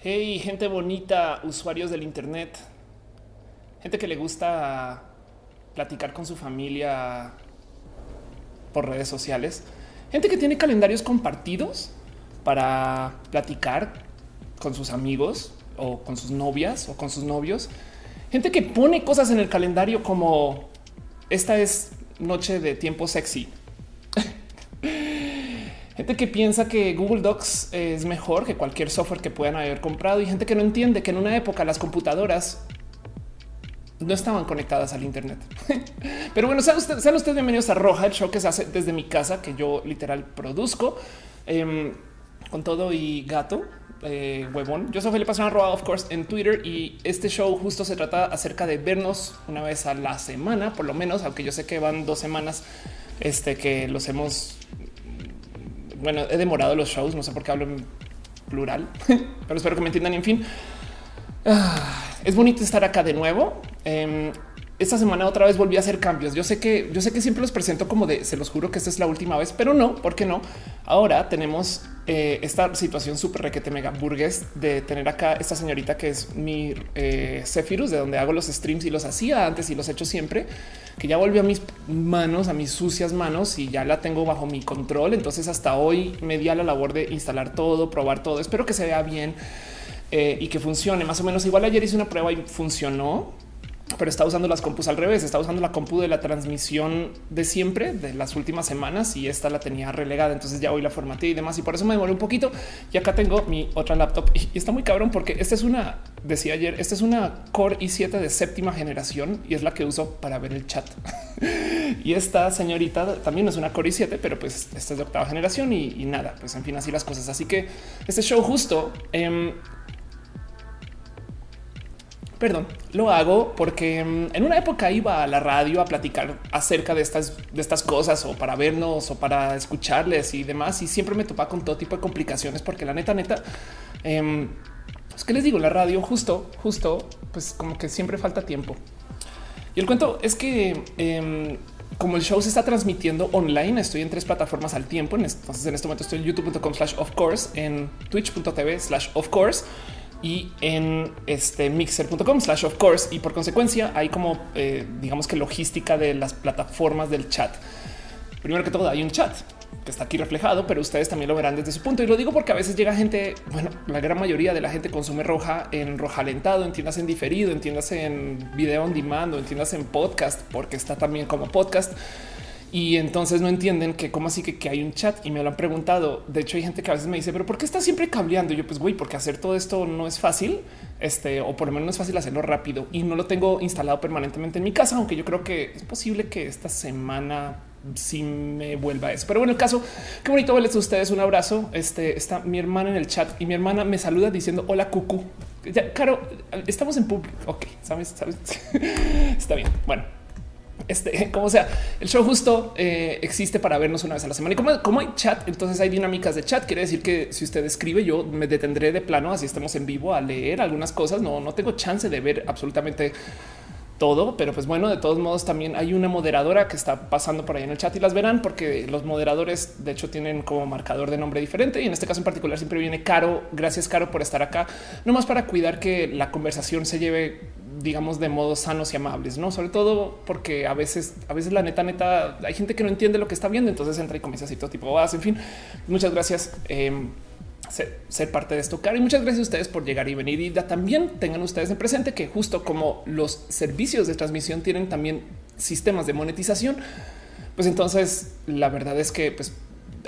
Hey, gente bonita, usuarios del Internet, gente que le gusta platicar con su familia por redes sociales, gente que tiene calendarios compartidos para platicar con sus amigos o con sus novias o con sus novios, gente que pone cosas en el calendario como esta es noche de tiempo sexy gente que piensa que Google Docs es mejor que cualquier software que puedan haber comprado y gente que no entiende que en una época las computadoras no estaban conectadas al Internet. Pero bueno, sean ustedes, bienvenidos a Roja, el show que se hace desde mi casa, que yo literal produzco em, con todo y gato. Eh, huevón. Yo soy Felipe Pastrana of course, en Twitter y este show justo se trata acerca de vernos una vez a la semana, por lo menos, aunque yo sé que van dos semanas este, que los hemos bueno, he demorado los shows, no sé por qué hablo en plural, pero espero que me entiendan. En fin, ah, es bonito estar acá de nuevo. Em, esta semana otra vez volví a hacer cambios. Yo sé que yo sé que siempre los presento como de se los juro que esta es la última vez, pero no, ¿por qué no? Ahora tenemos eh, esta situación súper requete mega burgués de tener acá esta señorita que es mi eh, de donde hago los streams y los hacía antes y los he hecho siempre, que ya volvió a mis manos, a mis sucias manos y ya la tengo bajo mi control. Entonces hasta hoy me di a la labor de instalar todo, probar todo. Espero que se vea bien. Eh, y que funcione más o menos igual ayer hice una prueba y funcionó pero está usando las compus al revés, está usando la compu de la transmisión de siempre, de las últimas semanas, y esta la tenía relegada. Entonces ya hoy la formateé y demás, y por eso me demoré un poquito. Y acá tengo mi otra laptop y está muy cabrón porque esta es una, decía ayer, esta es una Core i7 de séptima generación y es la que uso para ver el chat. y esta señorita también es una Core i7, pero pues esta es de octava generación y, nada, pues en fin, así las cosas. Así que este show justo eh, Perdón, lo hago porque mm, en una época iba a la radio a platicar acerca de estas, de estas cosas o para vernos o para escucharles y demás. Y siempre me topaba con todo tipo de complicaciones porque la neta, neta, eh, es que les digo, la radio justo, justo, pues como que siempre falta tiempo. Y el cuento es que em, como el show se está transmitiendo online, estoy en tres plataformas al tiempo. Entonces en este momento estoy en youtube.com slash of course, en twitch.tv slash of course y en este mixer.com slash of course. Y por consecuencia hay como eh, digamos que logística de las plataformas del chat. Primero que todo hay un chat que está aquí reflejado, pero ustedes también lo verán desde su punto. Y lo digo porque a veces llega gente, bueno, la gran mayoría de la gente consume roja en roja alentado, entiendas en diferido, entiendas en video on demand, entiendas en podcast, porque está también como podcast y entonces no entienden que cómo así que, que, hay un chat y me lo han preguntado. De hecho, hay gente que a veces me dice, pero ¿por qué está siempre cableando? Y yo, pues güey, porque hacer todo esto no es fácil, este, o por lo menos no es fácil hacerlo rápido y no lo tengo instalado permanentemente en mi casa, aunque yo creo que es posible que esta semana sí me vuelva eso. Pero bueno, el caso, qué bonito verles a ustedes. Un abrazo. Este está mi hermana en el chat y mi hermana me saluda diciendo hola, cucu. Ya, Caro, estamos en público. Ok, sabes, sabes. está bien. Bueno, este, como sea, el show justo eh, existe para vernos una vez a la semana. Y como, como, hay chat, entonces hay dinámicas de chat. Quiere decir que si usted escribe, yo me detendré de plano, así estemos en vivo a leer algunas cosas. No, no tengo chance de ver absolutamente todo, pero pues bueno, de todos modos también hay una moderadora que está pasando por ahí en el chat y las verán porque los moderadores de hecho tienen como marcador de nombre diferente y en este caso en particular siempre viene Caro. Gracias Caro por estar acá, no más para cuidar que la conversación se lleve digamos de modos sanos y amables, no sobre todo porque a veces, a veces la neta, neta, hay gente que no entiende lo que está viendo, entonces entra y comienza así todo tipo, en fin, muchas gracias. Em, ser, parte de esto. Caro, y muchas gracias a ustedes por llegar y venir. Y también tengan ustedes en presente que justo como los servicios de transmisión tienen también sistemas de monetización, pues entonces la verdad es que pues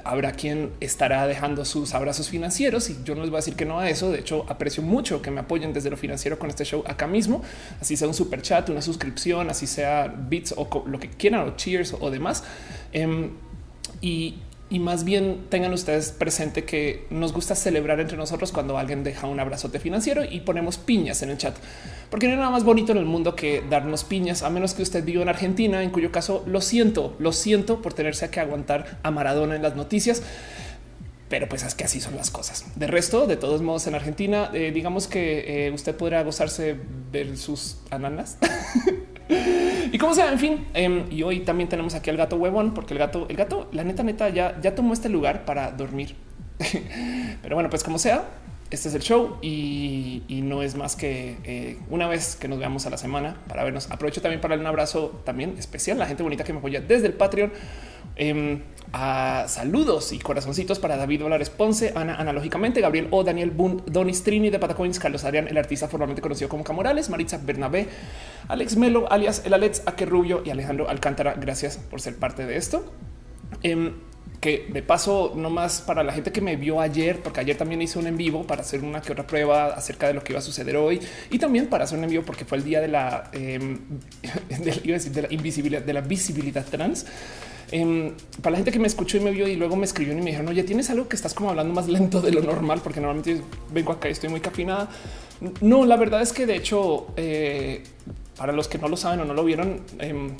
habrá quien estará dejando sus abrazos financieros y yo no les voy a decir que no a eso. De hecho, aprecio mucho que me apoyen desde lo financiero con este show acá mismo, así sea un super chat, una suscripción, así sea bits o lo que quieran o cheers o, demás. Em, y y más bien tengan ustedes presente que nos gusta celebrar entre nosotros cuando alguien deja un abrazote financiero y ponemos piñas en el chat, porque no hay nada más bonito en el mundo que darnos piñas, a menos que usted viva en Argentina, en cuyo caso lo siento, lo siento por tenerse que aguantar a Maradona en las noticias. Pero pues es que así son las cosas. De resto, de todos modos, en Argentina, eh, digamos que eh, usted podrá gozarse de sus ananas y como sea, en fin, em, y hoy también tenemos aquí al gato huevón, porque el gato, el gato, la neta, neta, ya, ya tomó este lugar para dormir. Pero bueno, pues como sea, este es el show y, no es más que eh, una vez que nos veamos a la semana para vernos. Aprovecho también para darle un abrazo también especial a la gente bonita que me apoya desde el Patreon. Em, a saludos y corazoncitos para David Valares Ponce, Ana Analógicamente, Gabriel O, Daniel Boone, Donis Trini de Patacoins, Carlos Arián, el artista formalmente conocido como Camorales, Maritza Bernabé, Alex Melo, alias el Alex Aque Rubio y Alejandro Alcántara. Gracias por ser parte de esto. Em, que de paso, no más para la gente que me vio ayer, porque ayer también hice un en vivo para hacer una que otra prueba acerca de lo que iba a suceder hoy y también para hacer un en vivo porque fue el día de la, eh, de, la invisibilidad, de la visibilidad trans. Em, para la gente que me escuchó y me vio y luego me escribió y me dijeron, oye, tienes algo que estás como hablando más lento de lo normal, porque normalmente vengo acá y estoy muy cafinada. No, la verdad es que de hecho, eh, para los que no lo saben o no lo vieron, em,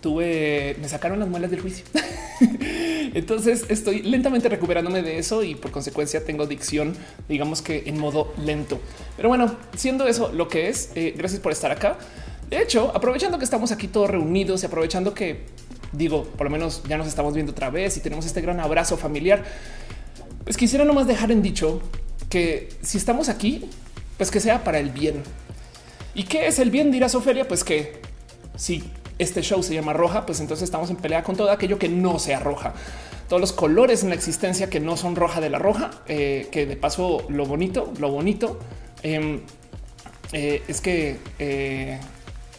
tuve, me sacaron las muelas del juicio. Entonces estoy lentamente recuperándome de eso y por consecuencia tengo dicción, digamos que en modo lento. Pero bueno, siendo eso lo que es, eh, gracias por estar acá. De hecho, aprovechando que estamos aquí todos reunidos y aprovechando que digo, por lo menos ya nos estamos viendo otra vez y tenemos este gran abrazo familiar. Pues quisiera nomás dejar en dicho que si estamos aquí, pues que sea para el bien. ¿Y qué es el bien? Dirás Ofelia, pues que si este show se llama roja, pues entonces estamos en pelea con todo aquello que no sea roja. Todos los colores en la existencia que no son roja de la roja, eh, que de paso lo bonito, lo bonito em, eh, es que eh,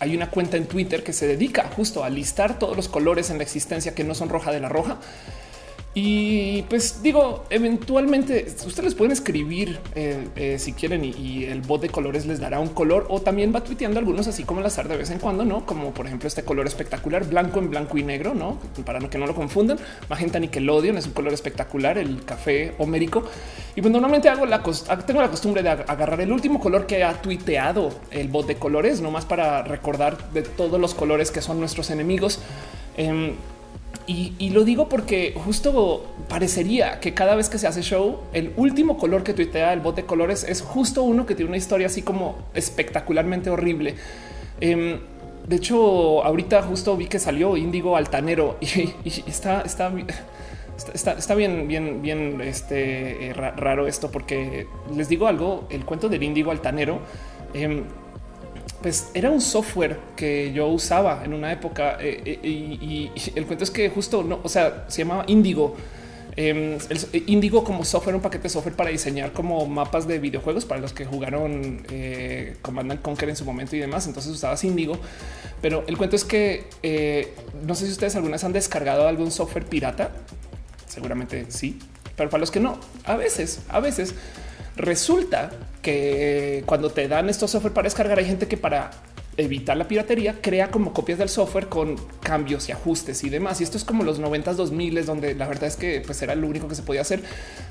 hay una cuenta en Twitter que se dedica justo a listar todos los colores en la existencia que no son roja de la roja y pues digo, eventualmente ustedes pueden escribir eh, eh, si quieren y, el bot de colores les dará un color o también va tuiteando algunos así como el azar de vez en cuando, no como por ejemplo este color espectacular blanco en blanco y negro, no para que no lo confundan. Magenta Nickelodeon es un color espectacular, el café homérico. Y pues normalmente hago la tengo la costumbre de agarrar el último color que ha tuiteado el bot de colores, no más para recordar de todos los colores que son nuestros enemigos. Em, y, lo digo porque justo parecería que cada vez que se hace show, el último color que tuitea el bot de colores es justo uno que tiene una historia así como espectacularmente horrible. Em, de hecho, ahorita justo vi que salió Índigo Altanero y, está, está, está, bien, bien, bien este, eh, raro esto, porque les digo algo, el cuento del Índigo Altanero. Em, pues era un software que yo usaba en una época eh, eh, y, el cuento es que justo no, o sea, se llamaba Indigo. Em, Indigo como software, un paquete de software para diseñar como mapas de videojuegos para los que jugaron eh, Command Conquer en su momento y demás. Entonces usabas Indigo, pero el cuento es que eh, no sé si ustedes alguna vez han descargado algún software pirata. Seguramente sí, pero para los que no, a veces, a veces Resulta que cuando te dan estos software para descargar, hay gente que para evitar la piratería, crea como copias del software con cambios y ajustes y demás. Y esto es como los 90s, 2000 donde la verdad es que pues era lo único que se podía hacer.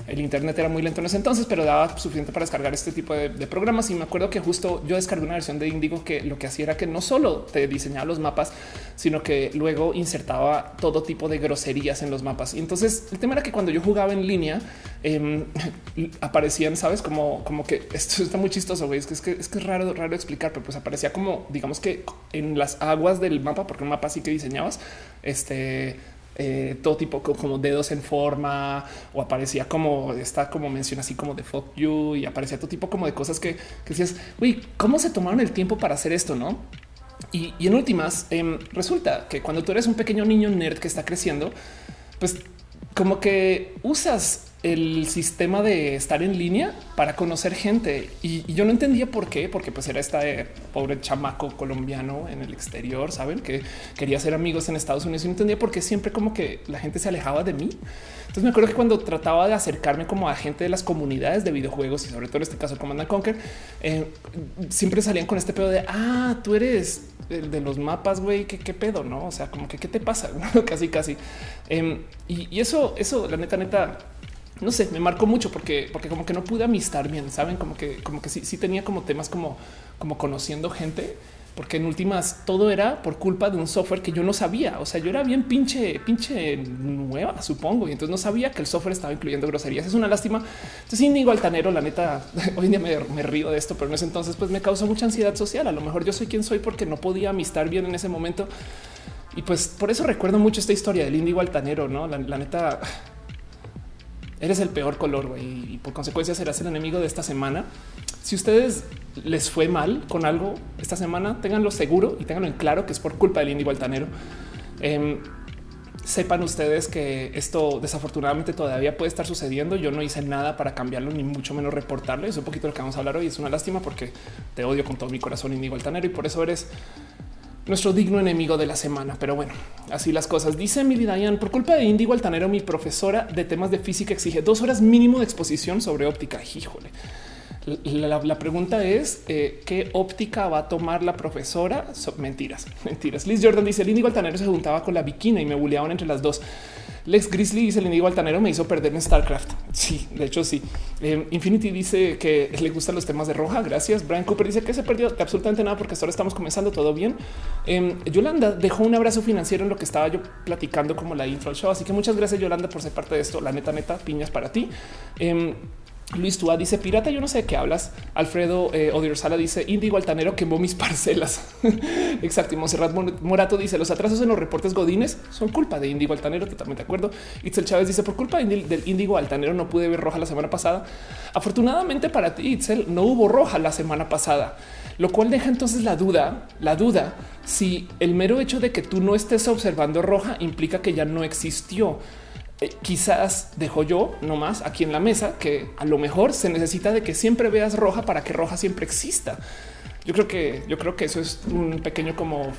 El Internet era muy lento en ese entonces, pero daba suficiente para descargar este tipo de, programas. Y me acuerdo que justo yo descargué una versión de Indigo que lo que hacía era que no solo te diseñaba los mapas, sino que luego insertaba todo tipo de groserías en los mapas. Y entonces el tema era que cuando yo jugaba en línea, em, aparecían, sabes, como, como que esto está muy chistoso. güey. Es que es que es que es raro, raro explicar, pero pues aparecía como digamos que en las aguas del mapa, porque un mapa sí que diseñabas, este eh, todo tipo como dedos en forma o aparecía como está como menciona así como de fuck you y aparecía todo tipo como de cosas que, que decías, uy, ¿cómo se tomaron el tiempo para hacer esto? No? Y, en últimas, em, resulta que cuando tú eres un pequeño niño nerd que está creciendo, pues como que usas el sistema de estar en línea para conocer gente. Y, yo no entendía por qué, porque pues era este pobre chamaco colombiano en el exterior, saben que quería ser amigos en Estados Unidos y no entendía por qué siempre como que la gente se alejaba de mí. Entonces me acuerdo que cuando trataba de acercarme como a gente de las comunidades de videojuegos y sobre todo en este caso Command Conquer, eh, siempre salían con este pedo de ah, tú eres el de los mapas, güey, ¿qué, qué pedo, no? O sea, como que qué te pasa, casi, casi. Em, y, y eso, eso, la neta, neta, no sé, me marcó mucho porque, porque como que no pude amistar bien, saben, como que, como que sí, sí tenía como temas como, como conociendo gente, porque en últimas todo era por culpa de un software que yo no sabía. O sea, yo era bien pinche, pinche nueva, supongo, y entonces no sabía que el software estaba incluyendo groserías. Es una lástima. Entonces, Índigo Altanero, la neta, hoy en día me, río de esto, pero en ese entonces, pues me causó mucha ansiedad social. A lo mejor yo soy quien soy porque no podía amistar bien en ese momento. Y pues por eso recuerdo mucho esta historia del Índigo Altanero, no? la neta eres el peor color y por consecuencia serás el enemigo de esta semana. Si ustedes les fue mal con algo esta semana, ténganlo seguro y ténganlo en claro que es por culpa del índigo altanero. Em, sepan ustedes que esto desafortunadamente todavía puede estar sucediendo. Yo no hice nada para cambiarlo, ni mucho menos reportarlo. Es un poquito lo que vamos a hablar hoy. Es una lástima porque te odio con todo mi corazón, Índigo Altanero, y por eso eres nuestro digno enemigo de la semana. Pero bueno, así las cosas. Dice Emily Dayan, por culpa de Índigo Altanero, mi profesora de temas de física exige dos horas mínimo de exposición sobre óptica. Híjole. La, pregunta es eh, qué óptica va a tomar la profesora. mentiras, mentiras. Liz Jordan dice el índigo altanero se juntaba con la bikina y me bulleaban entre las dos. Lex Grizzly dice el índigo altanero me hizo perder en StarCraft. Sí, de hecho, sí. Eh, Infinity dice que le gustan los temas de roja. Gracias. Brian Cooper dice que se perdió absolutamente nada porque hasta ahora estamos comenzando todo bien. Em, Yolanda dejó un abrazo financiero en lo que estaba yo platicando como la intro al show. Así que muchas gracias, Yolanda, por ser parte de esto. La neta, neta, piñas para ti. Em, Luis Tua dice pirata. Yo no sé de qué hablas. Alfredo eh, Odiorsala dice Índigo Altanero quemó mis parcelas. Exacto. Y Monserrat Morato dice los atrasos en los reportes Godines son culpa de Índigo Altanero. Totalmente de acuerdo. Itzel Chávez dice por culpa del Índigo Altanero no pude ver roja la semana pasada. Afortunadamente para ti, Itzel, no hubo roja la semana pasada, lo cual deja entonces la duda, la duda si el mero hecho de que tú no estés observando roja implica que ya no existió. Eh, quizás dejo yo nomás aquí en la mesa que a lo mejor se necesita de que siempre veas roja para que roja siempre exista. Yo creo que yo creo que eso es un pequeño como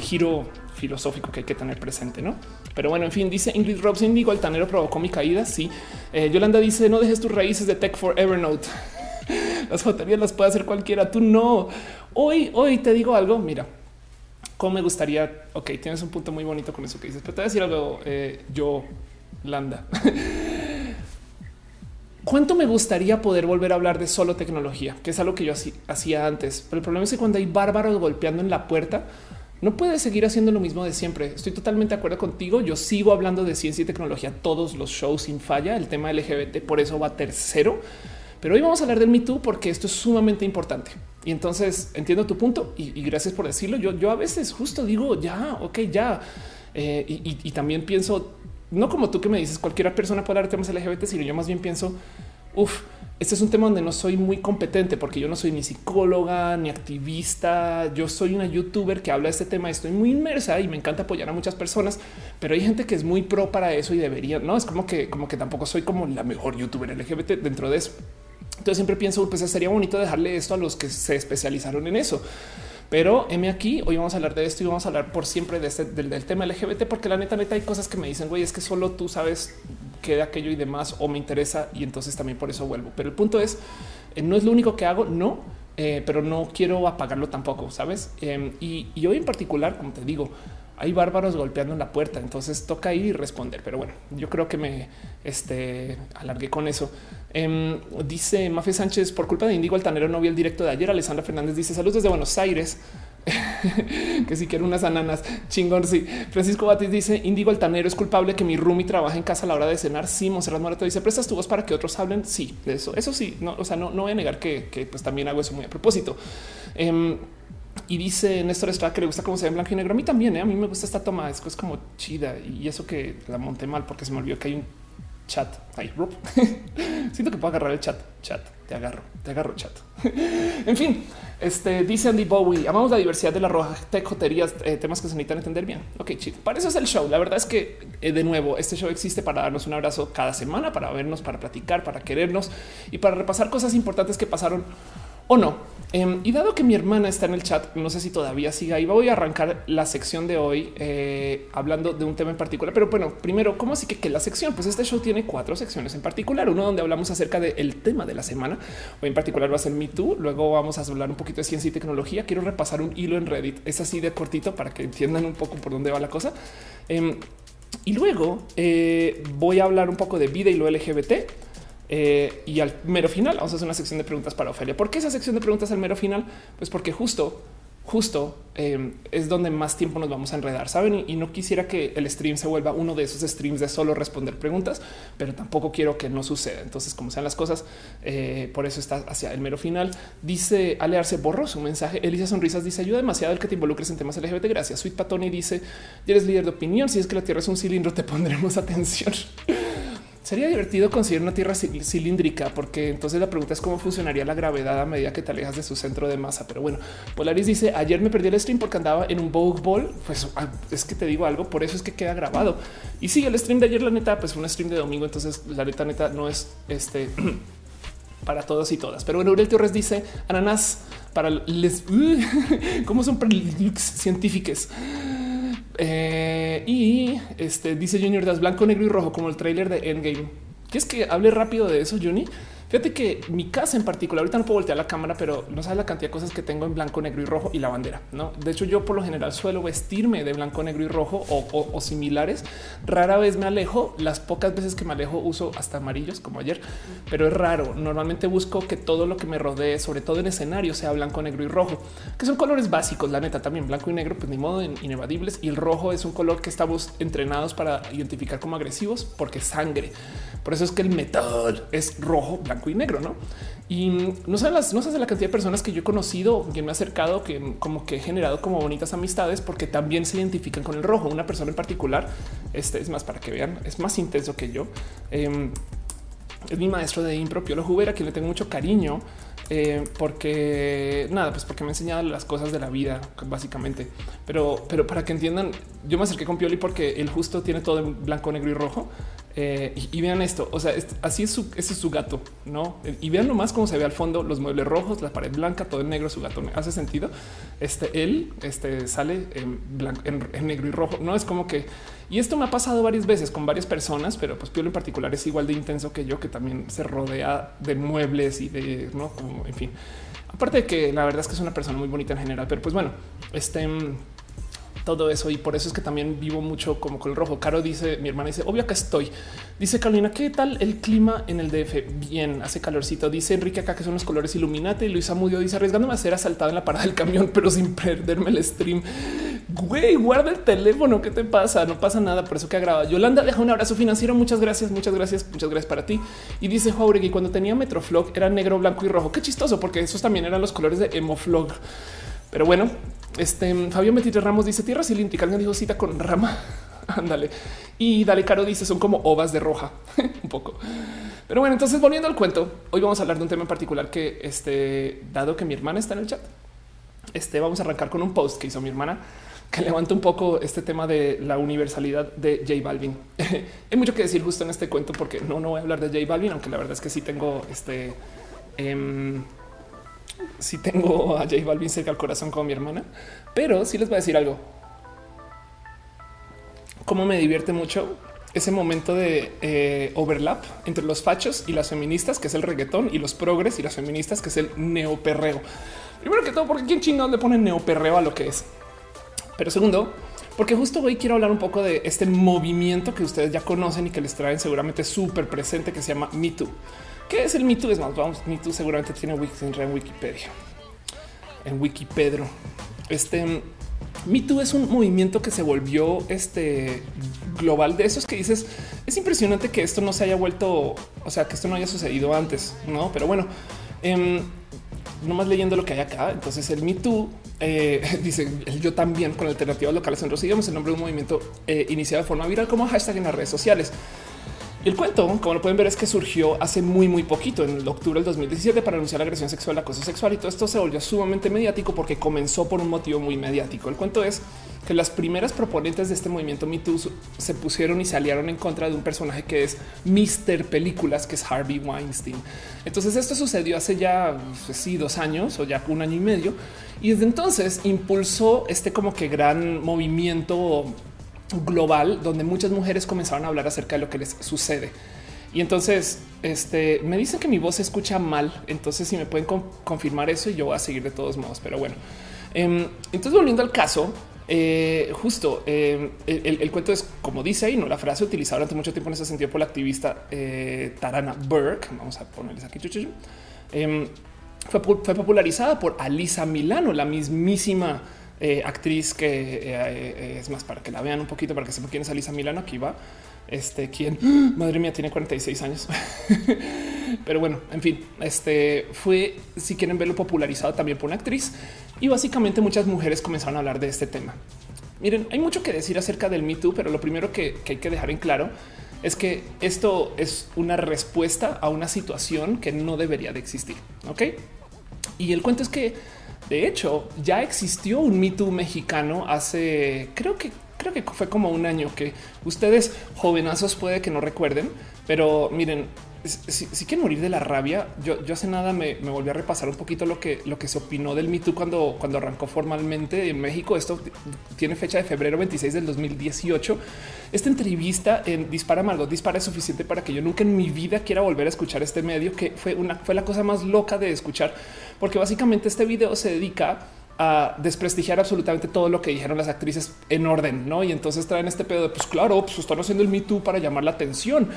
giro filosófico que hay que tener presente, no? Pero bueno, en fin, dice Ingrid Robson, digo, el tanero provocó mi caída. Sí, eh, Yolanda dice no dejes tus raíces de tech for Evernote. las baterías las puede hacer cualquiera. Tú no. Hoy, hoy te digo algo. Mira, cómo me gustaría. Ok, tienes un punto muy bonito con eso que dices, pero te voy a decir algo. Eh, yo, Landa. ¿Cuánto me gustaría poder volver a hablar de solo tecnología? Que es algo que yo hacía antes. Pero el problema es que cuando hay bárbaros golpeando en la puerta, no puedes seguir haciendo lo mismo de siempre. Estoy totalmente de acuerdo contigo. Yo sigo hablando de ciencia y tecnología todos los shows sin falla. El tema LGBT por eso va tercero. Pero hoy vamos a hablar del Me Too porque esto es sumamente importante. Y entonces entiendo tu punto y, gracias por decirlo. Yo, yo a veces justo digo ya, ok, ya. Eh, y, también pienso, no como tú que me dices, cualquier persona puede hablar temas LGBT, sino yo más bien pienso, uff, este es un tema donde no soy muy competente porque yo no soy ni psicóloga ni activista. Yo soy una youtuber que habla de este tema. Estoy muy inmersa y me encanta apoyar a muchas personas, pero hay gente que es muy pro para eso y debería. No es como que, como que tampoco soy como la mejor youtuber LGBT dentro de eso. Entonces siempre pienso, pues sería bonito dejarle esto a los que se especializaron en eso. Pero M aquí, hoy vamos a hablar de esto y vamos a hablar por siempre este, del, tema LGBT, porque la neta, neta hay cosas que me dicen, güey, es que solo tú sabes qué de aquello y demás, o me interesa y entonces también por eso vuelvo. Pero el punto es, eh, no es lo único que hago, no, eh, pero no quiero apagarlo tampoco, ¿sabes? Em, y hoy en particular, como te digo, hay bárbaros golpeando en la puerta, entonces toca ir y responder. Pero bueno, yo creo que me este, alargué con eso. Em, dice Mafe Sánchez, por culpa de Indigo Altanero no vi el directo de ayer. Alessandra Fernández dice saludos desde Buenos Aires. que si quiero unas ananas chingón. Sí, Francisco Batis dice Indigo Altanero es culpable que mi roomie trabaje en casa a la hora de cenar. Sí, Monserrat Morato dice prestas tu voz para que otros hablen. Sí, de eso, eso sí, no, o sea, no, no voy a negar que, pues también hago eso muy a propósito. Em, y dice Néstor Estrada que le gusta cómo se ve en blanco y negro. A mí también, ¿eh? a mí me gusta esta toma, es, como chida y eso que la monté mal porque se me olvidó que hay un chat. Siento que puedo agarrar el chat. Chat, te agarro, te agarro chat. en fin, este dice Andy Bowie. Amamos la diversidad de la roja tejoterías, eh, temas que se necesitan entender bien. Ok, chido. Para eso es el show. La verdad es que eh, de nuevo, este show existe para darnos un abrazo cada semana, para vernos, para platicar, para querernos y para repasar cosas importantes que pasaron o no Em, y dado que mi hermana está en el chat, no sé si todavía siga ahí, voy a arrancar la sección de hoy eh, hablando de un tema en particular. Pero bueno, primero, ¿cómo así que, que la sección? Pues este show tiene cuatro secciones en particular. Uno donde hablamos acerca del tema de la semana. Hoy en particular va a ser Me Too. Luego vamos a hablar un poquito de ciencia y tecnología. Quiero repasar un hilo en Reddit. Es así de cortito para que entiendan un poco por dónde va la cosa. Em, y luego eh, voy a hablar un poco de vida y lo LGBT eh, y al mero final vamos a hacer una sección de preguntas para Ofelia. ¿Por qué esa sección de preguntas al mero final? Pues porque justo, justo eh, es donde más tiempo nos vamos a enredar, saben? Y, no quisiera que el stream se vuelva uno de esos streams de solo responder preguntas, pero tampoco quiero que no suceda. Entonces, como sean las cosas, eh, por eso está hacia el mero final. Dice Alearse borró su mensaje. Elisa Sonrisas dice ayuda demasiado el que te involucres en temas LGBT. Gracias. Sweet Patoni dice eres líder de opinión. Si es que la tierra es un cilindro, te pondremos atención. Sería divertido conseguir una tierra cilíndrica, porque entonces la pregunta es cómo funcionaría la gravedad a medida que te alejas de su centro de masa. Pero bueno, Polaris dice ayer me perdí el stream porque andaba en un Ball. Pues ah, es que te digo algo, por eso es que queda grabado. Y sí, el stream de ayer, la neta, pues fue un stream de domingo. Entonces la neta, neta no es este para todos y todas. Pero bueno, Uriel Torres dice ananas para les cómo son científicas. Eh, y este dice Junior Das blanco, negro y rojo, como el trailer de Endgame. ¿Quieres que hable rápido de eso, Juni? Fíjate que mi casa en particular, ahorita no puedo voltear la cámara, pero no sabes la cantidad de cosas que tengo en blanco, negro y rojo y la bandera. No, de hecho, yo por lo general suelo vestirme de blanco, negro y rojo o, similares. Rara vez me alejo. Las pocas veces que me alejo uso hasta amarillos, como ayer, pero es raro. Normalmente busco que todo lo que me rodee, sobre todo en escenario, sea blanco, negro y rojo, que son colores básicos. La neta también blanco y negro, pues ni modo inevadibles. Y el rojo es un color que estamos entrenados para identificar como agresivos porque sangre. Por eso es que el metal es rojo, blanco y negro, ¿no? Y no sé las, no sé la cantidad de personas que yo he conocido, que me ha acercado, que como que he generado como bonitas amistades porque también se identifican con el rojo. Una persona en particular, este es más para que vean, es más intenso que yo. Em, es mi maestro de impro, Piolo Jubera, a quien le tengo mucho cariño. Eh, porque nada, pues porque me ha enseñado las cosas de la vida, básicamente. Pero, pero para que entiendan, yo me acerqué con Pioli porque él justo tiene todo en blanco, negro y rojo. Eh, y, vean esto, o sea, así es su, es su gato, ¿no? Y vean nomás cómo se ve al fondo, los muebles rojos, la pared blanca, todo en negro, su gato. ¿Hace sentido? Este, él este, sale en, negro y rojo, ¿no? Es como que... Y esto me ha pasado varias veces con varias personas, pero pues Piolo en particular es igual de intenso que yo, que también se rodea de muebles y de, ¿no? Como, en fin. Aparte de que la verdad es que es una persona muy bonita en general, pero pues bueno, este todo eso. Y por eso es que también vivo mucho como con el rojo. Caro dice, mi hermana dice, obvio que estoy. Dice Carolina, ¿qué tal el clima en el DF? Bien, hace calorcito. Dice Enrique acá que son los colores iluminate. Y Luisa Mudio dice, arriesgándome a ser asaltado en la parada del camión, pero sin perderme el stream. Güey, guarda el teléfono. ¿Qué te pasa? No pasa nada. Por eso que agrava. Yolanda deja un abrazo financiero. Muchas gracias, muchas gracias, muchas gracias para ti. Y dice Jauregui, cuando tenía Metroflog era negro, blanco y rojo. Qué chistoso, porque esos también eran los colores de Emoflog. Pero bueno, este Fabio Metite Ramos dice tierra cilíndrica. Alguien dijo cita con rama. Ándale. Y Dale Caro dice son como ovas de roja. un poco. Pero bueno, entonces volviendo al cuento, hoy vamos a hablar de un tema en particular que, este, dado que mi hermana está en el chat, este, vamos a arrancar con un post que hizo mi hermana que levanta un poco este tema de la universalidad de J Balvin. Hay mucho que decir justo en este cuento porque no, no voy a hablar de J Balvin, aunque la verdad es que sí tengo este. Em, si tengo a J Balvin cerca al corazón como mi hermana, pero sí les voy a decir algo. Cómo me divierte mucho ese momento de eh, overlap entre los fachos y las feministas, que es el reggaetón, y los progres y las feministas, que es el neoperreo. Primero que todo, porque quién chingón le pone neoperreo a lo que es. Pero segundo, porque justo hoy quiero hablar un poco de este movimiento que ustedes ya conocen y que les traen seguramente súper presente, que se llama Me Too. ¿Qué es el Me Too? Es más, vamos, Me Too seguramente tiene en Wikipedia, en Wikipedro. Este Me Too es un movimiento que se volvió este global de esos que dices. Es impresionante que esto no se haya vuelto, o sea, que esto no haya sucedido antes, no? Pero bueno, eh, nomás leyendo lo que hay acá. Entonces, el Me Too eh, dice yo también con alternativas locales en los el nombre de un movimiento eh, iniciado de forma viral como hashtag en las redes sociales el cuento, como lo pueden ver, es que surgió hace muy, muy poquito, en octubre del 2017, para anunciar la agresión sexual, acoso sexual y todo esto se volvió sumamente mediático porque comenzó por un motivo muy mediático. El cuento es que las primeras proponentes de este movimiento Me Too se pusieron y se aliaron en contra de un personaje que es Mr. Películas, que es Harvey Weinstein. Entonces esto sucedió hace ya pues sí, dos años o ya un año y medio y desde entonces impulsó este como que gran movimiento global donde muchas mujeres comenzaron a hablar acerca de lo que les sucede. Y entonces este, me dicen que mi voz se escucha mal. Entonces, si me pueden confirmar eso, y yo voy a seguir de todos modos. Pero bueno, em, entonces volviendo al caso, eh, justo em, el, cuento es como dice ahí, no la frase utilizada durante mucho tiempo en ese sentido por la activista eh, Tarana Burke. Vamos a ponerles aquí. Em, fue, fue popularizada por Alisa Milano, la mismísima eh, actriz que eh, eh, es más para que la vean un poquito, para que sepan quién es Alisa Milano. Aquí va este quien madre mía tiene 46 años. Pero bueno, en fin, este fue, si quieren verlo popularizado también por una actriz y básicamente muchas mujeres comenzaron a hablar de este tema. Miren, hay mucho que decir acerca del Me Too, pero lo primero que, que hay que dejar en claro es que esto es una respuesta a una situación que no debería de existir. Ok. Y el cuento es que de hecho ya existió un Me mexicano hace creo que creo que fue como un año que ustedes jovenazos puede que no recuerden, pero miren, si, quieren morir de la rabia, yo, yo hace nada me, volví a repasar un poquito lo que, se opinó del Me Too cuando, arrancó formalmente en México. Esto tiene fecha de febrero 26 del 2018. Esta entrevista en Dispara Margot Dispara es suficiente para que yo nunca en mi vida quiera volver a escuchar este medio, que fue fue la cosa más loca de escuchar, porque básicamente este video se dedica a desprestigiar absolutamente todo lo que dijeron las actrices en orden, ¿no? Y entonces traen este pedo de, pues claro, pues están haciendo el Me Too para llamar la atención.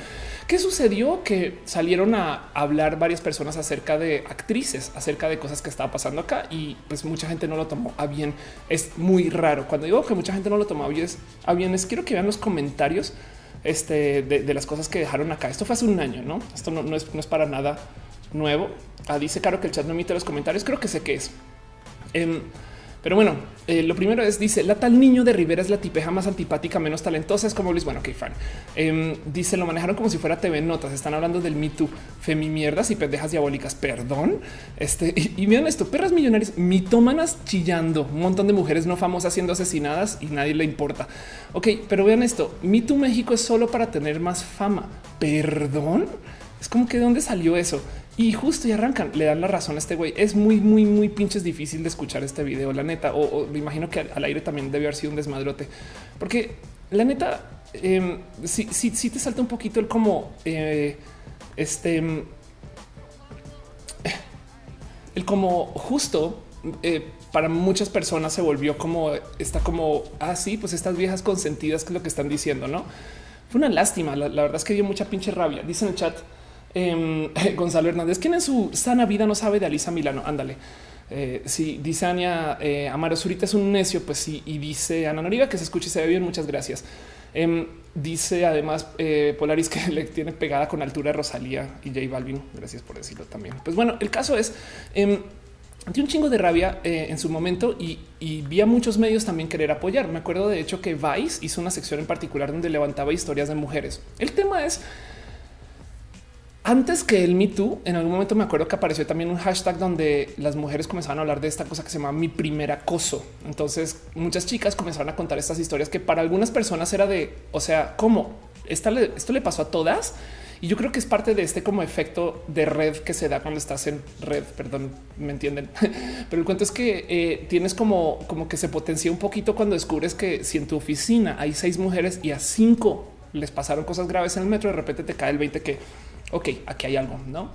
¿Qué sucedió? Que salieron a hablar varias personas acerca de actrices, acerca de cosas que estaba pasando acá y pues mucha gente no lo tomó a bien. Es muy raro. Cuando digo que mucha gente no lo tomó a bien, es quiero que vean los comentarios este, de, las cosas que dejaron acá. Esto fue hace un año, ¿no? Esto no, es, no es para nada nuevo. Ah, dice Caro que el chat no emite los comentarios. Creo que sé qué es. Em, pero bueno, eh, lo primero es, dice, la tal niño de Rivera es la tipeja más antipática, menos talentosa, es como Luis, bueno, ok, fan. Em, dice, lo manejaron como si fuera TV Notas, están hablando del Me Too, femimierdas y pendejas diabólicas, perdón. Este, y, y vean esto, perras millonarias, mitómanas chillando, un montón de mujeres no famosas siendo asesinadas y nadie le importa. Ok, pero vean esto, Me Too México es solo para tener más fama, perdón. Es como que de dónde salió eso. Y justo y arrancan, le dan la razón a este güey. Es muy, muy, muy pinches difícil de escuchar este video, la neta. O, me imagino que al, aire también debe haber sido un desmadrote, porque la neta, eh, sí, sí, te salta un poquito el como eh, este, el como justo eh, para muchas personas se volvió como está como así, ah, pues estas viejas consentidas que es lo que están diciendo, no fue una lástima. La, la verdad es que dio mucha pinche rabia. Dice en el chat Em, Gonzalo Hernández, quien en su sana vida no sabe de Alisa Milano. Ándale. Eh, si dice Ania eh, Amaro Zurita es un necio, pues sí. Y dice Ana Noriga que se escuche y se ve bien. Muchas gracias. Em, dice además eh, Polaris que le tiene pegada con altura Rosalía y J Balvin. Gracias por decirlo también. Pues bueno, el caso es eh, un chingo de rabia en su momento y, y, vi a muchos medios también querer apoyar. Me acuerdo de hecho que Vice hizo una sección en particular donde levantaba historias de mujeres. El tema es antes que el Me Too, en algún momento me acuerdo que apareció también un hashtag donde las mujeres comenzaban a hablar de esta cosa que se llama mi primer acoso. Entonces muchas chicas comenzaron a contar estas historias que para algunas personas era de, o sea, ¿cómo? esto le pasó a todas. Y yo creo que es parte de este como efecto de red que se da cuando estás en red. Perdón, me entienden. Pero el cuento es que eh, tienes como, como que se potencia un poquito cuando descubres que si en tu oficina hay seis mujeres y a cinco les pasaron cosas graves en el metro, de repente te cae el 20 que ok, aquí hay algo, no?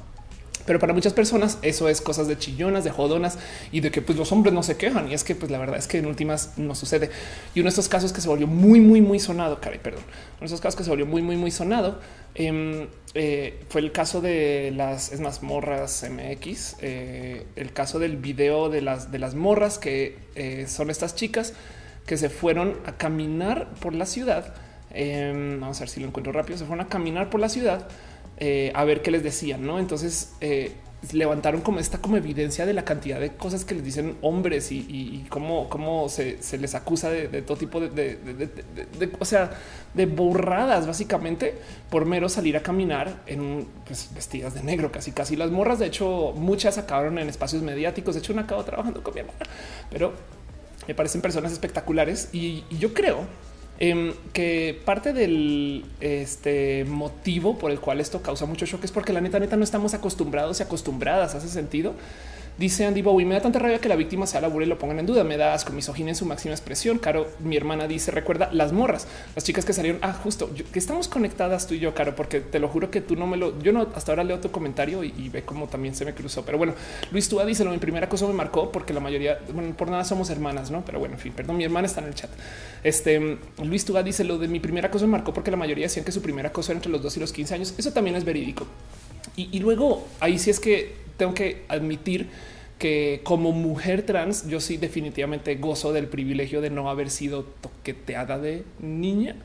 Pero para muchas personas eso es cosas de chillonas, de jodonas y de que pues los hombres no se quejan. Y es que pues la verdad es que en últimas no sucede. Y uno de estos casos que se volvió muy, muy, muy sonado, caray, perdón, uno de esos casos que se volvió muy, muy, muy sonado em, eh, fue el caso de las es más morras MX, eh, el caso del video de las de las morras que eh, son estas chicas que se fueron a caminar por la ciudad. Em, vamos a ver si lo encuentro rápido. Se fueron a caminar por la ciudad eh, a ver qué les decían, ¿no? Entonces eh, levantaron como esta como evidencia de la cantidad de cosas que les dicen hombres y, cómo, cómo se, les acusa de, todo tipo de, o sea, de borradas básicamente por mero salir a caminar en pues, vestidas de negro, casi casi las morras. De hecho, muchas acabaron en espacios mediáticos. De hecho, una acabo trabajando con mi hermana, pero me parecen personas espectaculares y yo creo Em, que parte del este, motivo por el cual esto causa mucho shock es porque la neta, neta no estamos acostumbrados y acostumbradas. Hace sentido Dice Andy Bowie, me da tanta rabia que la víctima se alabure y lo pongan en duda. Me da asco, misoginia en su máxima expresión. Caro, mi hermana dice, recuerda las morras, las chicas que salieron. Ah, justo que estamos conectadas tú y yo, Caro, porque te lo juro que tú no me lo. Yo no hasta ahora leo tu comentario y, ve cómo también se me cruzó. Pero bueno, Luis Túa dice: lo Mi primera cosa me marcó porque la mayoría, bueno, por nada somos hermanas, no? Pero bueno, en fin, perdón, mi hermana está en el chat. Este Luis Túa dice: Lo de mi primera cosa me marcó porque la mayoría decían que su primera cosa era entre los 2 y los 15 años. Eso también es verídico. Y, luego ahí sí es que tengo que admitir que como mujer trans yo sí definitivamente gozo del privilegio de no haber sido toqueteada de niña.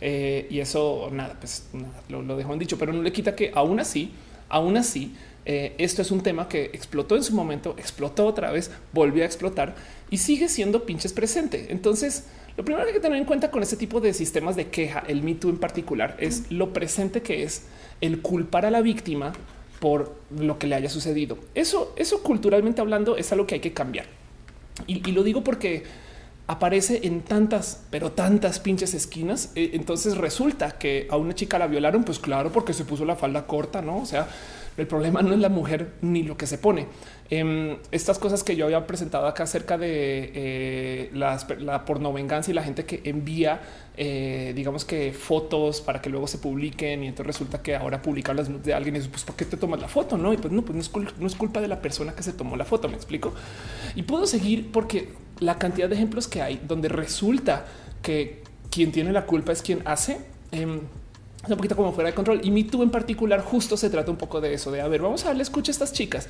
Eh, y eso nada, pues lo, lo dejo en dicho, pero no le quita que aún así, aún así, eh, esto es un tema que explotó en su momento, explotó otra vez, volvió a explotar y sigue siendo pinches presente. Entonces, lo primero que hay que tener en cuenta con este tipo de sistemas de queja, el Me Too en particular, es lo presente que es el culpar a la víctima por lo que le haya sucedido. Eso, eso culturalmente hablando es algo que hay que cambiar. Y, y lo digo porque aparece en tantas, pero tantas pinches esquinas. Eh, entonces resulta que a una chica la violaron, pues claro, porque se puso la falda corta, no? O sea, el problema no es la mujer ni lo que se pone. Em, estas cosas que yo había presentado acá acerca de eh, la porno venganza y la gente que envía, eh, digamos que fotos para que luego se publiquen y entonces resulta que ahora publican las de alguien y pues ¿por qué te tomas la foto? No, y pues no, pues no es, no es culpa de la persona que se tomó la foto, me explico. Y puedo seguir porque la cantidad de ejemplos que hay donde resulta que quien tiene la culpa es quien hace. Em, un poquito como fuera de control y mi tú en particular justo se trata un poco de eso de a ver vamos a darle escucha a estas chicas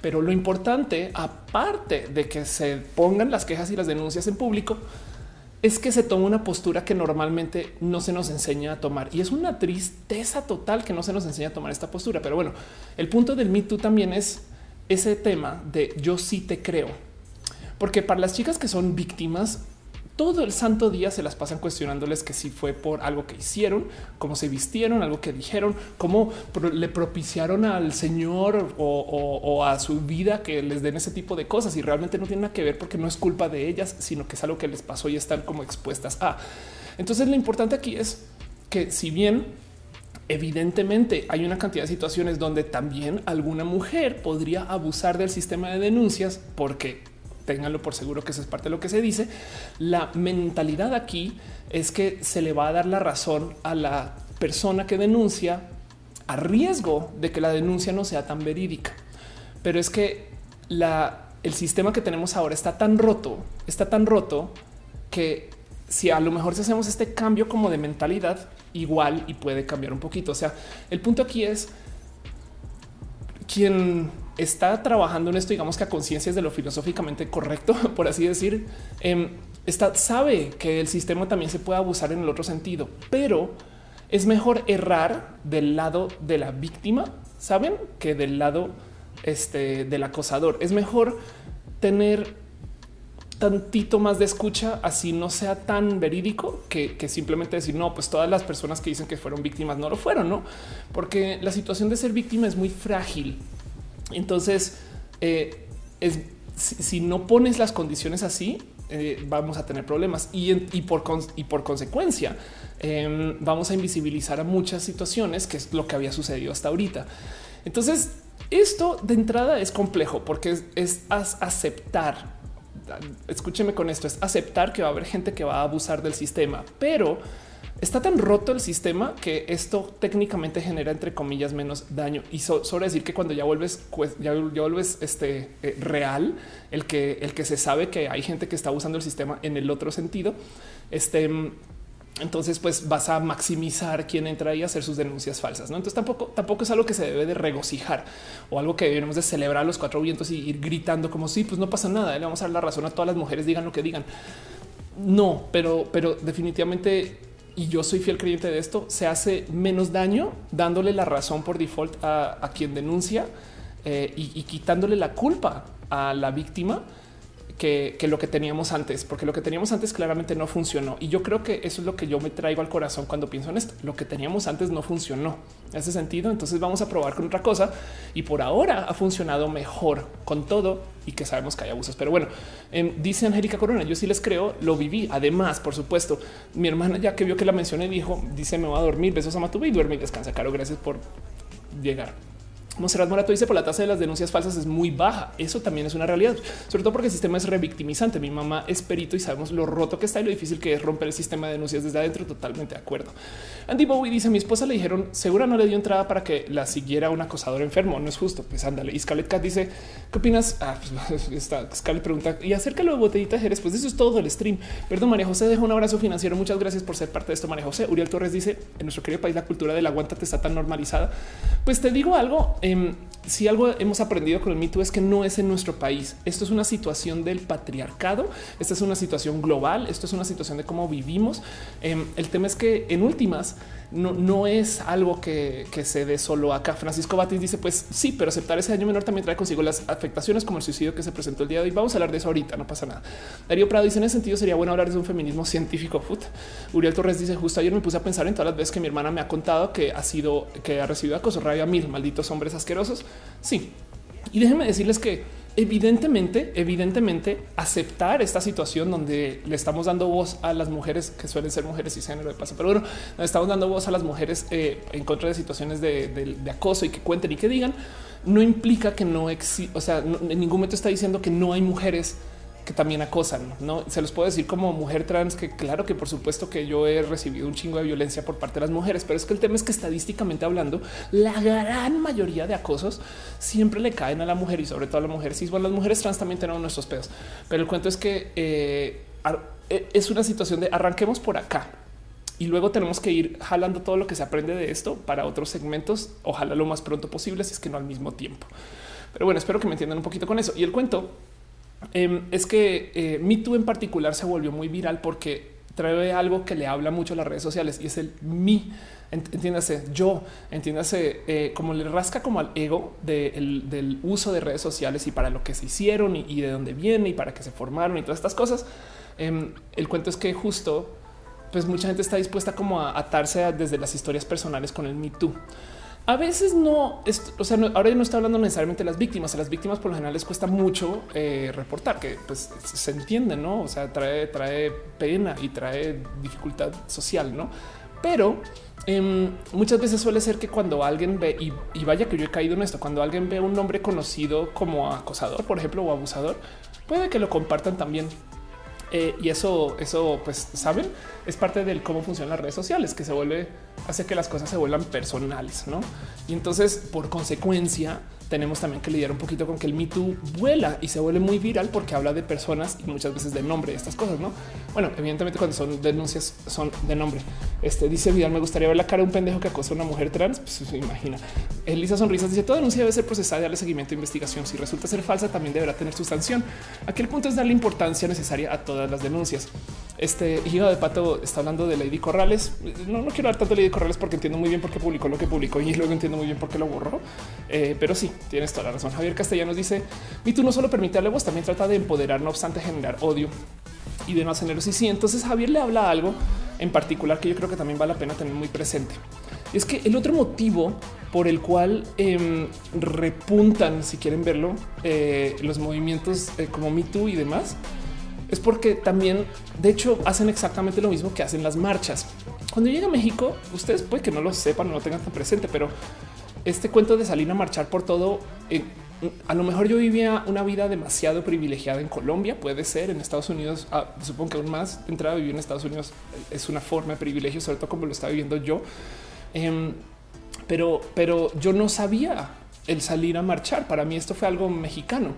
pero lo importante aparte de que se pongan las quejas y las denuncias en público es que se toma una postura que normalmente no se nos enseña a tomar. Y es una tristeza total que no se nos enseña a tomar esta postura. Pero bueno el punto del me too también es ese tema de yo sí te creo. Porque para las chicas que son víctimas, todo el santo día se las pasan cuestionándoles que si fue por algo que hicieron, cómo se vistieron, algo que dijeron, cómo le propiciaron al Señor o, a su vida que les den ese tipo de cosas y realmente no tiene nada que ver porque no es culpa de ellas, sino que es algo que les pasó y están como expuestas a. Entonces lo importante aquí es que si bien evidentemente hay una cantidad de situaciones donde también alguna mujer podría abusar del sistema de denuncias porque ténganlo por seguro que eso es parte de lo que se dice. La mentalidad aquí es que se le va a dar la razón a la persona que denuncia a riesgo de que la denuncia no sea tan verídica. Pero es que la, el sistema que tenemos ahora está tan roto, está tan roto que si a lo mejor hacemos este cambio como de mentalidad, igual y puede cambiar un poquito. O sea, el punto aquí es quien está trabajando en esto, digamos que a conciencias de lo filosóficamente correcto, por así decir, em, está, sabe que el sistema también se puede abusar en el otro sentido, pero es mejor errar del lado de la víctima, saben que del lado este, del acosador. Es mejor tener tantito más de escucha, así no sea tan verídico que, que, simplemente decir no, pues todas las personas que dicen que fueron víctimas no lo fueron, no? Porque la situación de ser víctima es muy frágil entonces, eh, si, no pones las condiciones así, eh, vamos a tener problemas y, por, y por, consecuencia em, vamos a invisibilizar a muchas situaciones, que es lo que había sucedido hasta ahorita. Entonces, esto de entrada es complejo porque es aceptar. Escúcheme con esto, es aceptar que va a haber gente que va a abusar del sistema, pero Está tan roto el sistema que esto técnicamente genera entre comillas menos daño y sobre decir que cuando ya vuelves, ya, vuelves este eh, real, el que el que se sabe que hay gente que está usando el sistema en el otro sentido, este entonces pues vas a maximizar quién entra y hacer sus denuncias falsas. ¿no? Entonces tampoco, tampoco es algo que se debe de regocijar o algo que debemos de celebrar los cuatro vientos y ir gritando como si pues no pasa nada. Le vamos a dar la razón a todas las mujeres, digan lo que digan. No, pero, pero definitivamente y yo soy fiel creyente de esto, se hace menos daño dándole la razón por default a, quien denuncia eh, y, quitándole la culpa a la víctima que, lo que teníamos antes, porque lo que teníamos antes claramente no funcionó. Y yo creo que eso es lo que yo me traigo al corazón cuando pienso en esto. Lo que teníamos antes no funcionó. En ese sentido, entonces vamos a probar con otra cosa y por ahora ha funcionado mejor con todo y que sabemos que hay abusos. Pero bueno, em, dice Angélica Corona, yo sí les creo, lo viví. Además, por supuesto, mi hermana ya que vio que la mencioné dijo, dice me va a dormir, besos a Matuve y duerme y descansa. Caro, gracias por llegar. Monserrat Morato dice por la tasa de las denuncias falsas es muy baja. Eso también es una realidad, sobre todo porque el sistema es revictimizante. Mi mamá es perito y sabemos lo roto que está y lo difícil que es romper el sistema de denuncias desde adentro. Totalmente de acuerdo. Andy Bowie dice: Mi esposa le dijeron segura no le dio entrada para que la siguiera un acosador enfermo. No es justo. Pues ándale. Y Scarlett Cat dice: ¿Qué opinas? Ah, pues está Scarlett pregunta y acércalo de botellita de Jerez. Pues eso es todo el stream. Perdón, María José deja un abrazo financiero. Muchas gracias por ser parte de esto, María José. Uriel Torres dice: En nuestro querido país, la cultura del aguántate está tan normalizada. Pues te digo algo. Eh, si algo hemos aprendido con el mito es que no es en nuestro país. Esto es una situación del patriarcado. Esta es una situación global. Esto es una situación de cómo vivimos. Em, el tema es que en últimas no, no es algo que, se dé solo acá. Francisco Batis dice: Pues sí, pero aceptar ese daño menor también trae consigo las afectaciones como el suicidio que se presentó el día de hoy. Vamos a hablar de eso ahorita, no pasa nada. Darío Prado dice: En ese sentido, sería bueno hablar de un feminismo científico. Uriel Torres dice: Justo ayer me puse a pensar en todas las veces que mi hermana me ha contado que ha sido que ha recibido acoso, rabia mil malditos hombres asquerosos. Sí, y déjenme decirles que evidentemente, evidentemente aceptar esta situación donde le estamos dando voz a las mujeres que suelen ser mujeres y género de paso, pero bueno, estamos dando voz a las mujeres eh, en contra de situaciones de, acoso y que cuenten y que digan, no implica que no existe, o sea, en ningún momento está diciendo que no hay mujeres que también acosan. No se los puedo decir como mujer trans que claro que por supuesto que yo he recibido un chingo de violencia por parte de las mujeres, pero es que el tema es que estadísticamente hablando, la gran mayoría de acosos siempre le caen a la mujer y sobre todo a la mujer cis. Bueno, las mujeres trans también tenemos nuestros pedos, pero el cuento es que eh, e, es una situación de arranquemos por acá y luego tenemos que ir jalando todo lo que se aprende de esto para otros segmentos. Ojalá lo más pronto posible, si es que no al mismo tiempo. Pero bueno, espero que me entiendan un poquito con eso. Y el cuento Em, es que eh, Me Too en particular se volvió muy viral porque trae algo que le habla mucho a las redes sociales y es el mi. Entiéndase, yo, entiéndase, eh, como le rasca como al ego del uso de redes sociales y para lo que se hicieron y, de dónde viene y para qué se formaron y todas estas cosas. Em, el cuento es que justo, pues mucha gente está dispuesta como a atarse desde las historias personales con el Me Too. A veces no, o sea, ahora ya no está hablando necesariamente de las víctimas. A las víctimas por lo general les cuesta mucho eh, reportar, que pues se entiende, no? O sea, trae, trae pena y trae dificultad social, no? Pero em, muchas veces suele ser que cuando alguien ve y, vaya que yo he caído en esto, cuando alguien ve un nombre conocido como acosador, por ejemplo, o abusador, puede que lo compartan también. Eh, y eso, eso, pues saben, es parte del cómo funcionan las redes sociales, que se vuelve, hace que las cosas se vuelvan personales, ¿no? Y entonces, por consecuencia, tenemos también que lidiar un poquito con que el Me Too vuela y se vuelve muy viral porque habla de personas y muchas veces de nombre, estas cosas, ¿no? Bueno, evidentemente cuando son denuncias son de nombre. Este dice Vidal, me gustaría ver la cara de un pendejo que acosa a una mujer trans, pues imagina. Elisa Sonrisas dice, toda denuncia debe ser procesada y darle seguimiento a investigación. Si resulta ser falsa, también deberá tener su sanción. Aquí el punto es darle importancia necesaria a todas las denuncias. Este hijo de pato está hablando de Lady Corrales. No, no quiero hablar tanto de Lady Corrales porque entiendo muy bien por qué publicó lo que publicó y luego entiendo muy bien por qué lo borró. Eh, pero sí, tienes toda la razón. Javier Castellanos dice: Mi tú no solo permite darle voz, también trata de empoderar, no obstante generar odio y de no generos. Y sí, entonces Javier le habla algo en particular que yo creo que también vale la pena tener muy presente. Y es que el otro motivo por el cual em, repuntan, si quieren verlo, eh, los movimientos eh, como Me Too y demás, es porque también, de hecho, hacen exactamente lo mismo que hacen las marchas. Cuando llega a México, ustedes puede que no lo sepan o no lo tengan tan presente, pero este cuento de salir a marchar por todo, a lo mejor yo vivía una vida demasiado privilegiada en Colombia, puede ser en Estados Unidos, ah, supongo que aún más entrar a vivir en Estados Unidos es una forma de privilegio, sobre todo como lo estaba viviendo yo. Em, pero, pero yo no sabía el salir a marchar. Para mí esto fue algo mexicano.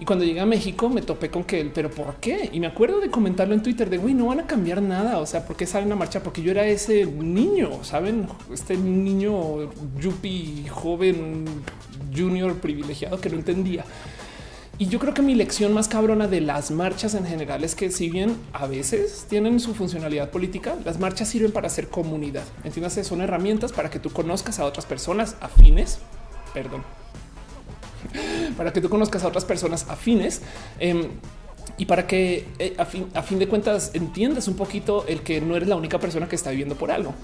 Y cuando llegué a México me topé con que él, pero ¿por qué? Y me acuerdo de comentarlo en Twitter de güey, no van a cambiar nada. O sea, ¿por qué salen a marchar? Porque yo era ese niño, saben, este niño yuppie, joven, junior privilegiado que no entendía. Y yo creo que mi lección más cabrona de las marchas en general es que si bien a veces tienen su funcionalidad política, las marchas sirven para hacer comunidad. Entiéndase, son herramientas para que tú conozcas a otras personas afines, perdón, para que tú conozcas a otras personas afines. Em, y para que eh, a, fin, de cuentas entiendas un poquito el que no eres la única persona que está viviendo por algo.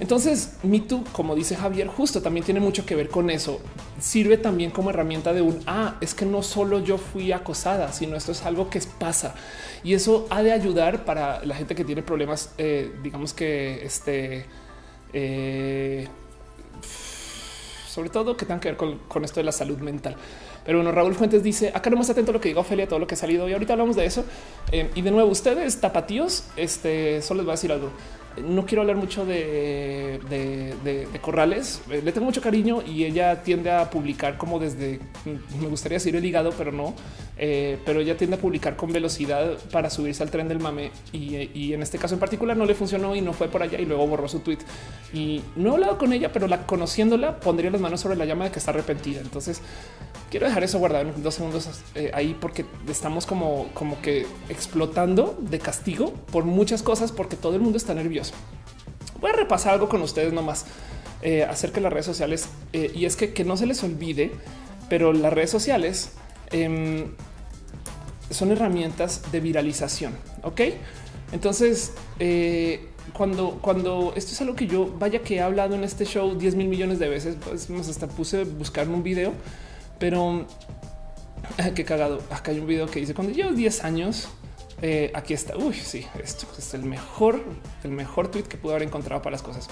Entonces, Me Too, como dice Javier, justo también tiene mucho que ver con eso. Sirve también como herramienta de un, ah, es que no solo yo fui acosada, sino esto es algo que pasa. Y eso ha de ayudar para la gente que tiene problemas, eh, digamos que este... Eh, sobre todo que tengan que ver con, esto de la salud mental. Pero bueno, Raúl Fuentes dice acá no más atento a lo que diga Ophelia, todo lo que ha salido y ahorita hablamos de eso. Eh, y de nuevo, ustedes tapatíos, este solo les voy a decir algo no quiero hablar mucho de, Corrales. Eh, le tengo mucho cariño y ella tiende a publicar como desde, me gustaría decir el hígado, pero no. Eh, pero ella tiende a publicar con velocidad para subirse al tren del mame. Y, en este caso en particular no le funcionó y no fue por allá y luego borró su tweet. Y no he hablado con ella, pero la conociéndola pondría las manos sobre la llama de que está arrepentida. Entonces quiero dejar eso guardado en dos segundos eh, ahí porque estamos como, como que explotando de castigo por muchas cosas porque todo el mundo está nervioso. Voy a repasar algo con ustedes nomás eh, acerca de las redes sociales eh, y es que, que no se les olvide, pero las redes sociales em, son herramientas de viralización. Ok, entonces eh, cuando, cuando esto es algo que yo vaya que he hablado en este show 10 mil millones de veces, pues hasta puse buscar un video, pero qué cagado. Acá hay un video que dice cuando llevo 10 años. Eh, aquí está. Uy, sí, esto es el mejor, el mejor tweet que pude haber encontrado para las cosas.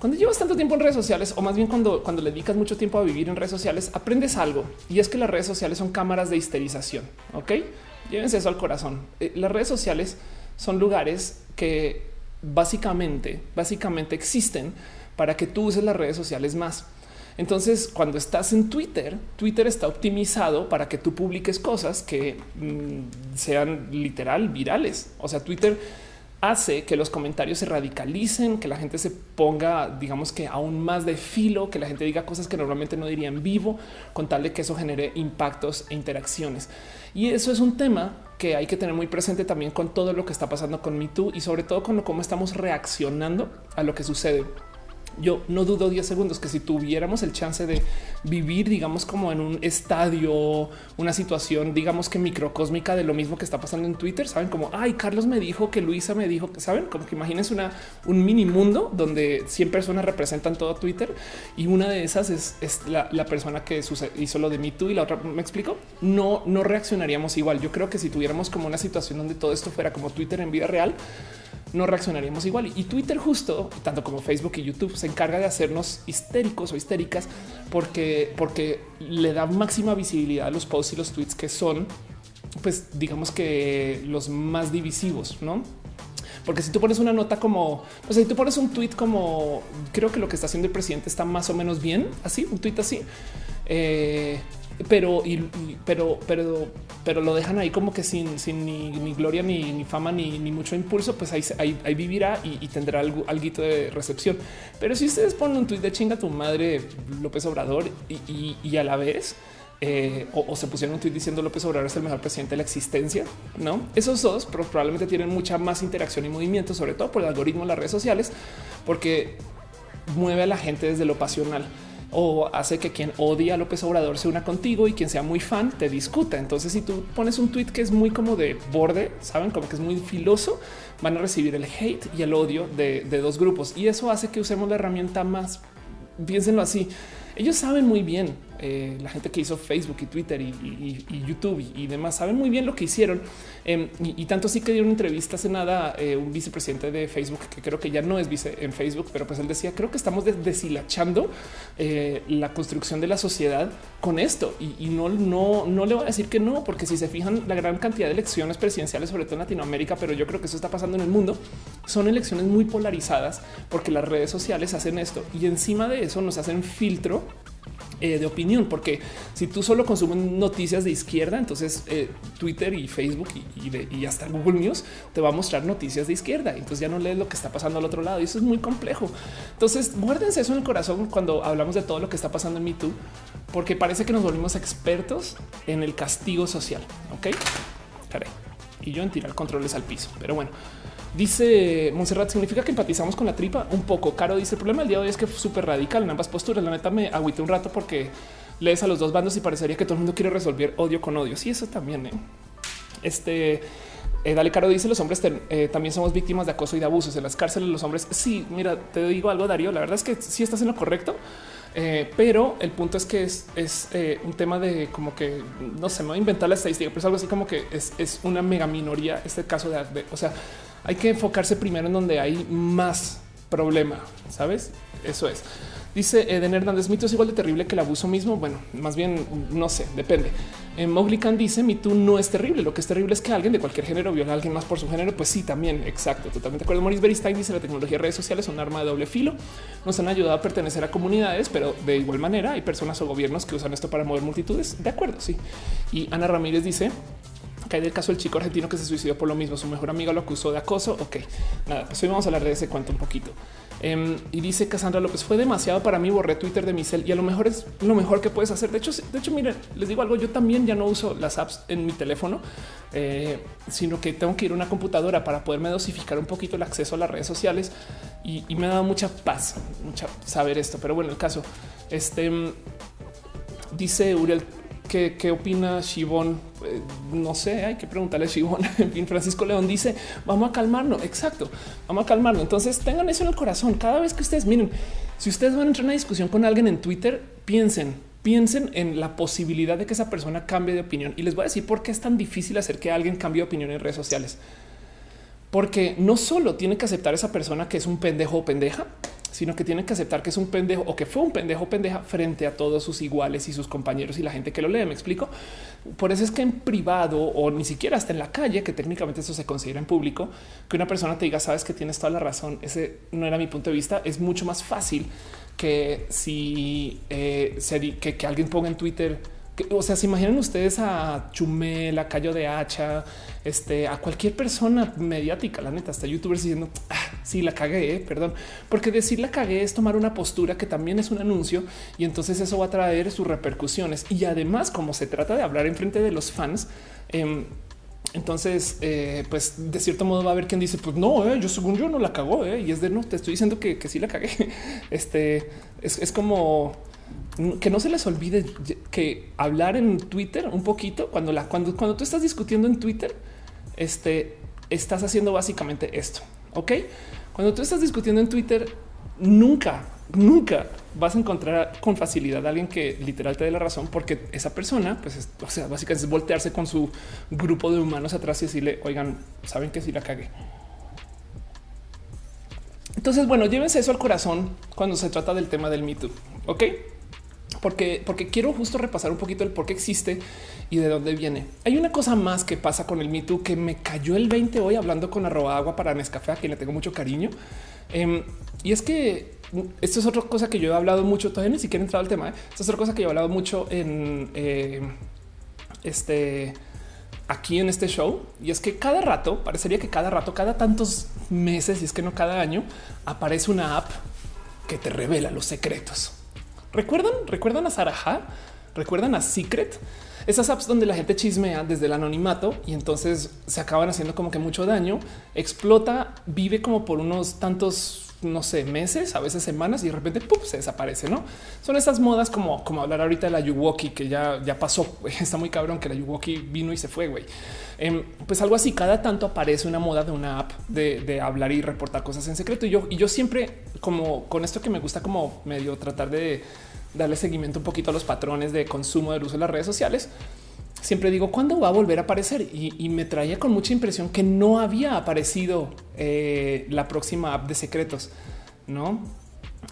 Cuando llevas tanto tiempo en redes sociales, o más bien cuando, cuando le dedicas mucho tiempo a vivir en redes sociales, aprendes algo y es que las redes sociales son cámaras de histerización. Ok, llévense eso al corazón. Eh, las redes sociales son lugares que básicamente, básicamente existen para que tú uses las redes sociales más. Entonces, cuando estás en Twitter, Twitter está optimizado para que tú publiques cosas que mm, sean literal virales. O sea, Twitter hace que los comentarios se radicalicen, que la gente se ponga, digamos que aún más de filo, que la gente diga cosas que normalmente no diría en vivo, con tal de que eso genere impactos e interacciones. Y eso es un tema que hay que tener muy presente también con todo lo que está pasando con MeToo y sobre todo con cómo estamos reaccionando a lo que sucede yo no dudo 10 segundos que si tuviéramos el chance de vivir, digamos, como en un estadio, una situación, digamos que microcósmica de lo mismo que está pasando en Twitter, saben como ay, Carlos me dijo que Luisa me dijo que saben como que imagínense una, un mini mundo donde 100 personas representan todo Twitter y una de esas es, la, persona que hizo lo de Me Too y la otra me explico. No, no reaccionaríamos igual. Yo creo que si tuviéramos como una situación donde todo esto fuera como Twitter en vida real, no reaccionaríamos igual. Y Twitter justo, tanto como Facebook y YouTube, se encarga de hacernos histéricos o histéricas porque, porque le da máxima visibilidad a los posts y los tweets que son, pues digamos que los más divisivos, ¿no? Porque si tú pones una nota como, pues si tú pones un tweet como, creo que lo que está haciendo el presidente está más o menos bien, así, un tweet así, eh, pero, y, pero, pero, pero lo dejan ahí como que sin, sin ni, gloria, ni, fama, ni, mucho impulso, pues ahí, ahí, vivirá y, tendrá algo, de recepción. Pero si ustedes ponen un tuit de chinga tu madre López Obrador y, a la vez eh, o, se pusieron un tuit diciendo López Obrador es el mejor presidente de la existencia, no? Esos dos probablemente tienen mucha más interacción y movimiento, sobre todo por el algoritmo de las redes sociales, porque mueve a la gente desde lo pasional o hace que quien odia a López Obrador se una contigo y quien sea muy fan te discuta. Entonces, si tú pones un tweet que es muy como de borde, saben como que es muy filoso, van a recibir el hate y el odio de, de dos grupos y eso hace que usemos la herramienta más. Piénsenlo así. Ellos saben muy bien eh, la gente que hizo Facebook y Twitter y, YouTube y, demás saben muy bien lo que hicieron. Em, y, tanto sí que dieron entrevista hace nada eh, un vicepresidente de Facebook, que creo que ya no es vice en Facebook, pero pues él decía, creo que estamos deshilachando eh, la construcción de la sociedad con esto. Y, no, no, no le voy a decir que no, porque si se fijan la gran cantidad de elecciones presidenciales, sobre todo en Latinoamérica, pero yo creo que eso está pasando en el mundo, son elecciones muy polarizadas porque las redes sociales hacen esto y encima de eso nos hacen filtro eh, de opinión, porque si tú solo consumes noticias de izquierda, entonces eh, Twitter y Facebook y, hasta Google News te va a mostrar noticias de izquierda. Entonces ya no lees lo que está pasando al otro lado y eso es muy complejo. Entonces guárdense eso en el corazón cuando hablamos de todo lo que está pasando en MeToo, porque parece que nos volvimos expertos en el castigo social. Ok. Y yo en tirar controles al piso, pero bueno. Dice Monserrat, significa que empatizamos con la tripa un poco. Caro dice: el problema del día de hoy es que es súper radical en ambas posturas. La neta me agüité un rato porque lees a los dos bandos y parecería que todo el mundo quiere resolver odio con odio. Sí, eso también. ¿eh? Este eh, Dale Caro dice: Los hombres eh, también somos víctimas de acoso y de abusos en las cárceles. Los hombres, sí, mira, te digo algo, Darío. La verdad es que sí estás en lo correcto. pero el punto es que es, un tema de como que no se me va a inventar la estadística, pero es algo así como que es, una mega minoría. Este caso de o sea, hay que enfocarse primero en donde hay más problema, ¿sabes? Eso es. Dice Eden Hernández, mito es igual de terrible que el abuso mismo. Bueno, más bien no sé, depende. En eh, Mowgli Khan dice mi tú no es terrible. Lo que es terrible es que alguien de cualquier género viola a alguien más por su género. Pues sí, también. Exacto. Totalmente de acuerdo. Maurice Beristain dice la tecnología de redes sociales son un arma de doble filo. Nos han ayudado a pertenecer a comunidades, pero de igual manera hay personas o gobiernos que usan esto para mover multitudes. De acuerdo. Sí. Y Ana Ramírez dice que hay del caso del chico argentino que se suicidó por lo mismo. Su mejor amigo lo acusó de acoso. Ok, nada, pues hoy vamos a hablar de ese cuento un poquito. Em, y dice Cassandra López fue demasiado para mí. Borré Twitter de mi cel y a lo mejor es lo mejor que puedes hacer. De hecho, de hecho, miren, les digo algo. Yo también ya no uso las apps en mi teléfono, eh, sino que tengo que ir a una computadora para poderme dosificar un poquito el acceso a las redes sociales y, me ha dado mucha paz, mucha saber esto. Pero bueno, el caso este dice Uriel ¿Qué, opina Shibón? Eh, no sé, hay que preguntarle a Shibón. En fin, Francisco León dice, vamos a calmarnos. Exacto, vamos a calmarnos. Entonces tengan eso en el corazón. Cada vez que ustedes miren, si ustedes van a entrar en una discusión con alguien en Twitter, piensen, piensen en la posibilidad de que esa persona cambie de opinión. Y les voy a decir por qué es tan difícil hacer que alguien cambie de opinión en redes sociales. Porque no solo tiene que aceptar esa persona que es un pendejo o pendeja, sino que tienen que aceptar que es un pendejo o que fue un pendejo pendeja frente a todos sus iguales y sus compañeros y la gente que lo lee. Me explico. Por eso es que en privado o ni siquiera hasta en la calle, que técnicamente eso se considera en público, que una persona te diga, sabes que tienes toda la razón. Ese no era mi punto de vista. Es mucho más fácil que si eh, que, que alguien ponga en Twitter o sea, se imaginan ustedes a Chumel, a Cayo de Hacha, este, a cualquier persona mediática, la neta, hasta youtubers diciendo, ah, sí, la cagué, eh, perdón, porque decir la cagué es tomar una postura que también es un anuncio y entonces eso va a traer sus repercusiones. Y además, como se trata de hablar en frente de los fans, em, entonces, eh, pues de cierto modo va a haber quien dice, pues no, eh, yo según yo no la cagó, y es de no, te estoy diciendo que, sí la cagué. Este es, es como que no se les olvide que hablar en Twitter un poquito cuando la cuando, cuando tú estás discutiendo en Twitter, este estás haciendo básicamente esto. Ok, cuando tú estás discutiendo en Twitter, nunca, nunca vas a encontrar con facilidad a alguien que literal te dé la razón, porque esa persona, pues, o sea, básicamente es voltearse con su grupo de humanos atrás y decirle, oigan, saben que si la cagué. Entonces, bueno, llévense eso al corazón cuando se trata del tema del Me Too. Ok porque, porque quiero justo repasar un poquito el por qué existe y de dónde viene. Hay una cosa más que pasa con el Me Too que me cayó el 20 hoy hablando con arroba agua para Nescafé, a quien le tengo mucho cariño. Em, y es que esto es otra cosa que yo he hablado mucho, todavía ni siquiera he entrado al tema. ¿eh? Esto es otra cosa que yo he hablado mucho en eh, este aquí en este show. Y es que cada rato parecería que cada rato, cada tantos meses, y es que no cada año, aparece una app que te revela los secretos ¿Recuerdan? ¿Recuerdan a Saraha? ¿Recuerdan a Secret? Esas apps donde la gente chismea desde el anonimato y entonces se acaban haciendo como que mucho daño, explota, vive como por unos tantos no sé, meses, a veces semanas y de repente se desaparece. No son esas modas como, como hablar ahorita de la Yuwoki que ya, ya pasó. Está muy cabrón que la Yuwoki vino y se fue. Güey, em, pues algo así. Cada tanto aparece una moda de una app de, hablar y reportar cosas en secreto. Y yo, y yo siempre, como con esto que me gusta, como medio tratar de darle seguimiento un poquito a los patrones de consumo del uso de las redes sociales siempre digo cuándo va a volver a aparecer y, me traía con mucha impresión que no había aparecido eh, la próxima app de secretos, no?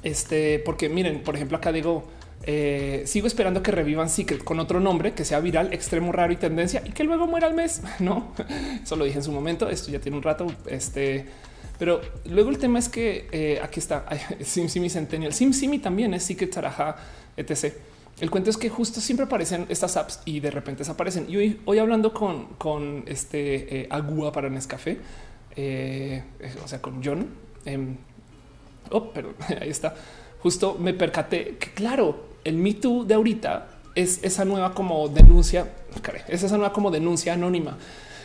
Este, porque miren, por ejemplo, acá digo, eh, sigo esperando que revivan Secret con otro nombre que sea viral, extremo, raro y tendencia y que luego muera al mes. No, eso lo dije en su momento. Esto ya tiene un rato. Este, pero luego el tema es que eh, aquí está SimSimi Centennial, SimSimi también es Secret Taraja, etc. El cuento es que justo siempre aparecen estas apps y de repente desaparecen. Y hoy, hoy hablando con, con este eh, Agua para Nescafé, eh, o sea, con John. Em, oh, perdón, ahí está. Justo me percaté que, claro, el Me Too de ahorita es esa nueva como denuncia, es esa nueva como denuncia anónima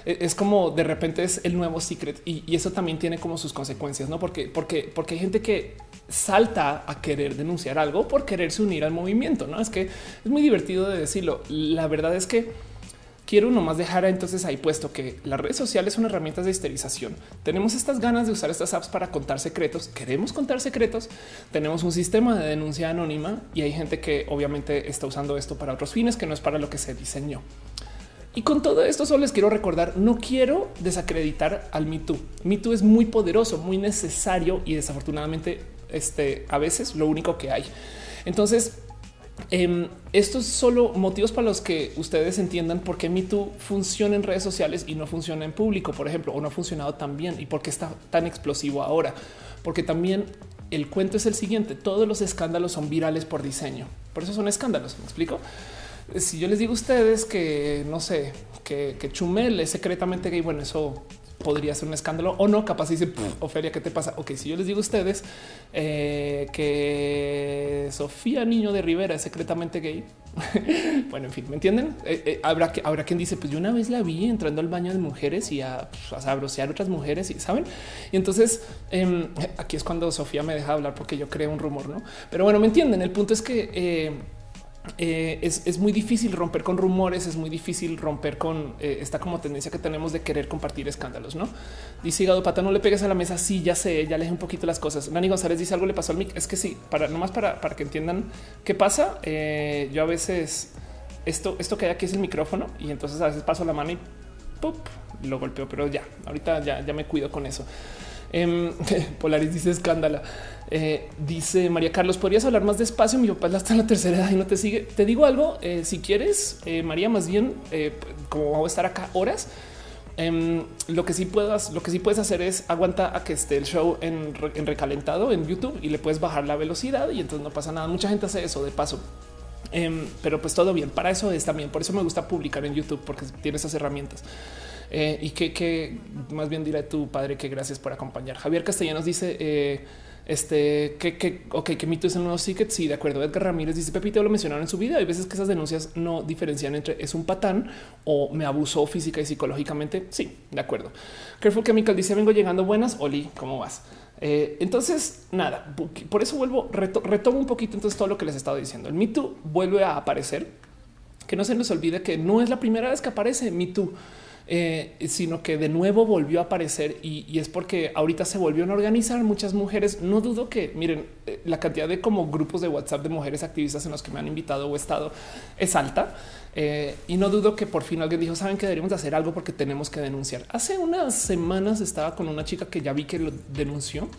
e-, es como de repente es el nuevo secret y, y, eso también tiene como sus consecuencias, no? Porque, porque, porque hay gente que salta a querer denunciar algo por quererse unir al movimiento. No es que es muy divertido de decirlo. La verdad es que quiero nomás dejar entonces ahí puesto que las redes sociales son herramientas de histerización. Tenemos estas ganas de usar estas apps para contar secretos. Queremos contar secretos. Tenemos un sistema de denuncia anónima y hay gente que obviamente está usando esto para otros fines que no es para lo que se diseñó. Y con todo esto solo les quiero recordar, no quiero desacreditar al Me Too. Me Too es muy poderoso, muy necesario y desafortunadamente este, a veces lo único que hay. Entonces, eh, estos solo motivos para los que ustedes entiendan por qué MeToo funciona en redes sociales y no funciona en público, por ejemplo, o no ha funcionado tan bien y por qué está tan explosivo ahora. Porque también el cuento es el siguiente: todos los escándalos son virales por diseño. Por eso son escándalos. Me explico. si yo les digo a ustedes que no sé, que, que Chumel es secretamente gay, bueno, eso podría ser un escándalo o no. Capaz dice Ofelia, ¿qué te pasa? Ok, si yo les digo a ustedes eh, que Sofía Niño de Rivera es secretamente gay. bueno, en fin, ¿me entienden? Eh, eh, habrá que habrá quien dice, pues yo una vez la vi entrando al baño de mujeres y a, pues, a otras mujeres y saben. Y entonces em, aquí es cuando Sofía me deja hablar porque yo creo un rumor, no? Pero bueno, me entienden. El punto es que eh, es, muy difícil romper con rumores, es muy difícil romper con eh, esta como tendencia que tenemos de querer compartir escándalos, ¿no? Dice Gado Pata, no le pegues a la mesa, sí, ya sé, ya leje un poquito las cosas. Nani González dice algo le pasó al mic, es que sí, para nomás para, para que entiendan qué pasa, eh, yo a veces esto, esto que hay aquí es el micrófono y entonces a veces paso la mano y lo golpeo, pero ya, ahorita ya, ya me cuido con eso. Em, Polaris dice escándala. Eh, dice María Carlos, ¿podrías hablar más despacio? Mi papá está en la tercera edad y no te sigue. Te digo algo, eh, si quieres, eh, María, más bien, como vamos a estar acá horas, em, lo que sí puedas, lo que sí puedes hacer es aguanta a que esté el show en, recalentado en YouTube y le puedes bajar la velocidad y entonces no pasa nada. Mucha gente hace eso de paso. Em, pero pues todo bien. Para eso es también. Por eso me gusta publicar en YouTube porque tiene esas herramientas. y que, más bien dirá tu padre que gracias por acompañar. Javier Castellanos dice este que, que, ok, que mito es el nuevo ticket. Sí, de acuerdo. Edgar Ramírez dice Pepito lo mencionaron en su vida. Hay veces que esas denuncias no diferencian entre es un patán o me abusó física y psicológicamente. Sí, de acuerdo. Careful Chemical dice vengo llegando buenas. Oli, ¿cómo vas? Eh, entonces, nada, por eso vuelvo, retomo un poquito entonces todo lo que les he estado diciendo. El mito vuelve a aparecer. Que no se nos olvide que no es la primera vez que aparece Me eh, sino que de nuevo volvió a aparecer y, es porque ahorita se volvieron a organizar muchas mujeres. No dudo que miren eh, la cantidad de como grupos de WhatsApp de mujeres activistas en los que me han invitado o estado es alta. Eh, y no dudo que por fin alguien dijo, saben que deberíamos hacer algo porque tenemos que denunciar. Hace unas semanas estaba con una chica que ya vi que lo denunció.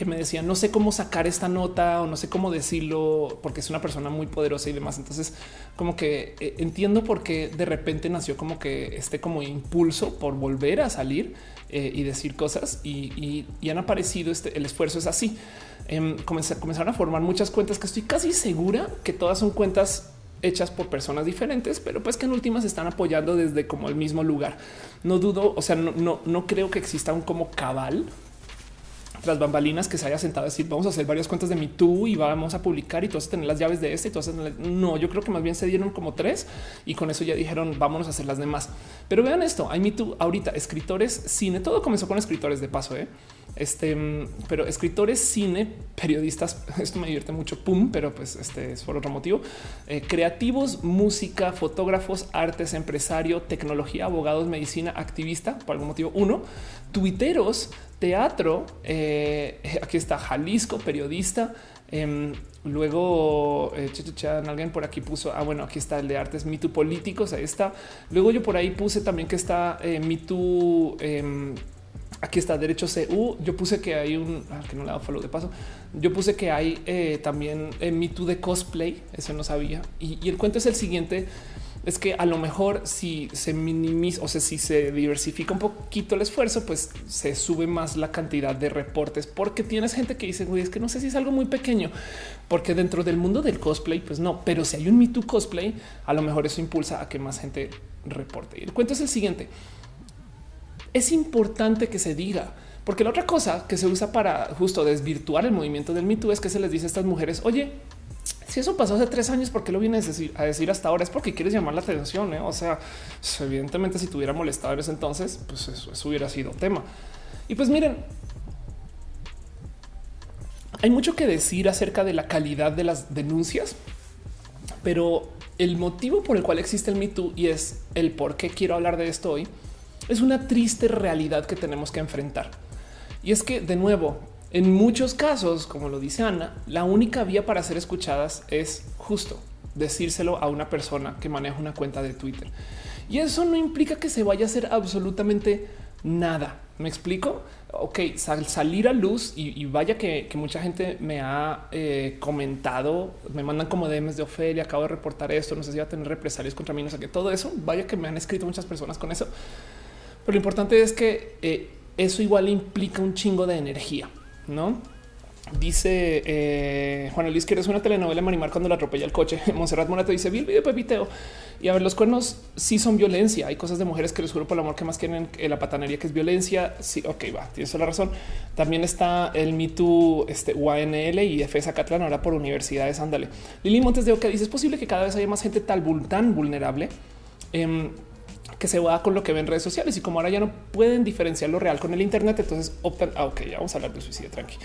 Em, que me decía no sé cómo sacar esta nota o no sé cómo decirlo porque es una persona muy poderosa y demás. Entonces, como que eh, entiendo por qué de repente nació como que este como impulso por volver a salir eh, y decir cosas y, han aparecido. Este, el esfuerzo es así. Eh, comenzaron a formar muchas cuentas que estoy casi segura que todas son cuentas hechas por personas diferentes, pero pues que en últimas están apoyando desde como el mismo lugar. No dudo, o sea, no, no, no creo que exista un como cabal las bambalinas que se haya sentado a decir vamos a hacer varias cuentas de mi tú y vamos a publicar y todas tener las llaves de este y todas no, yo creo que más bien se dieron como tres y con eso ya dijeron vámonos a hacer las demás. Pero vean esto, hay mi tú ahorita escritores, cine, todo comenzó con escritores de paso, ¿eh? este, pero escritores, cine, periodistas, esto me divierte mucho, pum, pero pues este es por otro motivo, eh, creativos, música, fotógrafos, artes, empresario, tecnología, abogados, medicina, activista, por algún motivo, uno, tuiteros, teatro, eh, aquí está Jalisco, periodista, em, luego eh, alguien por aquí puso, ah, bueno, aquí está el de artes, mito políticos, ahí está. Luego yo por ahí puse también que está eh, mito, em, aquí está derecho CU. Yo puse que hay un ah, que no le hago follow de paso. Yo puse que hay eh, también eh, mito de cosplay. Eso no sabía. y, el cuento es el siguiente es que a lo mejor si se minimiza o sea, si se diversifica un poquito el esfuerzo, pues se sube más la cantidad de reportes porque tienes gente que dice, es que no sé si es algo muy pequeño, porque dentro del mundo del cosplay, pues no, pero si hay un Me Too cosplay, a lo mejor eso impulsa a que más gente reporte. Y el cuento es el siguiente. Es importante que se diga, porque la otra cosa que se usa para justo desvirtuar el movimiento del Me Too es que se les dice a estas mujeres, oye, si eso pasó hace tres años, ¿por qué lo vienes a decir, hasta ahora? Es porque quieres llamar la atención. ¿eh? O sea, evidentemente, si tuviera molestado en ese entonces, pues eso, hubiera sido tema. Y pues miren, hay mucho que decir acerca de la calidad de las denuncias, pero el motivo por el cual existe el Me Too y es el por qué quiero hablar de esto hoy es una triste realidad que tenemos que enfrentar. Y es que, de nuevo, en muchos casos, como lo dice Ana, la única vía para ser escuchadas es justo decírselo a una persona que maneja una cuenta de Twitter. Y eso no implica que se vaya a hacer absolutamente nada. ¿Me explico? Ok, salir a luz y, vaya que, mucha gente me ha eh, comentado, me mandan como DMs de Ofelia, acabo de reportar esto, no sé si va a tener represalias contra mí, no sé qué, todo eso, vaya que me han escrito muchas personas con eso. Pero lo importante es que eh, eso igual implica un chingo de energía no? Dice eh, Juan Luis, ¿quieres una telenovela Marimar cuando la atropella el coche? Monserrat Morato dice, vi video Pepiteo. Y a ver, los cuernos sí son violencia. Hay cosas de mujeres que les juro por el amor que más quieren la patanería, que es violencia. Sí, ok, va, tienes toda la razón. También está el Me Too, este UANL y FS Catlán ahora por universidades. Ándale. Lili Montes de Oca dice, es posible que cada vez haya más gente tan vulnerable. Em, que se va con lo que ven en redes sociales y como ahora ya no pueden diferenciar lo real con el Internet, entonces optan. Ah, ok, vamos a hablar de suicidio. Tranqui.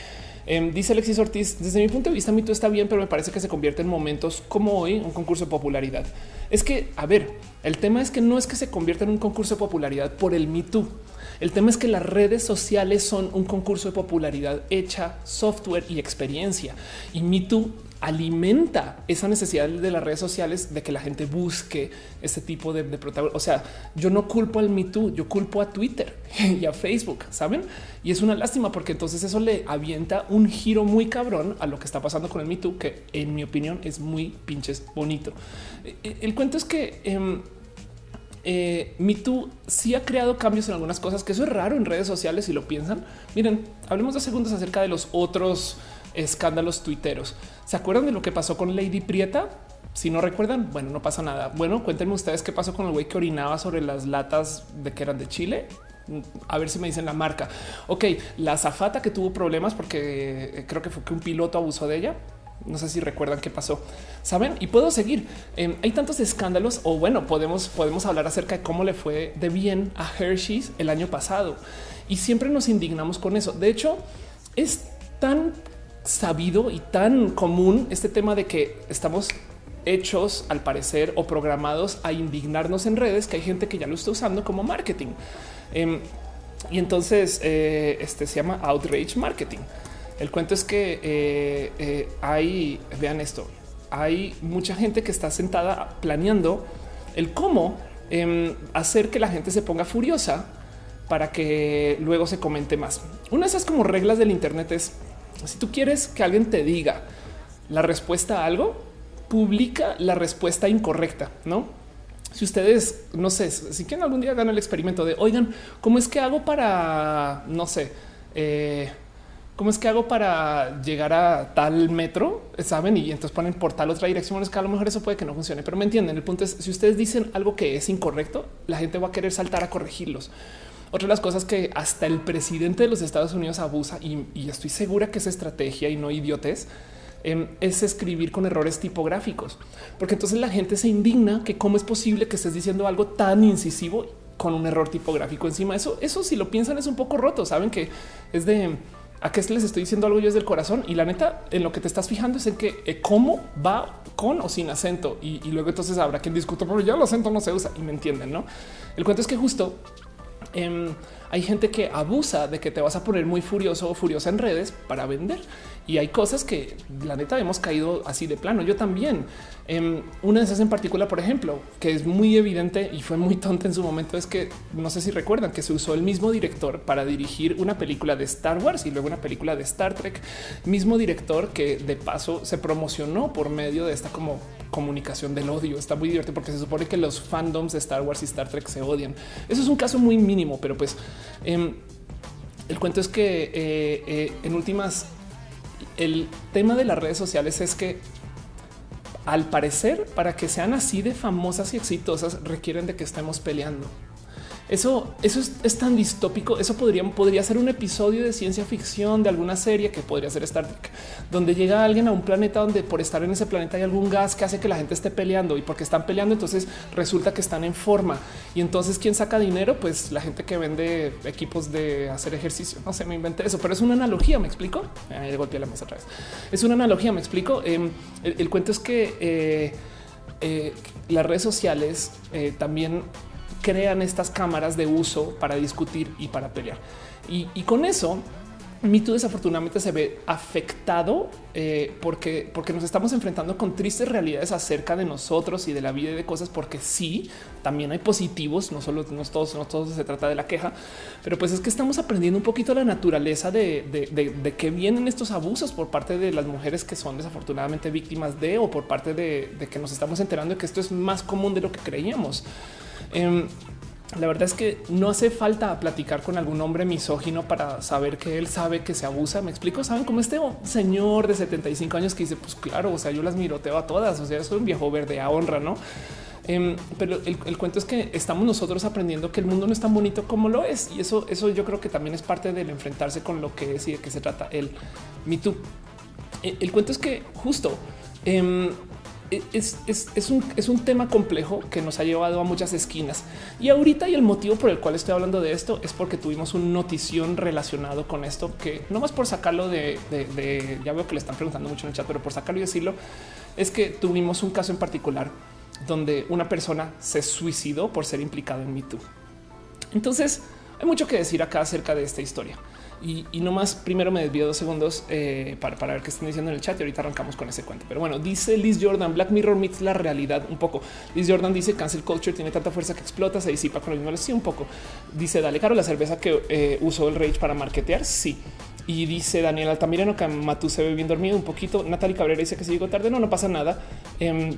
Em, dice Alexis Ortiz, desde mi punto de vista, mito está bien, pero me parece que se convierte en momentos como hoy un concurso de popularidad. Es que, a ver, el tema es que no es que se convierta en un concurso de popularidad por el Me El tema es que las redes sociales son un concurso de popularidad hecha software y experiencia. Y Me alimenta esa necesidad de las redes sociales de que la gente busque ese tipo de, de protagonismo. O sea, yo no culpo al Me Too, yo culpo a Twitter y a Facebook, saben? Y es una lástima porque entonces eso le avienta un giro muy cabrón a lo que está pasando con el Me Too, que en mi opinión es muy pinches bonito. E, e, el cuento es que eh, eh, Me Too sí ha creado cambios en algunas cosas, que eso es raro en redes sociales si lo piensan. Miren, hablemos de segundos acerca de los otros escándalos tuiteros. ¿Se acuerdan de lo que pasó con Lady Prieta? Si no recuerdan, bueno, no pasa nada. Bueno, cuéntenme ustedes qué pasó con el güey que orinaba sobre las latas de que eran de Chile. A ver si me dicen la marca. Ok, la zafata que tuvo problemas porque eh, creo que fue que un piloto abusó de ella. No sé si recuerdan qué pasó. Saben y puedo seguir. Em, hay tantos escándalos o bueno, podemos, podemos hablar acerca de cómo le fue de bien a Hershey's el año pasado y siempre nos indignamos con eso. De hecho, es tan sabido y tan común este tema de que estamos hechos al parecer o programados a indignarnos en redes que hay gente que ya lo está usando como marketing. Em, y entonces eh, este se llama outrage marketing. El cuento es que eh, eh, hay, vean esto, hay mucha gente que está sentada planeando el cómo em, hacer que la gente se ponga furiosa para que luego se comente más. Una de esas como reglas del Internet es si tú quieres que alguien te diga la respuesta a algo, publica la respuesta incorrecta, no? Si ustedes no sé si quieren algún día hagan el experimento de oigan, cómo es que hago para no sé, eh, cómo es que hago para llegar a tal metro, saben? Y entonces ponen por tal otra dirección. Es que a lo mejor eso puede que no funcione, pero me entienden. El punto es si ustedes dicen algo que es incorrecto, la gente va a querer saltar a corregirlos. Otra de las cosas que hasta el presidente de los Estados Unidos abusa y, estoy segura que es estrategia y no idiotes em, es escribir con errores tipográficos, porque entonces la gente se indigna que cómo es posible que estés diciendo algo tan incisivo con un error tipográfico encima. Eso, eso si lo piensan es un poco roto. Saben que es de a qué les estoy diciendo algo yo es del corazón y la neta en lo que te estás fijando es en que eh, cómo va con o sin acento y, luego entonces habrá quien discuta, pero ya el acento no se usa y me entienden. No, el cuento es que justo Em, hay gente que abusa de que te vas a poner muy furioso o furiosa en redes para vender. Y hay cosas que la neta hemos caído así de plano. Yo también. Em, una de esas en particular, por ejemplo, que es muy evidente y fue muy tonta en su momento, es que no sé si recuerdan que se usó el mismo director para dirigir una película de Star Wars y luego una película de Star Trek. Mismo director que de paso se promocionó por medio de esta como comunicación del odio. Está muy divertido porque se supone que los fandoms de Star Wars y Star Trek se odian. Eso es un caso muy mínimo, pero pues em, el cuento es que eh, eh, en últimas el tema de las redes sociales es que al parecer para que sean así de famosas y exitosas requieren de que estemos peleando. Eso, eso es, tan distópico. Eso podría, podría ser un episodio de ciencia ficción de alguna serie que podría ser Star Trek, donde llega alguien a un planeta donde por estar en ese planeta hay algún gas que hace que la gente esté peleando y porque están peleando, entonces resulta que están en forma. Y entonces, ¿quién saca dinero? Pues la gente que vende equipos de hacer ejercicio. No sé, me inventé eso, pero es una analogía. Me explico. Eh, golpeé la mesa otra vez. Es una analogía. Me explico. Em, el, cuento es que eh, eh, las redes sociales eh, también crean estas cámaras de uso para discutir y para pelear. Y, con eso, Mito desafortunadamente se ve afectado eh, porque, porque nos estamos enfrentando con tristes realidades acerca de nosotros y de la vida y de cosas, porque sí, también hay positivos, no solo no todos, no todos se trata de la queja, pero pues es que estamos aprendiendo un poquito la naturaleza de, de, que vienen estos abusos por parte de las mujeres que son desafortunadamente víctimas de o por parte de, que nos estamos enterando de que esto es más común de lo que creíamos. Em, la verdad es que no hace falta platicar con algún hombre misógino para saber que él sabe que se abusa. Me explico. Saben cómo este señor de 75 años que dice, pues claro, o sea, yo las miroteo a todas. O sea, soy un viejo verde a honra, no? Em, pero el, cuento es que estamos nosotros aprendiendo que el mundo no es tan bonito como lo es. Y eso, eso yo creo que también es parte del enfrentarse con lo que es y de qué se trata el Me Too. El, el cuento es que justo em, es, es, un, tema complejo que nos ha llevado a muchas esquinas. Y ahorita y el motivo por el cual estoy hablando de esto es porque tuvimos un notición relacionado con esto que no más por sacarlo de, de, ya veo que le están preguntando mucho en el chat, pero por sacarlo y decirlo es que tuvimos un caso en particular donde una persona se suicidó por ser implicado en Me Too. Entonces hay mucho que decir acá acerca de esta historia. Y, y nomás primero me desvío dos segundos eh, para, para, ver qué están diciendo en el chat y ahorita arrancamos con ese cuento. Pero bueno, dice Liz Jordan, Black Mirror meets la realidad un poco. Liz Jordan dice cancel culture tiene tanta fuerza que explota, se disipa con los mismos. Sí, un poco. Dice, dale caro la cerveza que eh, usó el Rage para marketear. Sí. Y dice Daniel Altamirano que Matú se ve bien dormido un poquito. Natalie Cabrera dice que si llegó tarde, no, no pasa nada. Eh,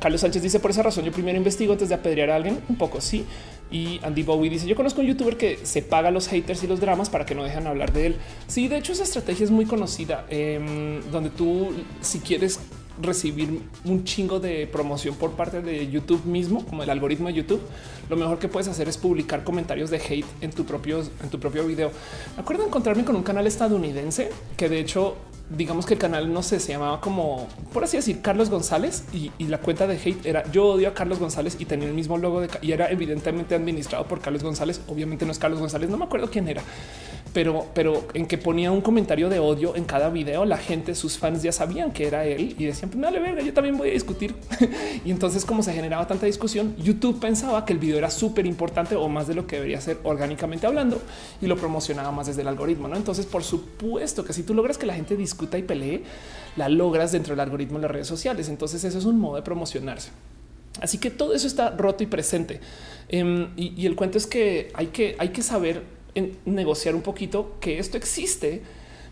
Carlos Sánchez dice por esa razón yo primero investigo antes de apedrear a alguien un poco. Sí. Y Andy Bowie dice: Yo conozco un youtuber que se paga los haters y los dramas para que no dejen hablar de él. Sí, de hecho, esa estrategia es muy conocida, em, donde tú, si quieres recibir un chingo de promoción por parte de YouTube mismo, como el algoritmo de YouTube, lo mejor que puedes hacer es publicar comentarios de hate en tu propio, en tu propio video. Me acuerdo encontrarme con un canal estadounidense que de hecho digamos que el canal no sé, se llamaba como por así decir Carlos González y, la cuenta de hate era yo odio a Carlos González y tenía el mismo logo de y era evidentemente administrado por Carlos González. Obviamente no es Carlos González, no me acuerdo quién era, pero, pero en que ponía un comentario de odio en cada video, la gente, sus fans ya sabían que era él y decían, pues dale verga, yo también voy a discutir. y entonces, como se generaba tanta discusión, YouTube pensaba que el video era súper importante o más de lo que debería ser orgánicamente hablando y lo promocionaba más desde el algoritmo. ¿no? Entonces, por supuesto que si tú logras que la gente discuta y pelee, la logras dentro del algoritmo de las redes sociales. Entonces, eso es un modo de promocionarse. Así que todo eso está roto y presente. Em, y, el cuento es que hay que, hay que saber negociar un poquito que esto existe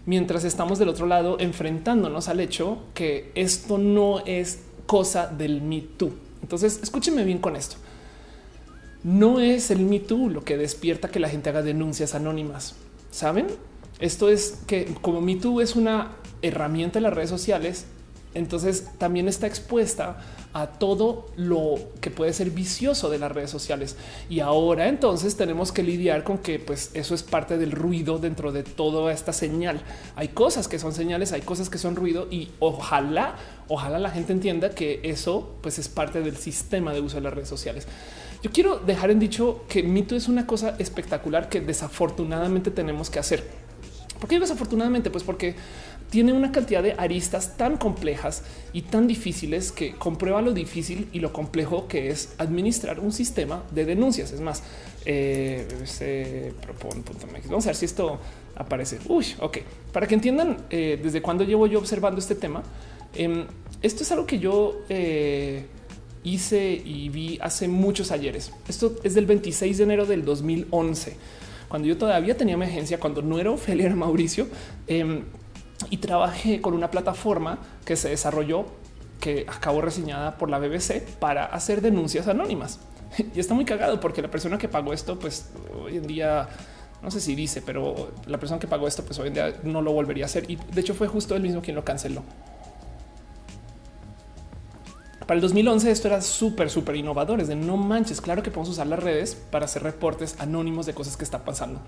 mientras estamos del otro lado enfrentándonos al hecho que esto no es cosa del Me Too. Entonces, escúcheme bien con esto. No es el Me Too lo que despierta que la gente haga denuncias anónimas. ¿Saben? Esto es que como Me Too es una herramienta en las redes sociales, entonces también está expuesta a todo lo que puede ser vicioso de las redes sociales. Y ahora entonces tenemos que lidiar con que pues eso es parte del ruido dentro de toda esta señal. Hay cosas que son señales, hay cosas que son ruido y ojalá, ojalá la gente entienda que eso pues es parte del sistema de uso de las redes sociales. Yo quiero dejar en dicho que mito es una cosa espectacular que desafortunadamente tenemos que hacer. ¿Por qué desafortunadamente? Pues porque tiene una cantidad de aristas tan complejas y tan difíciles que comprueba lo difícil y lo complejo que es administrar un sistema de denuncias. Es más, eh, se. Vamos a ver si esto aparece. Uy, ok. Para que entiendan eh, desde cuándo llevo yo observando este tema, em, esto es algo que yo eh, hice y vi hace muchos ayeres. Esto es del 26 de enero del 2011 cuando yo todavía tenía emergencia, cuando no era Ophelia, era Mauricio, em, y trabajé con una plataforma que se desarrolló, que acabó reseñada por la BBC para hacer denuncias anónimas. Y está muy cagado porque la persona que pagó esto, pues hoy en día no sé si dice, pero la persona que pagó esto, pues hoy en día no lo volvería a hacer. Y de hecho fue justo el mismo quien lo canceló. Para el 2011 esto era súper, súper innovador. Es de no manches. Claro que podemos usar las redes para hacer reportes anónimos de cosas que está pasando.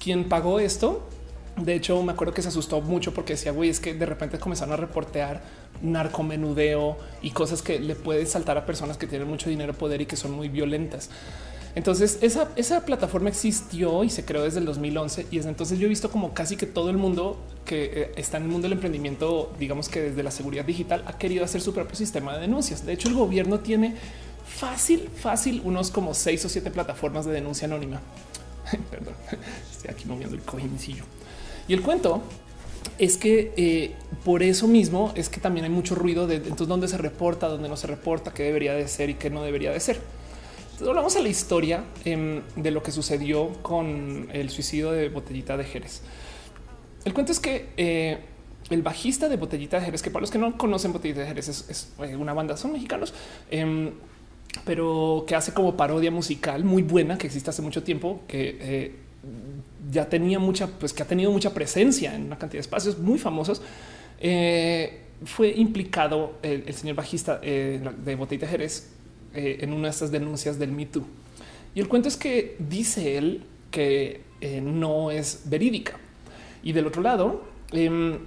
¿Quién pagó esto? De hecho, me acuerdo que se asustó mucho porque decía, güey, es que de repente comenzaron a reportear narcomenudeo y cosas que le puede saltar a personas que tienen mucho dinero, poder y que son muy violentas. Entonces esa, esa plataforma existió y se creó desde el 2011 y desde entonces yo he visto como casi que todo el mundo que eh, está en el mundo del emprendimiento, digamos que desde la seguridad digital ha querido hacer su propio sistema de denuncias. De hecho, el gobierno tiene fácil, fácil unos como seis o siete plataformas de denuncia anónima. Perdón, estoy aquí moviendo el cojincillo. Y el cuento es que eh, por eso mismo es que también hay mucho ruido de entonces dónde se reporta, dónde no se reporta, qué debería de ser y qué no debería de ser. Entonces hablamos a la historia em, de lo que sucedió con el suicidio de Botellita de Jerez. El cuento es que eh, el bajista de Botellita de Jerez, que para los que no conocen Botellita de Jerez es, eh, una banda, son mexicanos. Em, pero que hace como parodia musical muy buena que existe hace mucho tiempo, que ya tenía mucha, pues que ha tenido mucha presencia en una cantidad de espacios muy famosos. Eh, fue implicado el, señor bajista eh, de Botella Jerez en una de estas denuncias del Me Too. Y el cuento es que dice él que no es verídica. Y del otro lado, em,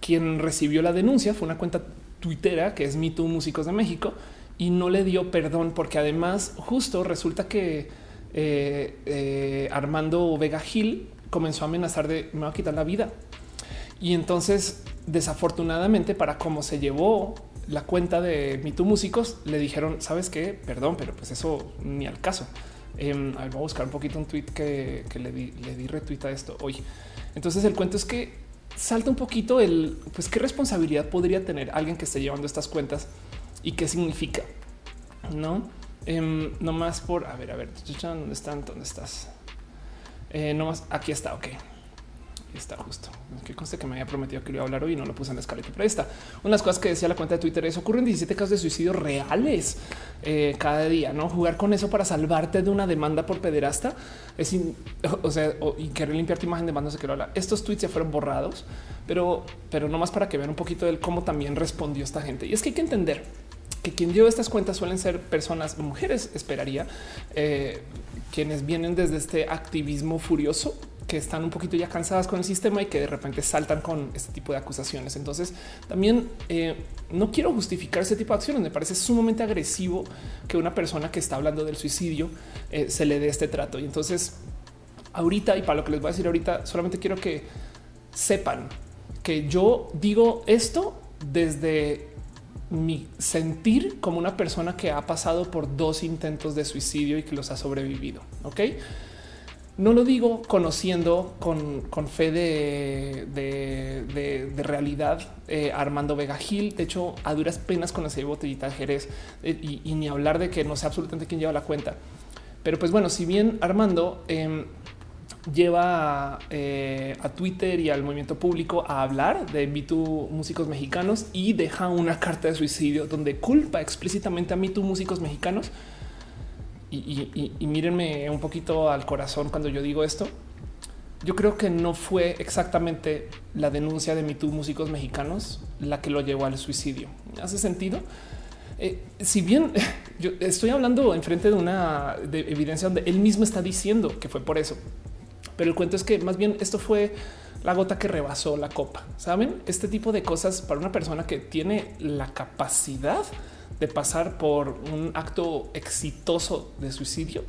quien recibió la denuncia fue una cuenta tuitera que es Me Too Músicos de México y no le dio perdón porque además justo resulta que eh, eh, Armando Vega Gil comenzó a amenazar de me va a quitar la vida. Y entonces, desafortunadamente, para cómo se llevó la cuenta de MeToo Músicos, le dijeron, ¿sabes qué? Perdón, pero pues eso ni al caso. Eh, voy a buscar un poquito un tweet que, le di, le di retweet a esto hoy. Entonces el cuento es que salta un poquito el, pues qué responsabilidad podría tener alguien que esté llevando estas cuentas y qué significa, ¿no? Eh, no más por, a ver, a ver, ¿dónde están? ¿Dónde estás? Eh, no más, aquí está, ok está justo. Que conste que me había prometido que lo iba a hablar hoy y no lo puse en la escaleta, pero está. Una de las cosas que decía la cuenta de Twitter es ocurren 17 casos de suicidio reales eh, cada día, no jugar con eso para salvarte de una demanda por pederasta es, o sea, y querer limpiar tu imagen de no sé qué lo habla. Estos tweets ya fueron borrados, pero, pero no más para que vean un poquito de cómo también respondió esta gente. Y es que hay que entender que quien lleva estas cuentas suelen ser personas, mujeres, esperaría, eh, quienes vienen desde este activismo furioso que están un poquito ya cansadas con el sistema y que de repente saltan con este tipo de acusaciones. Entonces, también eh, no quiero justificar ese tipo de acciones. Me parece sumamente agresivo que una persona que está hablando del suicidio eh, se le dé este trato. Y entonces, ahorita y para lo que les voy a decir ahorita, solamente quiero que sepan que yo digo esto desde mi sentir como una persona que ha pasado por dos intentos de suicidio y que los ha sobrevivido. Ok. No lo digo conociendo con, fe de, realidad eh, Armando Vega Gil. De hecho, a duras penas conocí Botellita de Jerez eh, y, ni hablar de que no sé absolutamente quién lleva la cuenta. Pero pues bueno, si bien Armando em, lleva eh, a Twitter y al movimiento público a hablar de MeToo músicos mexicanos y deja una carta de suicidio donde culpa explícitamente a MeToo músicos mexicanos y, mírenme un poquito al corazón cuando yo digo esto. Yo creo que no fue exactamente la denuncia de MeToo músicos mexicanos la que lo llevó al suicidio. ¿Hace sentido? Eh, si bien yo estoy hablando enfrente de una evidencia donde él mismo está diciendo que fue por eso, pero el cuento es que más bien esto fue la gota que rebasó la copa. Saben este tipo de cosas para una persona que tiene la capacidad de pasar por un acto exitoso de suicidio.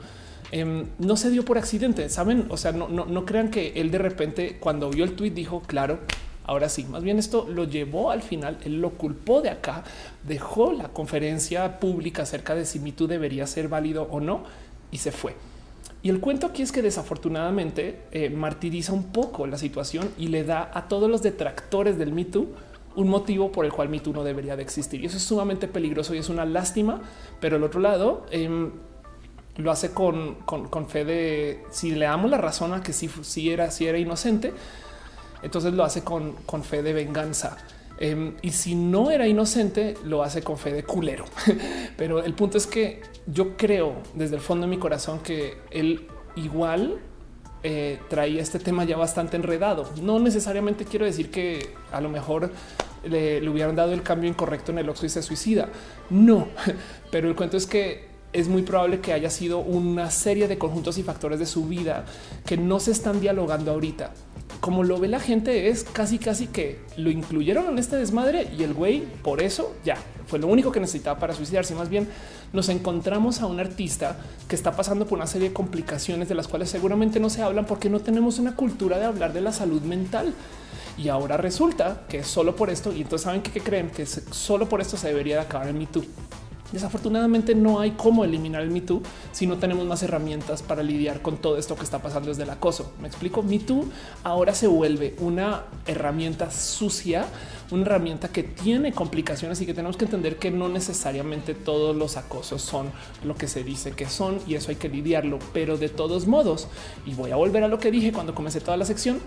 Em, no se dio por accidente, saben? O sea, no, no, crean que él de repente cuando vio el tweet dijo, claro, ahora sí. Más bien esto lo llevó al final, él lo culpó de acá, dejó la conferencia pública acerca de si Me debería ser válido o no y se fue. Y el cuento aquí es que desafortunadamente eh, martiriza un poco la situación y le da a todos los detractores del Me un motivo por el cual Me no debería de existir. Y eso es sumamente peligroso y es una lástima. Pero el otro lado em, lo hace con, fe de si le damos la razón a que si era, si era inocente, entonces lo hace con, con fe de venganza. Em, y si no era inocente, lo hace con fe de culero. Pero el punto es que yo creo desde el fondo de mi corazón que él igual eh, traía este tema ya bastante enredado. No necesariamente quiero decir que a lo mejor le, hubieran dado el cambio incorrecto en el Oxxo y se suicida. No, pero el cuento es que es muy probable que haya sido una serie de conjuntos y factores de su vida que no se están dialogando ahorita. Como lo ve la gente es casi casi que lo incluyeron en este desmadre y el güey por eso ya fue lo único que necesitaba para suicidarse. Más bien nos encontramos a un artista que está pasando por una serie de complicaciones de las cuales seguramente no se hablan porque no tenemos una cultura de hablar de la salud mental. Y ahora resulta que solo por esto. Y entonces saben que, creen que solo por esto se debería de acabar el Me Too. Desafortunadamente no hay cómo eliminar el Me Too si no tenemos más herramientas para lidiar con todo esto que está pasando desde el acoso. Me explico. Me Too ahora se vuelve una herramienta sucia, una herramienta que tiene complicaciones y que tenemos que entender que no necesariamente todos los acosos son lo que se dice que son y eso hay que lidiarlo. Pero de todos modos, y voy a volver a lo que dije cuando comencé toda la sección,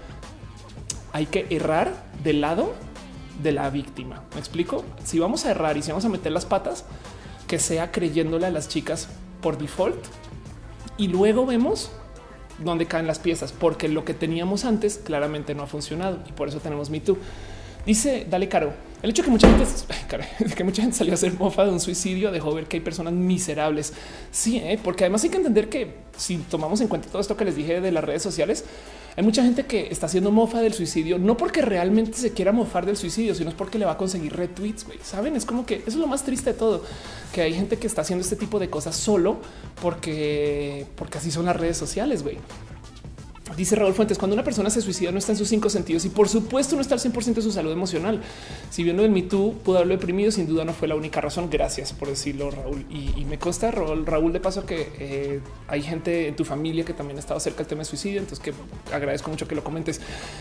hay que errar del lado de la víctima. Me explico. Si vamos a errar y si vamos a meter las patas, que sea creyéndole a las chicas por default y luego vemos dónde caen las piezas, porque lo que teníamos antes claramente no ha funcionado y por eso tenemos Me Too. Dice Dale Caro, el hecho que mucha gente, que mucha gente salió a hacer mofa de un suicidio dejó ver que hay personas miserables. Sí, ¿eh? porque además hay que entender que si tomamos en cuenta todo esto que les dije de las redes sociales, hay mucha gente que está haciendo mofa del suicidio, no porque realmente se quiera mofar del suicidio, sino es porque le va a conseguir retweets. Saben, es como que eso es lo más triste de todo, que hay gente que está haciendo este tipo de cosas solo porque, porque así son las redes sociales. Güey. Dice Raúl Fuentes, cuando una persona se suicida no está en sus cinco sentidos y por supuesto no está al 100% de su salud emocional. Si bien lo del Me pudo haberlo deprimido, sin duda no fue la única razón. Gracias por decirlo, Raúl. Y, me consta, Raúl, Raúl, de paso que eh, hay gente en tu familia que también ha estado cerca del tema de suicidio, entonces que agradezco mucho que lo comentes.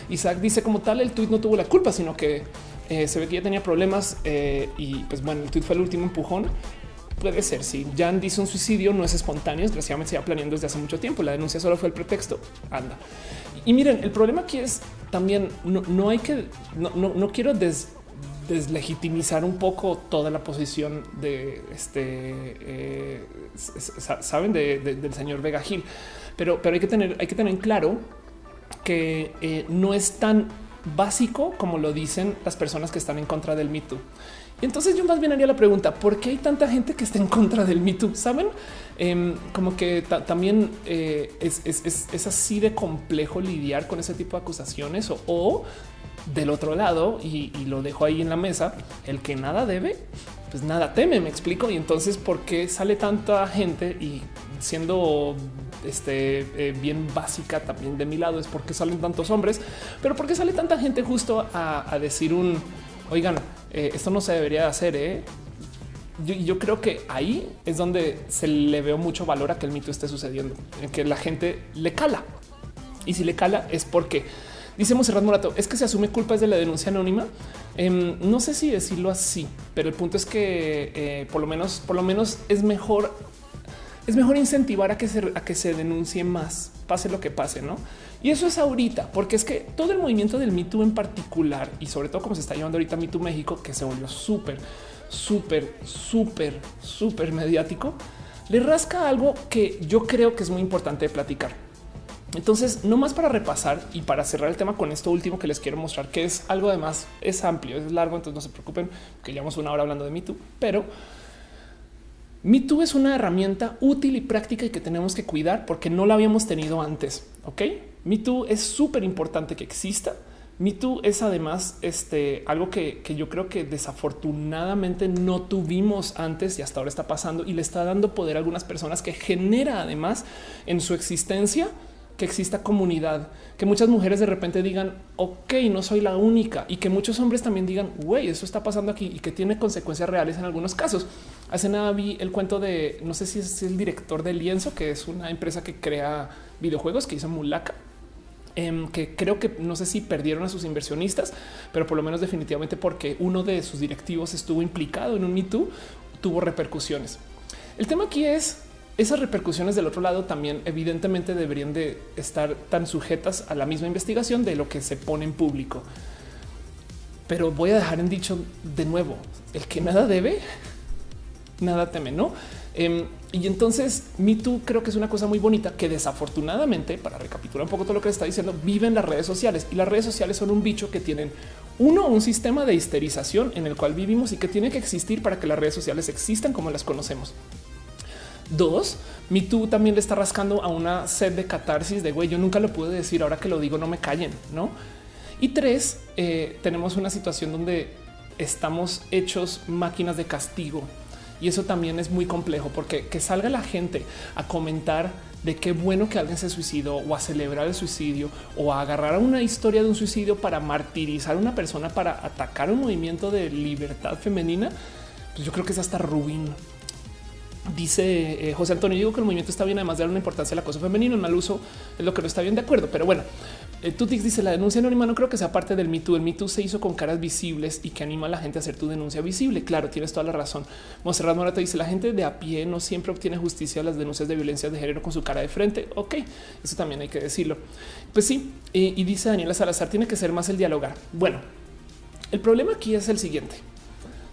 Isaac dice como tal, el tweet no tuvo la culpa, sino que eh, se ve que ya tenía problemas eh, y pues bueno, el tweet fue el último empujón Puede ser. Si Jan dice un suicidio, no es espontáneo, desgraciadamente se va planeando desde hace mucho tiempo. La denuncia solo fue el pretexto. Anda. Y miren, el problema aquí es también no, hay que, no, quiero deslegitimizar un poco toda la posición de este, eh, saben, del señor Vega Gil, pero, pero hay que tener, hay que tener en claro que eh, no es tan básico como lo dicen las personas que están en contra del mito. Entonces yo más bien haría la pregunta, ¿por qué hay tanta gente que está en contra del Me Too? ¿Saben? Em, como que también eh, es, así de complejo lidiar con ese tipo de acusaciones o, del otro lado, y, lo dejo ahí en la mesa, el que nada debe, pues nada teme, me explico. Y entonces, ¿por qué sale tanta gente y siendo este, eh, bien básica también de mi lado es porque salen tantos hombres, pero ¿por qué sale tanta gente justo a decir un oigan, eh, esto no se debería hacer. ¿eh? Yo, creo que ahí es donde se le veo mucho valor a que el mito esté sucediendo, en que la gente le cala. Y si le cala es porque dice Monserrat Morato, es que se asume culpa de la denuncia anónima. Em, no sé si decirlo así, pero el punto es que eh, por lo menos, por lo menos es mejor, es mejor incentivar a que se, a que se denuncie más, pase lo que pase, no? Y eso es ahorita, porque es que todo el movimiento del Me Too en particular y sobre todo como se está llevando ahorita Me Too México, que se volvió súper, súper, súper, súper mediático, le rasca algo que yo creo que es muy importante de platicar. Entonces, no más para repasar y para cerrar el tema con esto último que les quiero mostrar, que es algo además, es amplio, es largo, entonces no se preocupen, que llevamos una hora hablando de Me Too, pero Me Too es una herramienta útil y práctica y que tenemos que cuidar porque no la habíamos tenido antes, ¿ok? Me Too es súper importante que exista. Me Too es además este, algo que, yo creo que desafortunadamente no tuvimos antes y hasta ahora está pasando y le está dando poder a algunas personas que genera además en su existencia que exista comunidad, que muchas mujeres de repente digan, ok, no soy la única y que muchos hombres también digan, güey, eso está pasando aquí y que tiene consecuencias reales en algunos casos. Hace nada vi el cuento de, no sé si es el director de Lienzo, que es una empresa que crea videojuegos que hizo Mulaka Em, que creo que no sé si perdieron a sus inversionistas, pero por lo menos definitivamente porque uno de sus directivos estuvo implicado en un Me tuvo repercusiones. El tema aquí es esas repercusiones del otro lado también evidentemente deberían de estar tan sujetas a la misma investigación de lo que se pone en público. Pero voy a dejar en dicho de nuevo, el que nada debe, nada teme, ¿no? Em, y entonces Me Too creo que es una cosa muy bonita que desafortunadamente, para recapitular un poco todo lo que está diciendo, vive en las redes sociales y las redes sociales son un bicho que tienen uno, un sistema de histerización en el cual vivimos y que tiene que existir para que las redes sociales existan como las conocemos. Dos, Me Too también le está rascando a una sed de catarsis de güey, yo nunca lo pude decir, ahora que lo digo no me callen, ¿no? Y tres, eh, tenemos una situación donde estamos hechos máquinas de castigo y eso también es muy complejo porque que salga la gente a comentar de qué bueno que alguien se suicidó o a celebrar el suicidio o a agarrar una historia de un suicidio para martirizar a una persona para atacar un movimiento de libertad femenina, pues yo creo que es hasta ruin. Dice eh, José Antonio, digo que el movimiento está bien, además de dar una importancia al acoso femenino, el mal uso es lo que no está bien de acuerdo, pero bueno, Tutix dice la denuncia anónima no creo que sea parte del Me. El Me se hizo con caras visibles y que anima a la gente a hacer tu denuncia visible. Claro, tienes toda la razón. Monserrat Morata dice la gente de a pie no siempre obtiene justicia las denuncias de violencia de género con su cara de frente. Ok, eso también hay que decirlo. Pues sí, y dice Daniela Salazar, tiene que ser más el dialogar. Bueno, el problema aquí es el siguiente.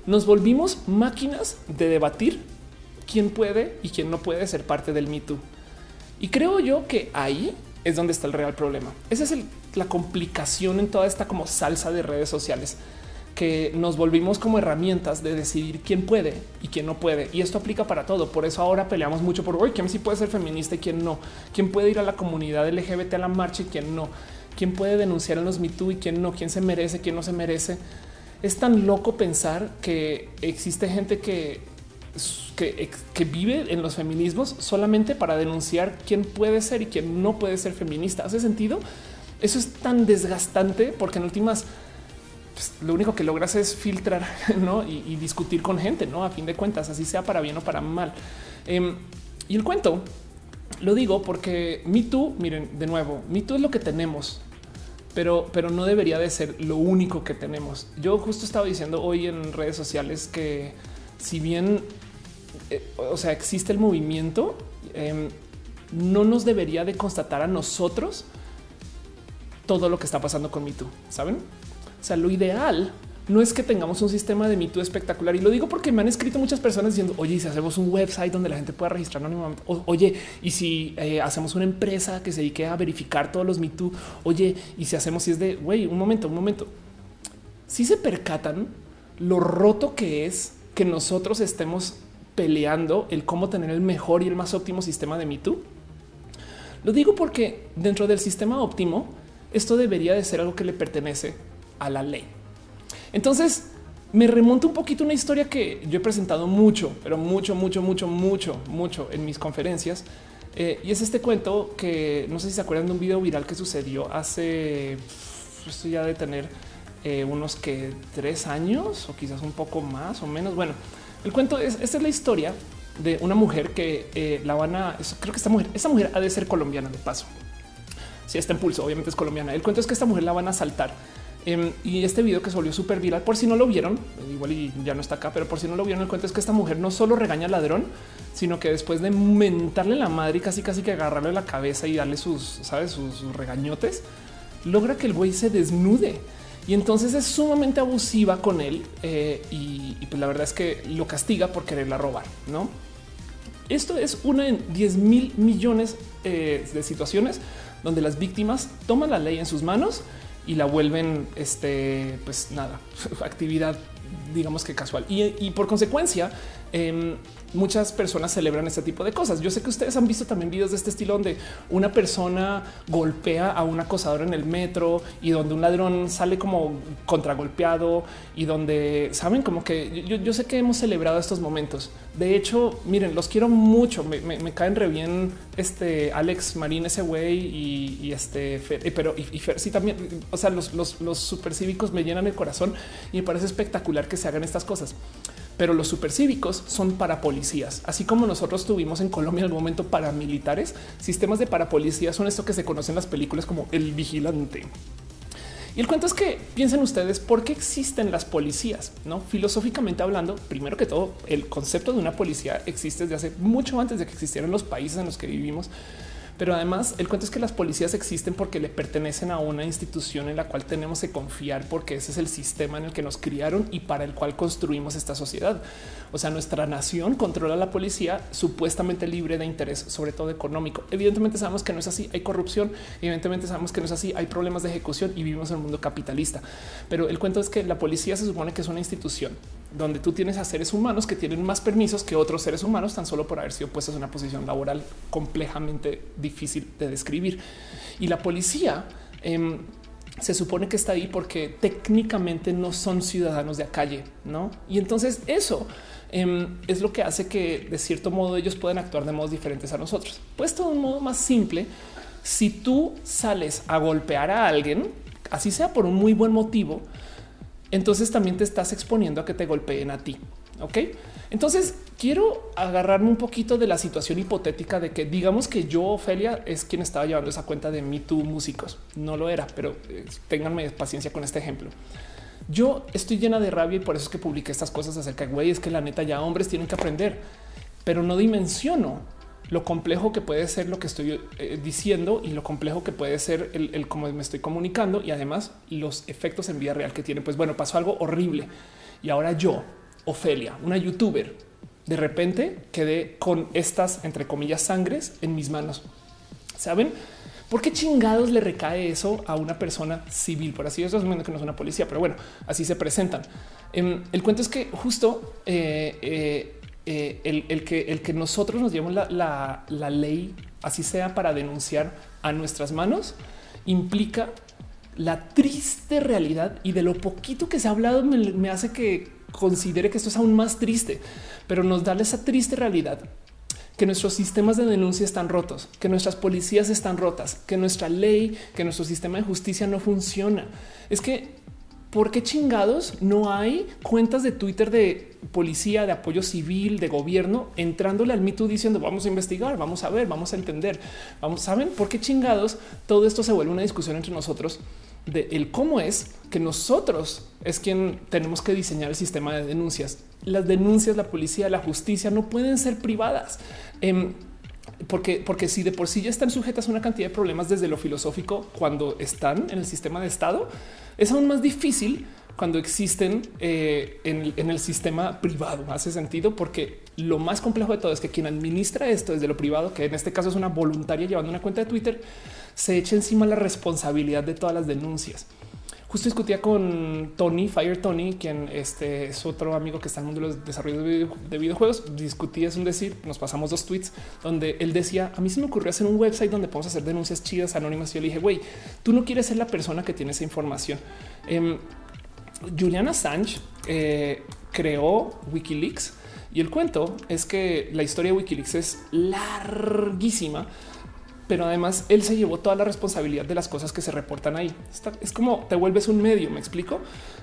Nos volvimos máquinas de debatir quién puede y quién no puede ser parte del Me. Y creo yo que ahí es donde está el real problema. Esa es la complicación en toda esta como salsa de redes sociales que nos volvimos como herramientas de decidir quién puede y quién no puede. Y esto aplica para todo. Por eso ahora peleamos mucho por hoy quién sí puede ser feminista y quién no, quién puede ir a la comunidad LGBT a la marcha y quién no, quién puede denunciar a los Me y quién no, quién se merece, quién no se merece. Es tan loco pensar que existe gente que, que, vive en los feminismos solamente para denunciar quién puede ser y quién no puede ser feminista. ¿Hace sentido? Eso es tan desgastante porque en últimas pues, lo único que logras es filtrar ¿no? y, discutir con gente, no a fin de cuentas, así sea para bien o para mal. Em, y el cuento lo digo porque Me Too, miren, de nuevo, Me Too es lo que tenemos, pero, pero no debería de ser lo único que tenemos. Yo justo estaba diciendo hoy en redes sociales que si bien, eh, o sea, existe el movimiento, em, no nos debería de constatar a nosotros todo lo que está pasando con Me Too, ¿saben? O sea, lo ideal no es que tengamos un sistema de mito espectacular. Y lo digo porque me han escrito muchas personas diciendo, oye, si hacemos un website donde la gente pueda registrar anónimamente, oye, y si eh, hacemos una empresa que se dedique a verificar todos los mito, oye, y si hacemos, si es de, güey, un momento, un momento. Si se percatan lo roto que es que nosotros estemos peleando el cómo tener el mejor y el más óptimo sistema de mito. Lo digo porque dentro del sistema óptimo, esto debería de ser algo que le pertenece a la ley. Entonces me remonto un poquito una historia que yo he presentado mucho, pero mucho, mucho, mucho, mucho, mucho en mis conferencias. Eh, y es este cuento que no sé si se acuerdan de un video viral que sucedió hace esto ya de tener eh, unos que tres años o quizás un poco más o menos. Bueno, el cuento es esta es la historia de una mujer que eh, la van a creo que esta mujer, esta mujer ha de ser colombiana de paso. Si está en obviamente es colombiana. El cuento es que esta mujer la van a asaltar Em, y este video que se volvió súper viral, por si no lo vieron, igual y ya no está acá, pero por si no lo vieron, el cuento es que esta mujer no solo regaña al ladrón, sino que después de mentarle la madre y casi casi que agarrarle la cabeza y darle sus, sabes, sus, regañotes, logra que el güey se desnude. Y entonces es sumamente abusiva con él eh, y, pues la verdad es que lo castiga por quererla robar, ¿no? Esto es una en 10 mil millones eh, de situaciones donde las víctimas toman la ley en sus manos y la vuelven, este, pues nada, actividad, digamos que casual. Y, por consecuencia, eh, muchas personas celebran este tipo de cosas. Yo sé que ustedes han visto también videos de este estilo donde una persona golpea a un acosador en el metro y donde un ladrón sale como contragolpeado y donde saben como que yo, sé que hemos celebrado estos momentos. De hecho, miren, los quiero mucho. Me, caen re bien este Alex Marín, ese güey y, este, eh, pero y, Fer, sí también. O sea, los, los, los supercívicos me llenan el corazón y me parece espectacular que se hagan estas cosas pero los supercívicos son para policías, así como nosotros tuvimos en Colombia en algún momento paramilitares. Sistemas de parapolicía son esto que se conoce en las películas como el vigilante. Y el cuento es que piensen ustedes por qué existen las policías, no filosóficamente hablando. Primero que todo, el concepto de una policía existe desde hace mucho antes de que existieran los países en los que vivimos pero además el cuento es que las policías existen porque le pertenecen a una institución en la cual tenemos que confiar porque ese es el sistema en el que nos criaron y para el cual construimos esta sociedad. O sea, nuestra nación controla la policía supuestamente libre de interés, sobre todo económico. Evidentemente sabemos que no es así, hay corrupción, evidentemente sabemos que no es así, hay problemas de ejecución y vivimos en un mundo capitalista. Pero el cuento es que la policía se supone que es una institución donde tú tienes a seres humanos que tienen más permisos que otros seres humanos tan solo por haber sido puestos en una posición laboral complejamente difícil de describir. Y la policía em, se supone que está ahí porque técnicamente no son ciudadanos de a calle, ¿no? Y entonces eso em, es lo que hace que de cierto modo ellos pueden actuar de modos diferentes a nosotros. Puesto de un modo más simple, si tú sales a golpear a alguien, así sea por un muy buen motivo, entonces también te estás exponiendo a que te golpeen a ti. Ok, entonces quiero agarrarme un poquito de la situación hipotética de que digamos que yo, Ofelia, es quien estaba llevando esa cuenta de Me Too músicos. No lo era, pero eh, paciencia con este ejemplo. Yo estoy llena de rabia y por eso es que publiqué estas cosas acerca de güey, es que la neta ya hombres tienen que aprender, pero no dimensiono lo complejo que puede ser lo que estoy eh, diciendo y lo complejo que puede ser el, el cómo me estoy comunicando y además los efectos en vida real que tiene. Pues bueno, pasó algo horrible y ahora yo, Ofelia, una youtuber, de repente quedé con estas, entre comillas, sangres en mis manos. ¿Saben? ¿Por qué chingados le recae eso a una persona civil? Por así decirlo, que no es una policía, pero bueno, así se presentan. Em, el cuento es que justo eh, eh, eh, el, que, nosotros nos llevemos la, ley, así sea para denunciar a nuestras manos, implica la triste realidad y de lo poquito que se ha hablado me, hace que considere que esto es aún más triste, pero nos da esa triste realidad que nuestros sistemas de denuncia están rotos, que nuestras policías están rotas, que nuestra ley, que nuestro sistema de justicia no funciona. Es que ¿por qué chingados no hay cuentas de Twitter de policía, de apoyo civil, de gobierno, entrándole al mito diciendo vamos a investigar, vamos a ver, vamos a entender, vamos, ¿saben por qué chingados todo esto se vuelve una discusión entre nosotros de el cómo es que nosotros es quien tenemos que diseñar el sistema de denuncias? Las denuncias, la policía, la justicia no pueden ser privadas. Em, porque, porque si de por sí ya están sujetas a una cantidad de problemas desde lo filosófico cuando están en el sistema de Estado, es aún más difícil cuando existen eh, en, el, sistema privado. Hace sentido porque lo más complejo de todo es que quien administra esto desde lo privado, que en este caso es una voluntaria llevando una cuenta de Twitter, se echa encima la responsabilidad de todas las denuncias. Justo discutía con Tony, Fire Tony, quien este es otro amigo que está en el mundo de los desarrollos de, videojuegos. Discutí, es un decir, nos pasamos dos tweets donde él decía: A mí se me ocurrió hacer un website donde podemos hacer denuncias chidas, anónimas. Y yo le dije, güey, tú no quieres ser la persona que tiene esa información. Eh, Julian Assange eh, creó Wikileaks y el cuento es que la historia de Wikileaks es larguísima pero además él se llevó toda la responsabilidad de las cosas que se reportan ahí. es como te vuelves un medio, me explico.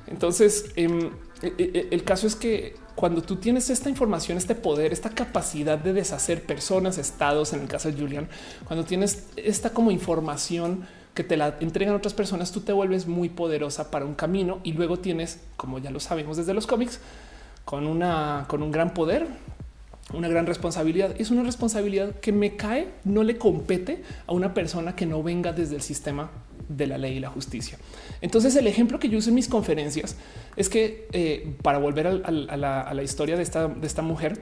Entonces, em, e, e, e, el caso es que cuando tú tienes esta información, este poder, esta capacidad de deshacer personas, estados, en el caso de Julian, cuando tienes esta como información que te la entregan otras personas, tú te vuelves muy poderosa para un camino y luego tienes, como ya lo sabemos desde los cómics, con una con un gran poder una gran responsabilidad. Es una responsabilidad que me cae, no le compete a una persona que no venga desde el sistema de la ley y la justicia. Entonces, el ejemplo que yo uso en mis conferencias es que eh, para volver a, la, historia de esta, de esta mujer,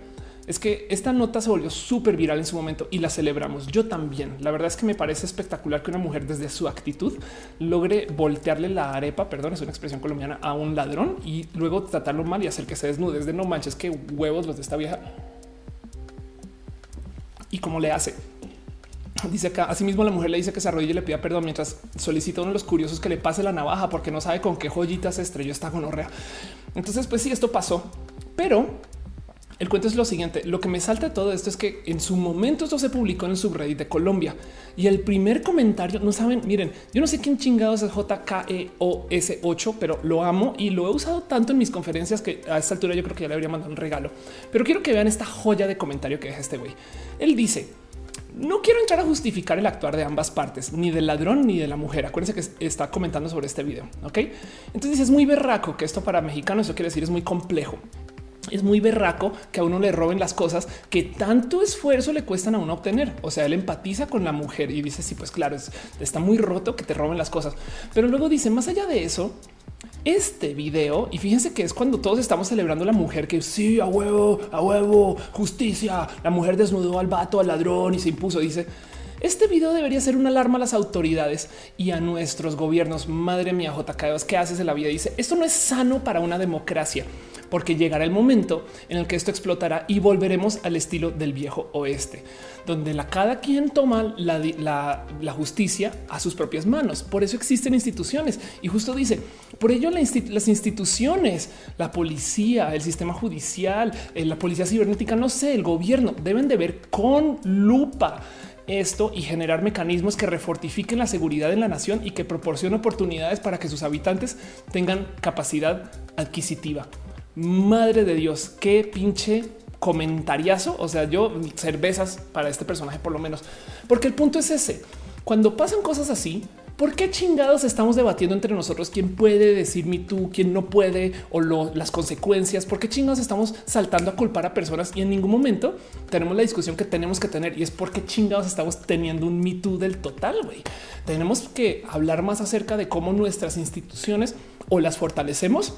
es que esta nota se volvió súper viral en su momento y la celebramos. Yo también. La verdad es que me parece espectacular que una mujer desde su actitud logre voltearle la arepa, perdón, es una expresión colombiana, a un ladrón y luego tratarlo mal y hacer que se desnude. Es de no manches, que huevos los de esta vieja y cómo le hace. Dice acá, asimismo la mujer le dice que se arrodille y le pida perdón mientras solicita a uno de los curiosos que le pase la navaja porque no sabe con qué joyitas se estrelló esta gonorrea. Entonces, pues sí, esto pasó, pero el cuento es lo siguiente. Lo que me salta de todo esto es que en su momento esto se publicó en el subreddit de Colombia y el primer comentario no saben. Miren, yo no sé quién chingados es JKEOS 8, pero lo amo y lo he usado tanto en mis conferencias que a esta altura yo creo que ya le habría mandado un regalo. Pero quiero que vean esta joya de comentario que deja este güey. Él dice: No quiero entrar a justificar el actuar de ambas partes, ni del ladrón ni de la mujer. Acuérdense que está comentando sobre este video. Ok, entonces es muy berraco que esto para mexicanos, eso quiere decir es muy complejo es muy berraco que a uno le roben las cosas que tanto esfuerzo le cuestan a uno obtener. O sea, él empatiza con la mujer y dice, sí, pues claro, está muy roto que te roben las cosas. Pero luego dice, más allá de eso, este video, y fíjense que es cuando todos estamos celebrando la mujer que sí, a huevo, a huevo, justicia, la mujer desnudó al vato, al ladrón y se impuso, dice, este video debería ser una alarma a las autoridades y a nuestros gobiernos. Madre mía, JK, ¿qué haces en la vida? Dice, esto no es sano para una democracia porque llegará el momento en el que esto explotará y volveremos al estilo del viejo oeste, donde la cada quien toma la, justicia a sus propias manos. Por eso existen instituciones y justo dice por ello las instituciones, la policía, el sistema judicial, eh, la policía cibernética, no sé, el gobierno deben de ver con lupa esto y generar mecanismos que refortifiquen la seguridad en la nación y que proporcionen oportunidades para que sus habitantes tengan capacidad adquisitiva. Madre de Dios, qué pinche comentariazo. O sea, yo cervezas para este personaje por lo menos, porque el punto es ese. Cuando pasan cosas así, ¿por qué chingados estamos debatiendo entre nosotros quién puede decir mi tú, quién no puede o las consecuencias? ¿Por qué chingados estamos saltando a culpar a personas y en ningún momento tenemos la discusión que tenemos que tener y es porque chingados estamos teniendo un me del total? güey. Tenemos que hablar más acerca de cómo nuestras instituciones o las fortalecemos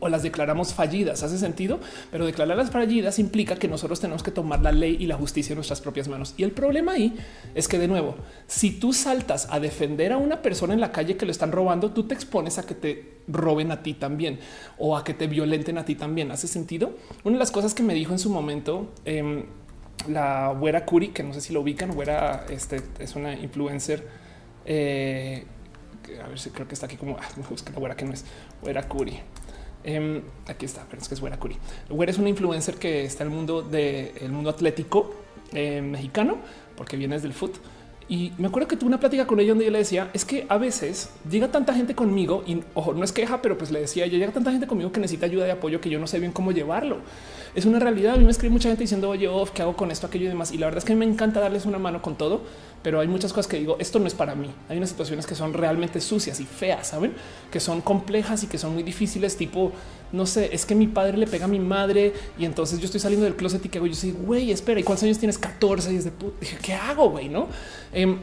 o las declaramos fallidas. Hace sentido, pero declararlas fallidas implica que nosotros tenemos que tomar la ley y la justicia en nuestras propias manos. Y el problema ahí es que, de nuevo, si tú saltas a defender a una persona en la calle que lo están robando, tú te expones a que te roben a ti también o a que te violenten a ti también. Hace sentido. Una de las cosas que me dijo en su momento eh, la güera Curi, que no sé si lo ubican, güera este, es una influencer. Eh, a ver si creo que está aquí como ah, busca la güera que no es güera Curi. Em, aquí está, pero es que es Güera Curi. Güera es una influencer que está en el mundo del mundo atlético eh, mexicano, porque viene del fútbol. Y me acuerdo que tuve una plática con ella donde yo le decía, es que a veces llega tanta gente conmigo y ojo, no es queja, pero pues le decía, ya llega tanta gente conmigo que necesita ayuda y apoyo que yo no sé bien cómo llevarlo. Es una realidad. A mí me escribe mucha gente diciendo, oye, ¿qué hago con esto, aquello y demás? Y la verdad es que me encanta darles una mano con todo, pero hay muchas cosas que digo, esto no es para mí. Hay unas situaciones que son realmente sucias y feas, saben que son complejas y que son muy difíciles, tipo no sé, es que mi padre le pega a mi madre y entonces yo estoy saliendo del closet y que hago yo soy güey, espera, ¿y cuántos años tienes? 14 y es de puta. Dije, ¿qué hago, güey? No? Em,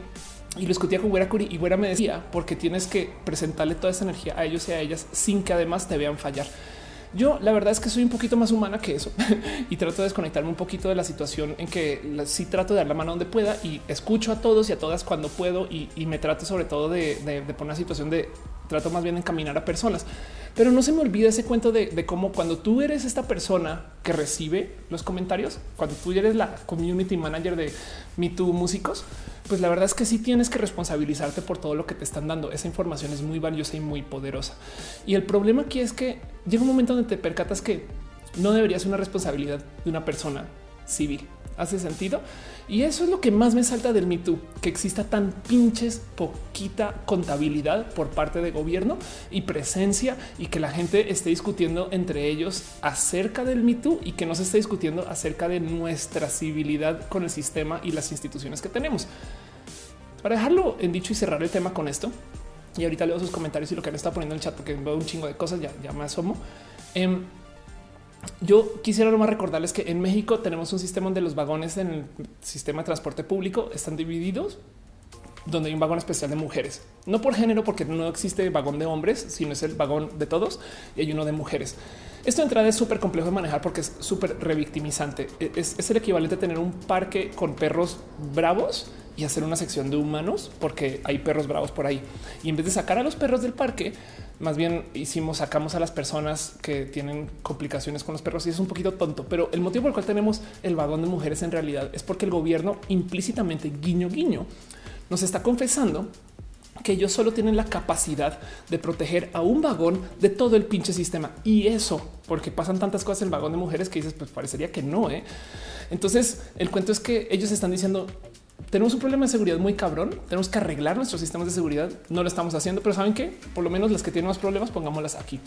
y lo discutía con Güera Curi y Güera me decía, porque tienes que presentarle toda esa energía a ellos y a ellas sin que además te vean fallar. Yo la verdad es que soy un poquito más humana que eso y trato de desconectarme un poquito de la situación en que sí trato de dar la mano donde pueda y escucho a todos y a todas cuando puedo y, me trato sobre todo de, de, poner una situación de trato más bien de encaminar a personas. Pero no se me olvida ese cuento de, cómo cuando tú eres esta persona que recibe los comentarios, cuando tú eres la community manager de Me Too Músicos, pues la verdad es que sí tienes que responsabilizarte por todo lo que te están dando. Esa información es muy valiosa y muy poderosa. Y el problema aquí es que llega un momento donde te percatas que no debería ser una responsabilidad de una persona civil. ¿Hace sentido? Y eso es lo que más me salta del Me Too, que exista tan pinches poquita contabilidad por parte de gobierno y presencia y que la gente esté discutiendo entre ellos acerca del Me Too y que no se esté discutiendo acerca de nuestra civilidad con el sistema y las instituciones que tenemos. Para dejarlo en dicho y cerrar el tema con esto, y ahorita leo sus comentarios y lo que me está poniendo en el chat porque veo un chingo de cosas, ya, ya me asomo. Em, yo quisiera recordarles que en México tenemos un sistema donde los vagones en el sistema de transporte público están divididos donde hay un vagón especial de mujeres, no por género, porque no existe vagón de hombres, sino es el vagón de todos y hay uno de mujeres. Esto de entrada es súper complejo de manejar porque es súper revictimizante. E-, es, el equivalente a tener un parque con perros bravos y hacer una sección de humanos porque hay perros bravos por ahí. Y en vez de sacar a los perros del parque, más bien hicimos, sacamos a las personas que tienen complicaciones con los perros y es un poquito tonto. Pero el motivo por el cual tenemos el vagón de mujeres en realidad es porque el gobierno implícitamente guiño guiño nos está confesando que ellos solo tienen la capacidad de proteger a un vagón de todo el pinche sistema. Y eso, porque pasan tantas cosas en el vagón de mujeres que dices, pues parecería que no. ¿eh? Entonces, el cuento es que ellos están diciendo, tenemos un problema de seguridad muy cabrón. Tenemos que arreglar nuestros sistemas de seguridad. No lo estamos haciendo, pero saben que por lo menos las que tienen más problemas, pongámoslas aquí.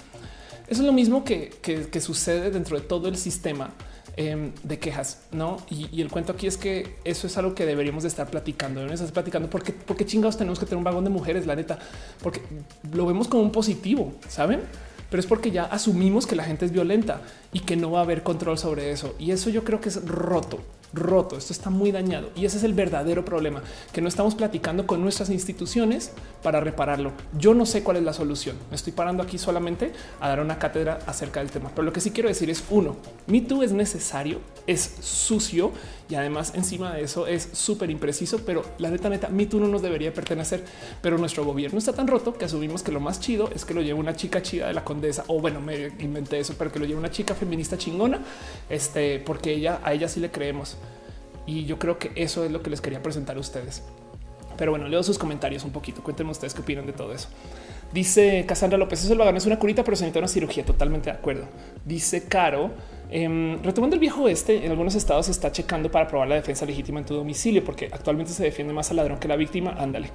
Eso es lo mismo que, sucede dentro de todo el sistema em, de quejas, no? Y, el cuento aquí es que eso es algo que deberíamos de estar platicando. Debemos estar platicando porque, porque chingados tenemos que tener un vagón de mujeres, la neta, porque lo vemos como un positivo, saben? Pero es porque ya asumimos que la gente es violenta y que no va a haber control sobre eso. Y eso yo creo que es roto roto. Esto está muy dañado y ese es el verdadero problema que no estamos platicando con nuestras instituciones para repararlo. Yo no sé cuál es la solución. Me estoy parando aquí solamente a dar una cátedra acerca del tema, pero lo que sí quiero decir es uno, Me Too es necesario, es sucio y además encima de eso es súper impreciso, pero la neta neta Me Too no nos debería pertenecer, pero nuestro gobierno está tan roto que asumimos que lo más chido es que lo lleve una chica chida de la condesa o bueno, me inventé eso, pero que lo lleve una chica feminista chingona, este, porque ella a ella sí le creemos. Y yo creo que eso es lo que les quería presentar a ustedes. Pero bueno, leo sus comentarios un poquito. Cuéntenme ustedes qué opinan de todo eso. Dice Cassandra López, eso lo hagan, es una curita, pero se necesita una cirugía. Totalmente de acuerdo. Dice Caro, em, retomando el viejo este, en algunos estados se está checando para probar la defensa legítima en tu domicilio, porque actualmente se defiende más al ladrón que la víctima. Ándale.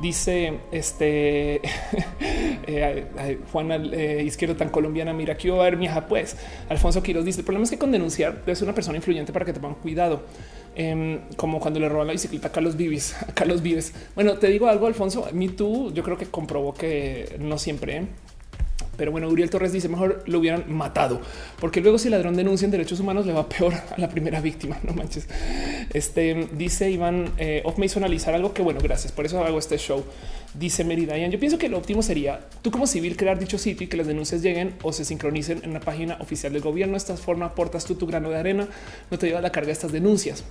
Dice este eh, eh, Izquierdo tan colombiana. Mira, aquí va a ver mi pues. Alfonso Quiroz dice: El problema es que con denunciar debes ser una persona influyente para que te pongan cuidado. Em, como cuando le roban la bicicleta a Carlos Vives, Carlos Vives. Bueno, te digo algo, Alfonso. A mí tú, yo creo que comprobó que no siempre. ¿eh? Pero bueno, Uriel Torres dice mejor lo hubieran matado, porque luego si el ladrón denuncia en derechos humanos le va peor a la primera víctima. No manches. Este dice Iván eh, Off me hizo analizar algo que bueno, gracias. Por eso hago este show. Dice Meridian. Yo pienso que lo óptimo sería tú como civil crear dicho sitio y que las denuncias lleguen o se sincronicen en la página oficial del gobierno. De esta forma aportas tú tu grano de arena, no te lleva la carga de estas denuncias.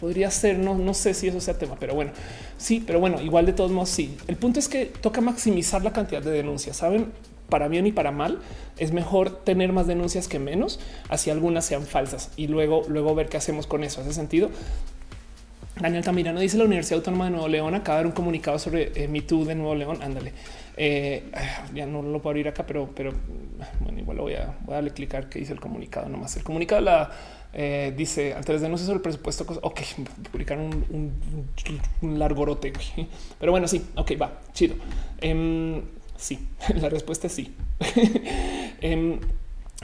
Podría ser, no, no sé si eso sea tema, pero bueno, sí, pero bueno, igual de todos modos, sí. El punto es que toca maximizar la cantidad de denuncias. Saben, para bien y para mal, es mejor tener más denuncias que menos, así algunas sean falsas y luego, luego ver qué hacemos con eso. Hace sentido. Daniel Tamirano dice la Universidad Autónoma de Nuevo León acaba de dar un comunicado sobre eh, Me Too de Nuevo León. Ándale. Eh, ya no lo puedo abrir acá, pero, pero bueno, igual voy a, voy a darle clicar que dice el comunicado nomás. El comunicado la eh, dice ante las denuncias sobre el presupuesto. Ok, publicar un, un, largorote, pero bueno, sí, ok, va chido. Em, sí, la respuesta es sí. Em,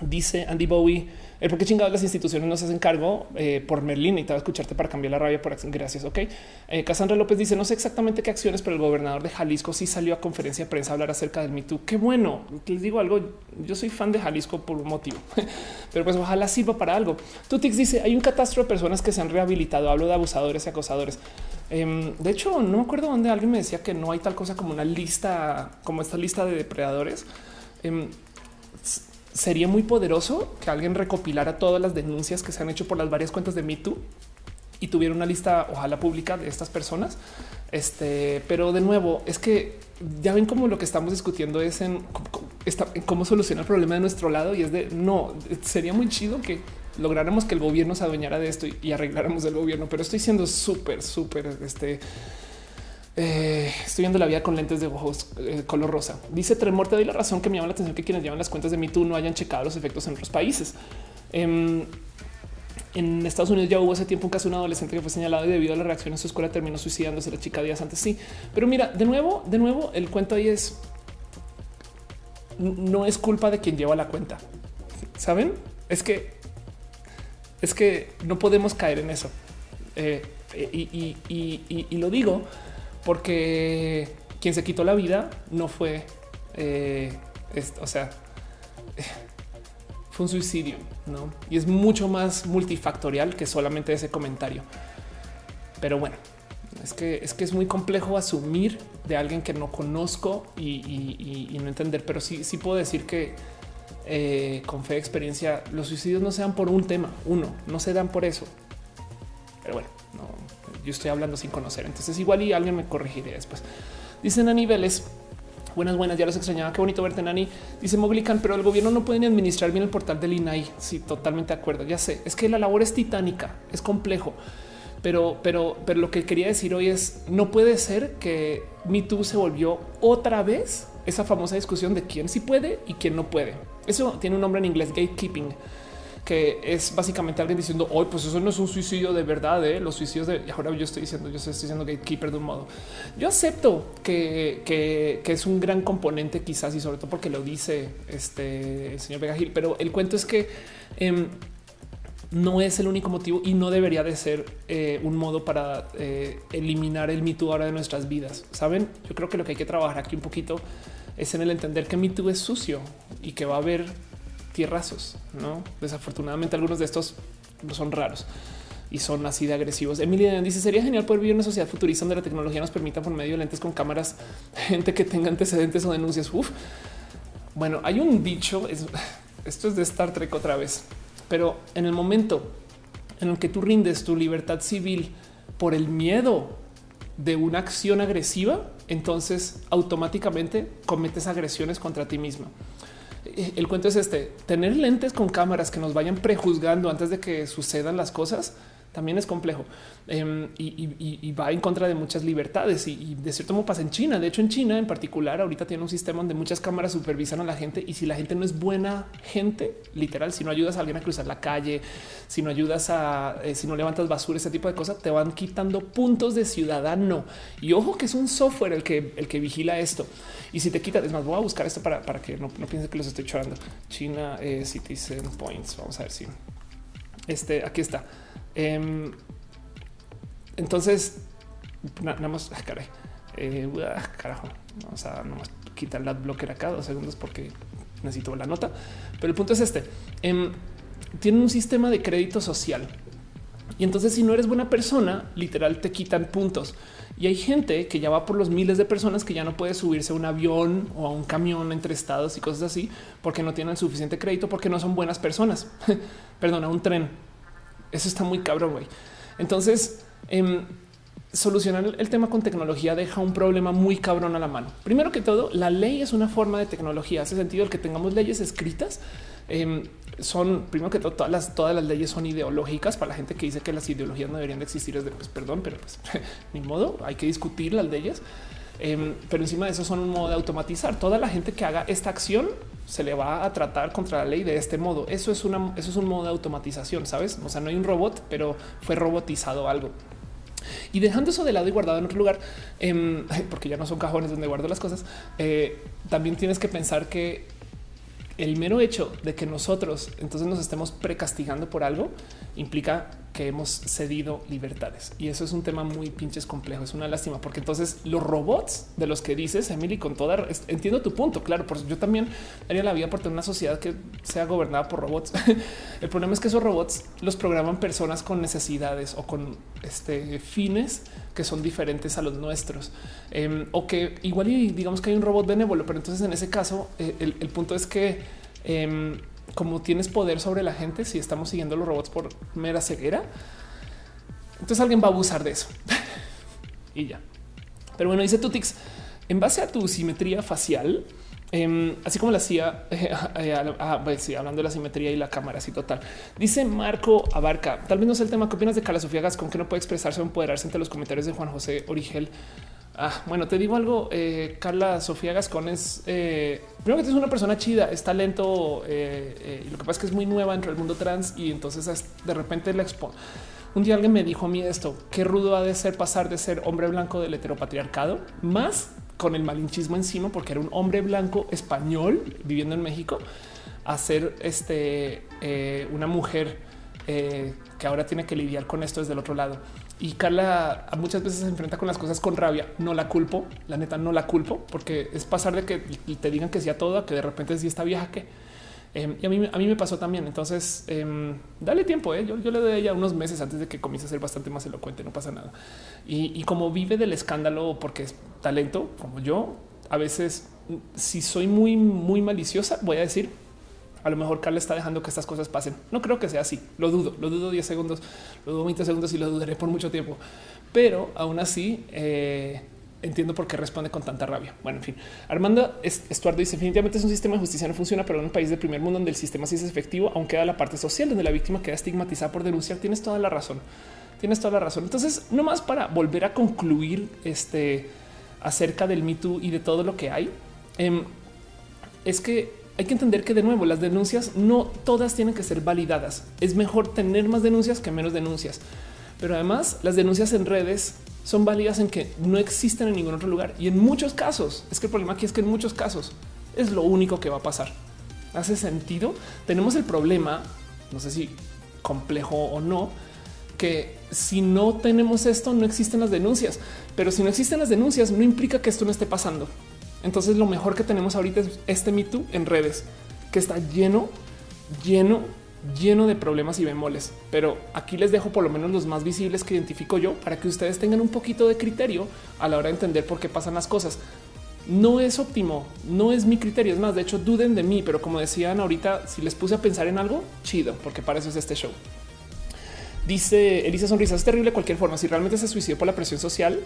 dice Andy Bowie el por qué chingados las instituciones no se hacen cargo eh, por Merlín y te va a escucharte para cambiar la rabia por gracias. Ok. Eh, Cassandra López dice no sé exactamente qué acciones, pero el gobernador de Jalisco sí salió a conferencia de prensa a hablar acerca del Me. Qué bueno. Les digo algo. Yo soy fan de Jalisco por un motivo, pero pues ojalá sirva para algo. Tutix dice hay un catastro de personas que se han rehabilitado. Hablo de abusadores y acosadores. Em, de hecho, no me acuerdo dónde alguien me decía que no hay tal cosa como una lista, como esta lista de depredadores. Em, sería muy poderoso que alguien recopilara todas las denuncias que se han hecho por las varias cuentas de MeToo y tuviera una lista, ojalá pública, de estas personas. Este, pero de nuevo, es que ya ven cómo lo que estamos discutiendo es en, cómo solucionar el problema de nuestro lado y es de no, sería muy chido que lográramos que el gobierno se adueñara de esto y, y arregláramos el gobierno, pero estoy siendo súper, súper, este, eh, estoy viendo la vida con lentes de ojos eh, color rosa. Dice Tremor, te doy la razón que me llama la atención que quienes llevan las cuentas de MeToo no hayan checado los efectos en otros países. Em, en Estados Unidos ya hubo hace tiempo un caso de un adolescente que fue señalado y debido a la reacción en su escuela terminó suicidándose la chica días antes. Sí, pero mira, de nuevo, de nuevo, el cuento ahí es no es culpa de quien lleva la cuenta. Saben? Es que es que no podemos caer en eso. Eh, y lo digo porque quien se quitó la vida no fue, eh, o sea, fue un suicidio, ¿no? Y es mucho más multifactorial que solamente ese comentario. Pero bueno, es que es que es muy complejo asumir de alguien que no conozco y, no entender, pero sí, sí puedo decir que eh, con fe de experiencia, los suicidios no se dan por un tema, uno, no se dan por eso. Yo estoy hablando sin conocer. Entonces igual y alguien me corregiré después. Dicen a niveles. Buenas, buenas, ya los extrañaba. Qué bonito verte, Nani. Dice Moglican, pero el gobierno no puede ni administrar bien el portal del INAI. Sí, totalmente de acuerdo. Ya sé, es que la labor es titánica, es complejo. Pero, pero, pero lo que quería decir hoy es no puede ser que MeToo se volvió otra vez esa famosa discusión de quién sí puede y quién no puede. Eso tiene un nombre en inglés, gatekeeping que es básicamente alguien diciendo hoy, pues eso no es un suicidio de verdad. ¿eh? Los suicidios de ahora yo estoy diciendo, yo estoy diciendo gatekeeper de un modo. Yo acepto que, que, es un gran componente, quizás, y sobre todo porque lo dice este señor Vega Gil, pero el cuento es que em, no es el único motivo y no debería de ser eh, un modo para eh, eliminar el Me ahora de nuestras vidas. Saben, yo creo que lo que hay que trabajar aquí un poquito es en el entender que Me es sucio y que va a haber tierrazos. No, desafortunadamente, algunos de estos son raros y son así de agresivos. Emilia dice: Sería genial poder vivir en una sociedad futurista donde la tecnología nos permita por medio de lentes con cámaras, gente que tenga antecedentes o denuncias. Uf. Bueno, hay un dicho, esto es de Star Trek otra vez, pero en el momento en el que tú rindes tu libertad civil por el miedo de una acción agresiva, entonces automáticamente cometes agresiones contra ti misma. Eh, el cuento es este, tener lentes con cámaras que nos vayan prejuzgando antes de que sucedan las cosas también es complejo em, y, va en contra de muchas libertades y, de cierto modo pasa en China. De hecho, en China en particular, ahorita tiene un sistema donde muchas cámaras supervisan a la gente y si la gente no es buena gente, literal, si no ayudas a alguien a cruzar la calle, si no ayudas a, eh, si no levantas basura, ese tipo de cosas, te van quitando puntos de ciudadano. Y ojo que es un software el que, el que vigila esto. Y si te quitas, es más, voy a buscar esto para, para que no, no piensen que los estoy chorando. China eh, Citizen Points. Vamos a ver si este aquí está. Em, entonces, nada más, ah, caray, eh, ah, carajo, vamos a quitar la bloquear acá dos segundos porque necesito la nota. Pero el punto es este: em, tiene un sistema de crédito social Y entonces si no eres buena persona, literal te quitan puntos. Y hay gente que ya va por los miles de personas que ya no puede subirse a un avión o a un camión entre estados y cosas así porque no tienen suficiente crédito, porque no son buenas personas. Perdona, un tren. Eso está muy cabrón, güey. Entonces, eh, solucionar el tema con tecnología deja un problema muy cabrón a la mano. Primero que todo, la ley es una forma de tecnología. Hace sentido el que tengamos leyes escritas. Eh, son primero que todo, todas las, todas las leyes son ideológicas para la gente que dice que las ideologías no deberían de existir. Es de pues perdón, pero pues ni modo, hay que discutir las leyes. Eh, pero encima de eso son un modo de automatizar. Toda la gente que haga esta acción se le va a tratar contra la ley de este modo. Eso es una, eso es un modo de automatización, sabes? O sea, no hay un robot, pero fue robotizado algo. Y dejando eso de lado y guardado en otro lugar, eh, porque ya no son cajones donde guardo las cosas, eh, también tienes que pensar que el mero hecho de que nosotros entonces nos estemos precastigando por algo implica hemos cedido libertades. Y eso es un tema muy pinches complejo. Es una lástima porque entonces los robots de los que dices, Emily, con toda entiendo tu punto. Claro, por yo también haría la vida por tener una sociedad que sea gobernada por robots. El problema es que esos robots los programan personas con necesidades o con este, fines que son diferentes a los nuestros eh, o que igual y digamos que hay un robot benévolo, pero entonces en ese caso eh, el, punto es que eh, como tienes poder sobre la gente, si estamos siguiendo los robots por mera ceguera, entonces alguien va a abusar de eso y ya. Pero bueno, dice Tutix, en base a tu simetría facial, eh, así como la hacía eh, eh, pues, sí, hablando de la simetría y la cámara, así total. Dice Marco Abarca, tal vez no sé el tema. ¿Qué opinas de Carla Sofía Gascon que no puede expresarse o empoderarse entre los comentarios de Juan José Origel? Ah, bueno, te digo algo. Eh, Carla Sofía Gascón es eh, primero que es una persona chida, es talento. Eh, eh, lo que pasa es que es muy nueva entre el mundo trans y entonces de repente la expo. Un día alguien me dijo a mí esto: qué rudo ha de ser pasar de ser hombre blanco del heteropatriarcado más con el malinchismo encima, porque era un hombre blanco español viviendo en México, a ser este una mujer que ahora tiene que lidiar con esto desde el otro lado. Y Carla muchas veces se enfrenta con las cosas con rabia. No la culpo, la neta no la culpo, porque es pasar de que te digan que sea todo a que de repente sí está vieja que. Eh, y a mí, a mí me pasó también. Entonces, eh, dale tiempo. Eh. Yo, le doy a ella unos meses antes de que comience a ser bastante más elocuente. No pasa nada. Y, y como vive del escándalo porque es talento como yo, a veces si soy muy, muy maliciosa, voy a decir a lo mejor Carla está dejando que estas cosas pasen. No creo que sea así. Lo dudo, lo dudo 10 segundos, lo dudo 20 segundos y lo dudaré por mucho tiempo. Pero aún así eh, entiendo por qué responde con tanta rabia. Bueno, en fin, Armando Estuardo dice definitivamente es un sistema de justicia no funciona, pero en un país del primer mundo donde el sistema sí es efectivo, aunque queda la parte social donde la víctima queda estigmatizada por denunciar. Tienes toda la razón. Tienes toda la razón. Entonces, no más para volver a concluir este acerca del Me Too y de todo lo que hay. Eh, es que hay que entender que de nuevo las denuncias no todas tienen que ser validadas. Es mejor tener más denuncias que menos denuncias. Pero además las denuncias en redes son válidas en que no existen en ningún otro lugar. Y en muchos casos, es que el problema aquí es que en muchos casos es lo único que va a pasar. ¿Hace sentido? Tenemos el problema, no sé si complejo o no, que si no tenemos esto no existen las denuncias. Pero si no existen las denuncias no implica que esto no esté pasando. Entonces lo mejor que tenemos ahorita es este Me Too en redes, que está lleno, lleno, lleno de problemas y bemoles. Pero aquí les dejo por lo menos los más visibles que identifico yo para que ustedes tengan un poquito de criterio a la hora de entender por qué pasan las cosas. No es óptimo, no es mi criterio. Es más, de hecho, duden de mí, pero como decían ahorita, si les puse a pensar en algo, chido, porque para eso es este show. Dice Elisa Sonrisa, es terrible de cualquier forma. Si realmente se suicidó por la presión social,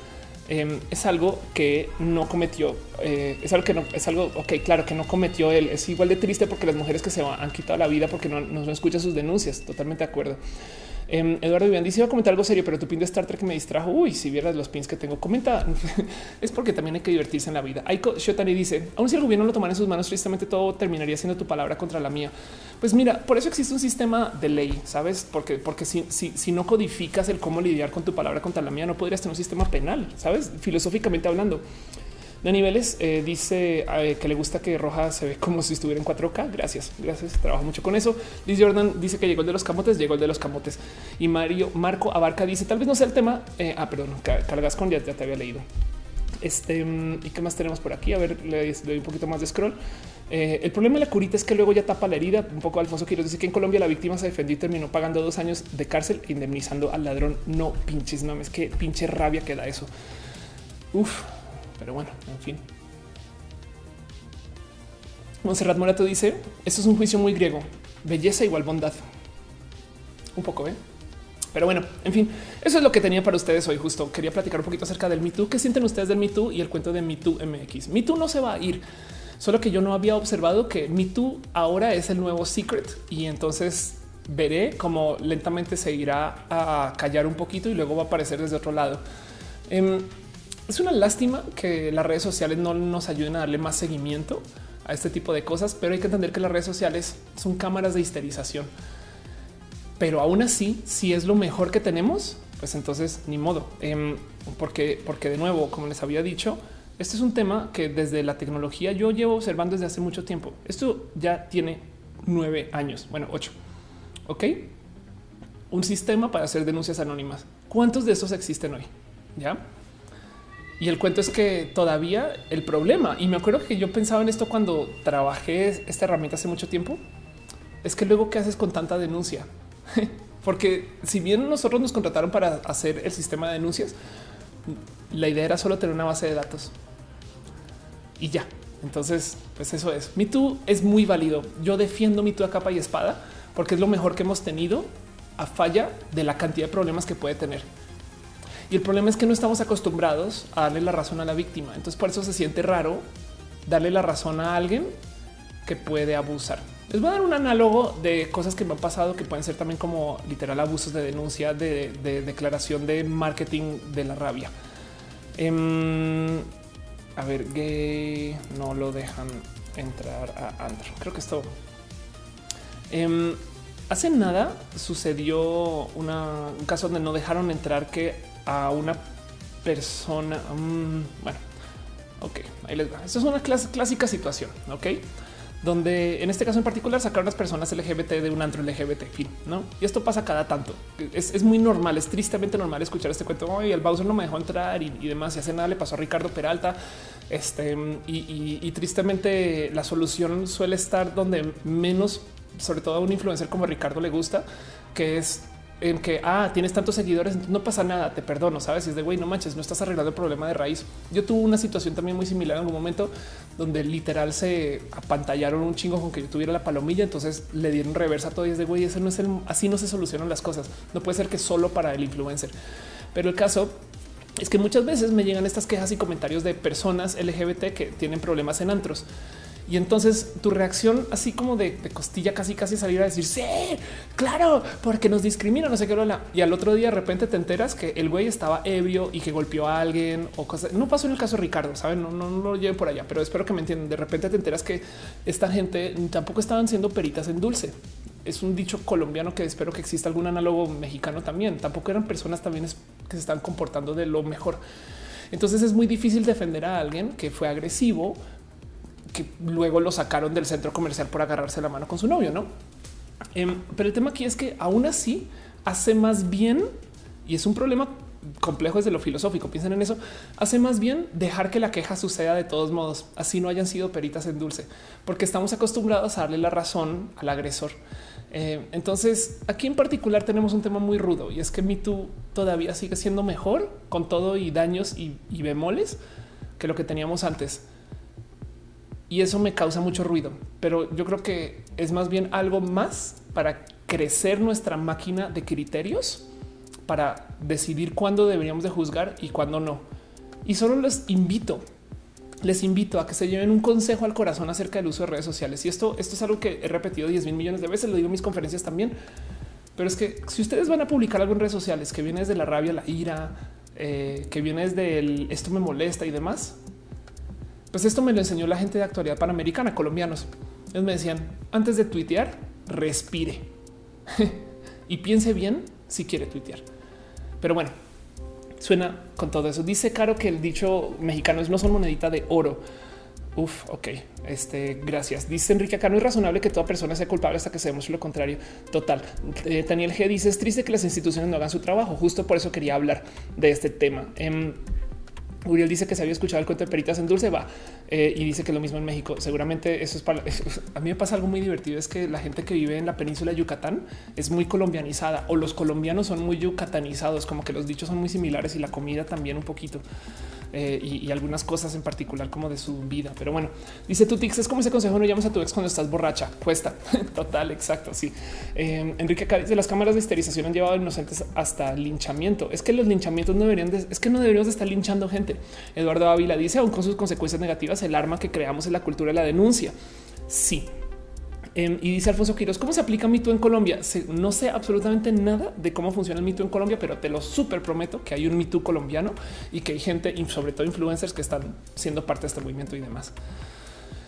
eh, es algo que no cometió. Eh, es algo que no es algo, ok, claro que no cometió él. Es igual de triste porque las mujeres que se han quitado la vida porque no, no escuchan sus denuncias. Totalmente de acuerdo. Eh, Eduardo Vivian dice: Iba a comentar algo serio, pero tu pin de Star Trek me distrajo. Uy, si vieras los pins que tengo, comenta. es porque también hay que divertirse en la vida. Aiko Shotani dice: Aún si el gobierno lo tomara en sus manos, tristemente todo terminaría siendo tu palabra contra la mía. Pues mira, por eso existe un sistema de ley, sabes? Porque, porque si, si, si no codificas el cómo lidiar con tu palabra contra la mía, no podrías tener un sistema penal, sabes? Filosóficamente hablando. De niveles eh, dice eh, que le gusta que Roja se ve como si estuviera en 4K. Gracias, gracias. Trabajo mucho con eso. Liz Jordan dice que llegó el de los camotes, llegó el de los camotes. Y Mario Marco Abarca dice tal vez no sea el tema. Eh, ah, perdón, cargas con ya, te había leído. Este y qué más tenemos por aquí? A ver, le doy un poquito más de scroll. El problema de la curita es que luego ya tapa la herida. Un poco Alfonso Quiroz dice que en Colombia la víctima se defendió y terminó pagando dos años de cárcel indemnizando al ladrón. No pinches mames, qué pinche rabia que da eso. Uf, pero bueno, en fin. Monserrat Morato dice: Esto es un juicio muy griego. Belleza igual bondad. Un poco, ¿eh? Pero bueno, en fin, eso es lo que tenía para ustedes hoy. Justo quería platicar un poquito acerca del Me Too. ¿Qué sienten ustedes del Me Too y el cuento de Me Too MX? Me Too no se va a ir. Solo que yo no había observado que Me Too ahora es el nuevo secret y entonces veré cómo lentamente se irá a callar un poquito y luego va a aparecer desde otro lado. Em, es una lástima que las redes sociales no nos ayuden a darle más seguimiento a este tipo de cosas, pero hay que entender que las redes sociales son cámaras de histerización. Pero aún así, si es lo mejor que tenemos, pues entonces ni modo, em, porque, porque de nuevo, como les había dicho, este es un tema que desde la tecnología yo llevo observando desde hace mucho tiempo. Esto ya tiene nueve años, bueno, ocho. Ok, un sistema para hacer denuncias anónimas. ¿Cuántos de esos existen hoy? Ya. Y el cuento es que todavía el problema, y me acuerdo que yo pensaba en esto cuando trabajé esta herramienta hace mucho tiempo, es que luego qué haces con tanta denuncia. Porque si bien nosotros nos contrataron para hacer el sistema de denuncias, la idea era solo tener una base de datos y ya. Entonces, pues eso es. Me Too es muy válido. Yo defiendo Me Too a capa y espada porque es lo mejor que hemos tenido a falla de la cantidad de problemas que puede tener. Y el problema es que no estamos acostumbrados a darle la razón a la víctima. Entonces, por eso se siente raro darle la razón a alguien que puede abusar. Les voy a dar un análogo de cosas que me han pasado que pueden ser también como literal abusos de denuncia, de, declaración de marketing de la rabia. Em, a ver, gay no lo dejan entrar a Andro. Creo que esto. Em, hace nada sucedió un caso donde no dejaron entrar que a una persona. Mm, bueno, ok, ahí les va. Esto es una clásica situación. Ok donde en este caso en particular sacaron las personas LGBT de un antro LGBT, fin, ¿no? Y esto pasa cada tanto. Es, muy normal, es tristemente normal escuchar este cuento. El Bowser no me dejó entrar y, demás. Y hace nada le pasó a Ricardo Peralta. Este y, tristemente la solución suele estar donde menos, sobre todo a un influencer como Ricardo le gusta, que es en que ah, tienes tantos seguidores, no pasa nada, te perdono, sabes? Y es de güey, no manches, no estás arreglando el problema de raíz. Yo tuve una situación también muy similar en algún momento donde literal se apantallaron un chingo con que yo tuviera la palomilla. Entonces le dieron reversa a todo y es de güey, ese no es el así no se solucionan las cosas. No puede ser que solo para el influencer, pero el caso es que muchas veces me llegan estas quejas y comentarios de personas LGBT que tienen problemas en antros. Y entonces tu reacción así como de, costilla casi casi salir a decir sí, claro, porque nos discrimina, no sé qué. Y al otro día de repente te enteras que el güey estaba ebrio y que golpeó a alguien o cosas. No pasó en el caso de Ricardo, saben, no, no, lo lleven por allá, pero espero que me entiendan. De repente te enteras que esta gente tampoco estaban siendo peritas en dulce. Es un dicho colombiano que espero que exista algún análogo mexicano también. Tampoco eran personas también que se están comportando de lo mejor. Entonces es muy difícil defender a alguien que fue agresivo que luego lo sacaron del centro comercial por agarrarse la mano con su novio, ¿no? Em, pero el tema aquí es que aún así hace más bien, y es un problema complejo desde lo filosófico, piensen en eso, hace más bien dejar que la queja suceda de todos modos, así no hayan sido peritas en dulce, porque estamos acostumbrados a darle la razón al agresor. Eh, entonces, aquí en particular tenemos un tema muy rudo y es que Me Too todavía sigue siendo mejor con todo y daños y bemoles que lo que teníamos antes y eso me causa mucho ruido, pero yo creo que es más bien algo más para crecer nuestra máquina de criterios para decidir cuándo deberíamos de juzgar y cuándo no. Y solo les invito, les invito a que se lleven un consejo al corazón acerca del uso de redes sociales. Y esto, esto es algo que he repetido 10 mil millones de veces, lo digo en mis conferencias también. Pero es que si ustedes van a publicar algo en redes sociales que viene desde la rabia, la ira, eh, que viene desde el esto me molesta y demás, pues esto me lo enseñó la gente de actualidad panamericana, colombianos. Ellos me decían, antes de tuitear, respire y piense bien si quiere tuitear. Pero bueno, suena con todo eso. Dice Caro que el dicho mexicano es no son monedita de oro. Uf, ok, este, gracias. Dice Enrique acá no es razonable que toda persona sea culpable hasta que se demuestre lo contrario. Total. Eh, Daniel G dice es triste que las instituciones no hagan su trabajo. Justo por eso quería hablar de este tema. Em, Uriel dice que se había escuchado el cuento de peritas en dulce, va eh, y dice que lo mismo en México. Seguramente eso es para a mí me pasa algo muy divertido. Es que la gente que vive en la península de Yucatán es muy colombianizada o los colombianos son muy yucatanizados, como que los dichos son muy similares y la comida también un poquito. Eh, y, algunas cosas en particular como de su vida. Pero bueno, dice tu Tix, es como ese consejo no llamas a tu ex cuando estás borracha. Cuesta. Total, exacto. Sí. Eh, Enrique Cádiz de las cámaras de esterilización han llevado a inocentes hasta linchamiento. Es que los linchamientos no deberían de, es que no deberíamos de estar linchando gente. Eduardo Ávila dice aún con sus consecuencias negativas, el arma que creamos es la cultura de la denuncia. Sí, Em, y dice Alfonso Quiroz, ¿cómo se aplica mito en Colombia? no sé absolutamente nada de cómo funciona el mito en Colombia, pero te lo súper prometo que hay un mito colombiano y que hay gente, y sobre todo influencers, que están siendo parte de este movimiento y demás.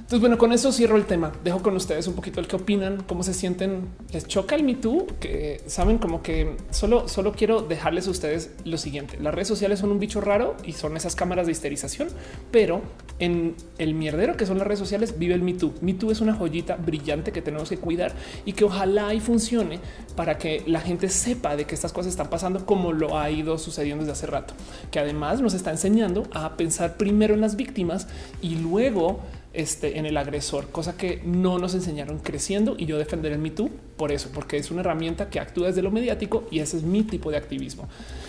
Entonces, bueno, con eso cierro el tema. Dejo con ustedes un poquito el que opinan, cómo se sienten. Les choca el Me Too, que saben como que solo, solo quiero dejarles a ustedes lo siguiente. Las redes sociales son un bicho raro y son esas cámaras de histerización, pero en el mierdero que son las redes sociales vive el Me Too. Me Too es una joyita brillante que tenemos que cuidar y que ojalá y funcione para que la gente sepa de que estas cosas están pasando como lo ha ido sucediendo desde hace rato, que además nos está enseñando a pensar primero en las víctimas y luego este, en el agresor, cosa que no nos enseñaron creciendo y yo defender el Me Too por eso, porque es una herramienta que actúa desde lo mediático y ese es mi tipo de activismo.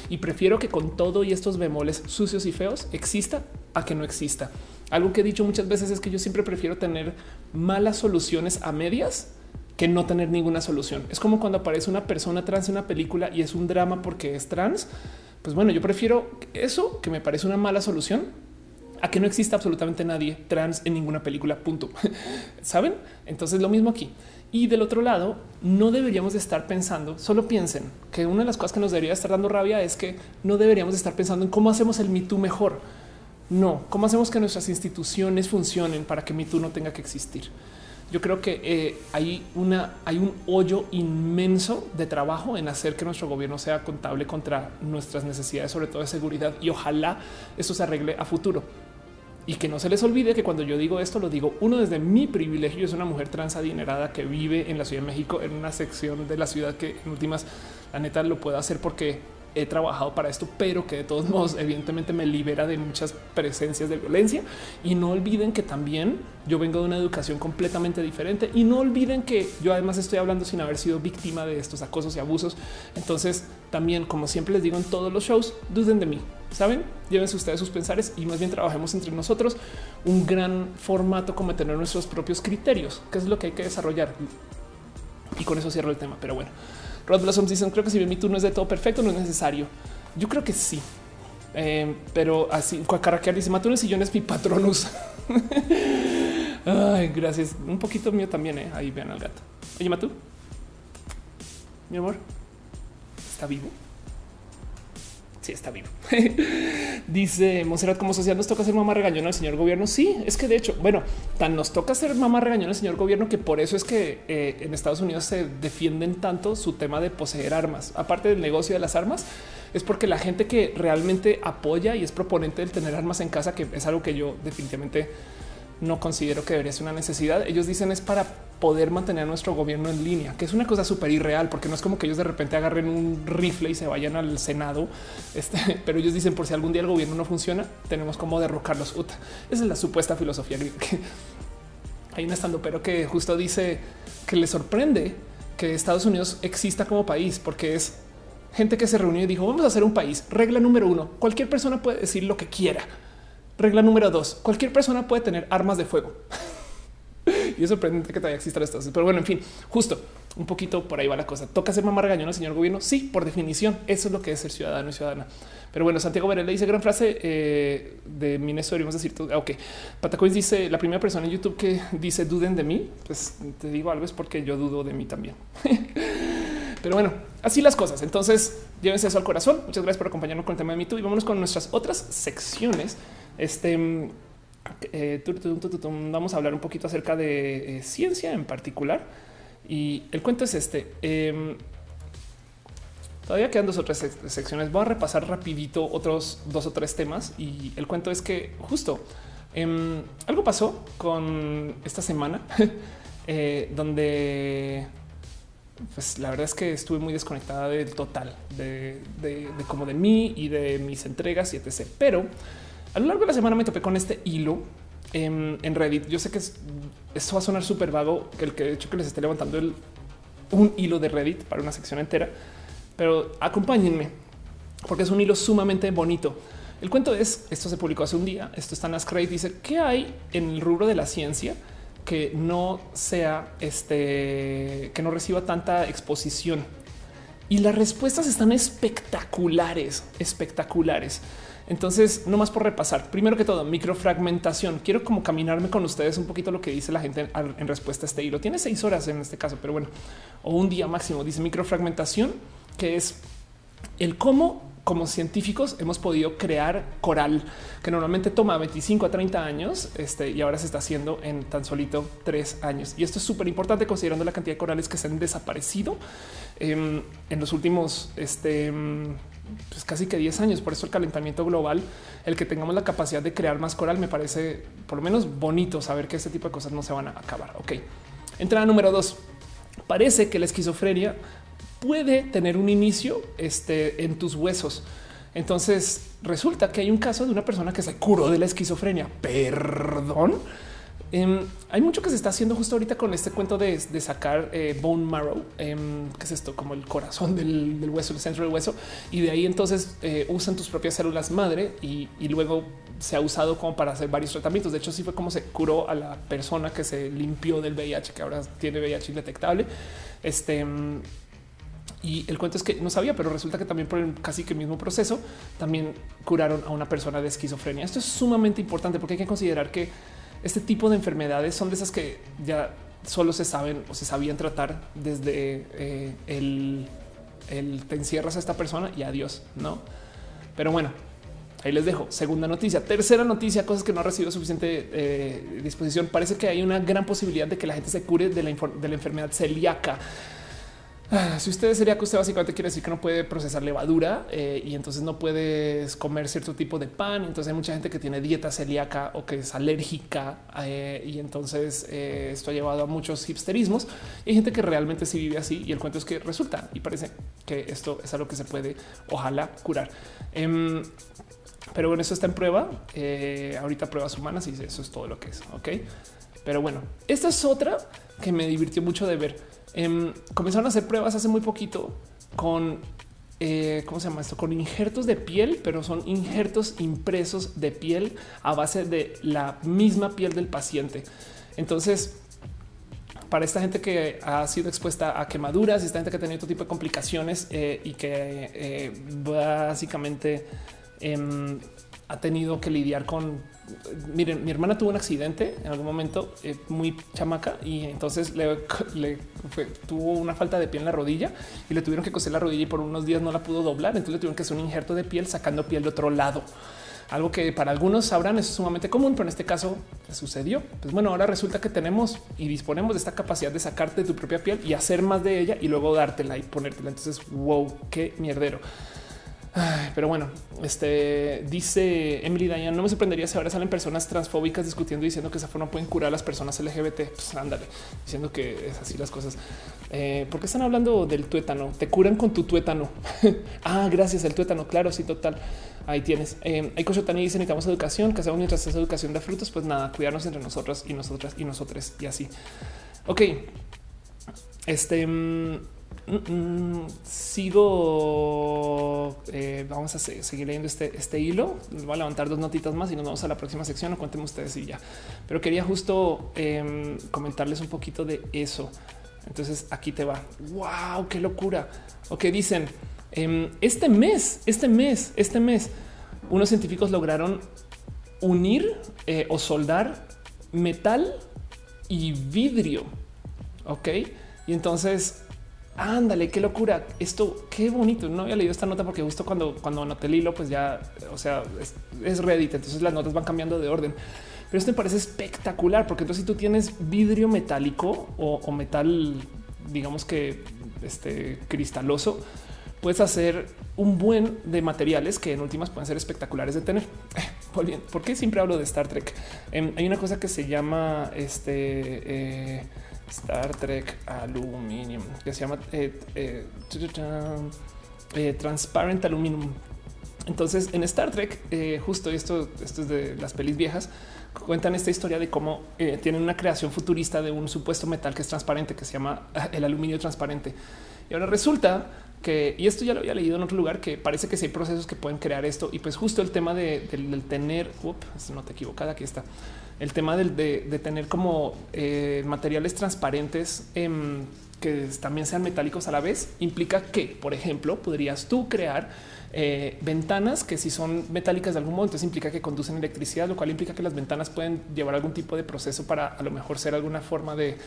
Y prefiero que con todo y estos bemoles sucios y feos exista a que no exista. Algo que he dicho muchas veces es que yo siempre prefiero tener malas soluciones a medias que no tener ninguna solución. Es como cuando aparece una persona trans en una película y es un drama porque es trans. Pues bueno, yo prefiero eso que me parece una mala solución a que no exista absolutamente nadie trans en ninguna película. Punto. Saben? Entonces lo mismo aquí. Y del otro lado, no deberíamos de estar pensando, solo piensen que una de las cosas que nos debería estar dando rabia es que no deberíamos de estar pensando en cómo hacemos el Me mejor. No, cómo hacemos que nuestras instituciones funcionen para que Me no tenga que existir. Yo creo que eh, hay una, hay un hoyo inmenso de trabajo en hacer que nuestro gobierno sea contable contra nuestras necesidades, sobre todo de seguridad, y ojalá eso se arregle a futuro. Y que no se les olvide que cuando yo digo esto, lo digo uno desde mi privilegio. Es una mujer trans adinerada que vive en la Ciudad de México, en una sección de la ciudad que en últimas, la neta, lo puedo hacer porque he trabajado para esto, pero que de todos modos, evidentemente, me libera de muchas presencias de violencia. Y no olviden que también yo vengo de una educación completamente diferente. Y no olviden que yo además estoy hablando sin haber sido víctima de estos acosos y abusos. Entonces, también, como siempre les digo en todos los shows, duden de mí saben, llévense ustedes sus pensares y más bien trabajemos entre nosotros un gran formato como tener nuestros propios criterios, que es lo que hay que desarrollar. Y con eso cierro el tema. Pero bueno, Rod Blossoms dicen: Creo que si bien mi turno es de todo perfecto, no es necesario. Yo creo que sí, eh, pero así Cuacaraquear dice: Matú en sillón es mi patronus. Ay, gracias. Un poquito mío también. Eh. Ahí vean al gato. Oye, Matú, mi amor, está vivo está vivo. Dice Monserrat, como sociedad nos toca ser mamá regañona al señor gobierno. Sí, es que de hecho, bueno, tan nos toca ser mamá regañona al señor gobierno que por eso es que eh, en Estados Unidos se defienden tanto su tema de poseer armas. Aparte del negocio de las armas, es porque la gente que realmente apoya y es proponente del tener armas en casa, que es algo que yo definitivamente no considero que debería ser una necesidad. Ellos dicen es para poder mantener nuestro gobierno en línea, que es una cosa súper irreal, porque no es como que ellos de repente agarren un rifle y se vayan al Senado. Este, pero ellos dicen por si algún día el gobierno no funciona, tenemos como derrocarlos. Esa es la supuesta filosofía. Que hay un estando, pero que justo dice que le sorprende que Estados Unidos exista como país, porque es gente que se reunió y dijo vamos a hacer un país. Regla número uno, cualquier persona puede decir lo que quiera Regla número dos, cualquier persona puede tener armas de fuego. y es sorprendente que todavía existan estas. Pero bueno, en fin, justo un poquito por ahí va la cosa. Toca ser mamá regañona, señor gobierno. Sí, por definición, eso es lo que es ser ciudadano y ciudadana. Pero bueno, Santiago Varela dice gran frase eh, de Mineso. Deberíamos decir, ok, Patacoins dice la primera persona en YouTube que dice duden de mí. Pues te digo algo es porque yo dudo de mí también. Pero bueno, así las cosas. Entonces, llévense eso al corazón. Muchas gracias por acompañarnos con el tema de MeToo y vámonos con nuestras otras secciones este eh, vamos a hablar un poquito acerca de eh, ciencia en particular. Y el cuento es este. Em, todavía quedan dos o tres secciones. Voy a repasar rapidito otros dos o tres temas. Y el cuento es que justo em, algo pasó con esta semana eh, donde pues la verdad es que estuve muy desconectada del total de, de, como de mí y de mis entregas y etc. Pero A lo largo de la semana me topé con este hilo en, Reddit. Yo sé que esto va a sonar súper vago, que el que de hecho que les esté levantando el, un hilo de Reddit para una sección entera, pero acompáñenme porque es un hilo sumamente bonito. El cuento es, esto se publicó hace un día, esto está en Ascray, dice, ¿qué hay en el rubro de la ciencia que no sea este, que no reciba tanta exposición? Y las respuestas están espectaculares, espectaculares. Entonces, no más por repasar. Primero que todo, microfragmentación. Quiero como caminarme con ustedes un poquito lo que dice la gente en respuesta a este hilo. Tiene seis horas en este caso, pero bueno, o un día máximo. Dice microfragmentación, que es el cómo como científicos hemos podido crear coral que normalmente toma 25 a 30 años este, y ahora se está haciendo en tan solito tres años. Y esto es súper importante considerando la cantidad de corales que se han desaparecido em, en los últimos este, pues casi que 10 años. Por eso el calentamiento global, el que tengamos la capacidad de crear más coral, me parece por lo menos bonito saber que este tipo de cosas no se van a acabar. Ok. Entrada número dos. Parece que la esquizofrenia puede tener un inicio este, en tus huesos. Entonces resulta que hay un caso de una persona que se curó de la esquizofrenia. Perdón. Em, hay mucho que se está haciendo justo ahorita con este cuento de, sacar eh, bone marrow, em, que es esto como el corazón del, hueso, el centro del hueso, y de ahí entonces eh, usan tus propias células madre y, luego se ha usado como para hacer varios tratamientos. De hecho, sí fue como se curó a la persona que se limpió del VIH, que ahora tiene VIH indetectable. Este em, y el cuento es que no sabía, pero resulta que también por el casi que mismo proceso también curaron a una persona de esquizofrenia. Esto es sumamente importante porque hay que considerar que este tipo de enfermedades son de esas que ya solo se saben o se sabían tratar desde eh, el, te encierras a esta persona y adiós, no? Pero bueno, ahí les dejo. Segunda noticia, tercera noticia, cosas que no ha recibido suficiente eh, disposición. Parece que hay una gran posibilidad de que la gente se cure de la, de la enfermedad celíaca. Ah, si usted sería que usted básicamente quiere decir que no puede procesar levadura eh, y entonces no puedes comer cierto tipo de pan. Entonces hay mucha gente que tiene dieta celíaca o que es alérgica eh, y entonces eh, esto ha llevado a muchos hipsterismos. Hay gente que realmente sí vive así y el cuento es que resulta y parece que esto es algo que se puede ojalá curar. Em, pero bueno, eso está en prueba. ahorita pruebas humanas y eso es todo lo que es. Ok, pero bueno, esta es otra que me divirtió mucho de ver Em, comenzaron a hacer pruebas hace muy poquito con eh, ¿cómo se llama esto? Con injertos de piel, pero son injertos impresos de piel a base de la misma piel del paciente. Entonces, para esta gente que ha sido expuesta a quemaduras, esta gente que ha tenido otro tipo de complicaciones eh, y que eh, básicamente em, ha tenido que lidiar con miren, mi hermana tuvo un accidente en algún momento eh, muy chamaca y entonces le, tuvo una falta de piel en la rodilla y le tuvieron que coser la rodilla y por unos días no la pudo doblar. Entonces le tuvieron que hacer un injerto de piel sacando piel de otro lado. Algo que para algunos sabrán es sumamente común, pero en este caso sucedió. Pues bueno, ahora resulta que tenemos y disponemos de esta capacidad de sacarte de tu propia piel y hacer más de ella y luego dártela y ponértela. Entonces, wow, qué mierdero pero bueno, este dice Emily Dayan, no me sorprendería si ahora salen personas transfóbicas discutiendo diciendo que esa forma pueden curar a las personas LGBT. Pues ándale, diciendo que es así las cosas. Eh, ¿Por qué están hablando del tuétano? Te curan con tu tuétano. ah, gracias, el tuétano. Claro, sí, total. Ahí tienes. Eh, hay cosas también dicen necesitamos educación, que hacemos mientras esa educación de frutos. Pues nada, cuidarnos entre nosotras y nosotras y nosotros y así. Ok. Este mm, sigo. Eh, vamos a seguir leyendo este, este hilo. Voy a levantar dos notitas más y nos vamos a la próxima sección. O cuéntenme ustedes y ya. Pero quería justo em, comentarles un poquito de eso. Entonces aquí te va. Wow, qué locura. Ok, dicen em, este mes, este mes, este mes, unos científicos lograron unir eh, o soldar metal y vidrio. Ok, y entonces ándale, qué locura. Esto qué bonito. No había leído esta nota porque justo cuando, cuando anoté el hilo, pues ya, o sea, es, Reddit. Entonces las notas van cambiando de orden. Pero esto me parece espectacular porque entonces si tú tienes vidrio metálico o, metal, digamos que este cristaloso, puedes hacer un buen de materiales que en últimas pueden ser espectaculares de tener. ¿Por qué siempre hablo de Star Trek? Em, hay una cosa que se llama este. Eh, Star Trek Aluminium, que se llama eh, eh, eh, Transparent Aluminium. Entonces en Star Trek, eh, justo esto, esto es de las pelis viejas, cuentan esta historia de cómo eh, tienen una creación futurista de un supuesto metal que es transparente, que se llama el aluminio transparente. Y ahora resulta que, y esto ya lo había leído en otro lugar, que parece que sí hay procesos que pueden crear esto. Y pues justo el tema de, del tener, no te equivocada, aquí está, el tema de, tener como eh, materiales transparentes em, que también sean metálicos a la vez, implica que, por ejemplo, podrías tú crear eh, ventanas que si son metálicas de algún modo, entonces implica que conducen electricidad, lo cual implica que las ventanas pueden llevar algún tipo de proceso para a lo mejor ser alguna forma de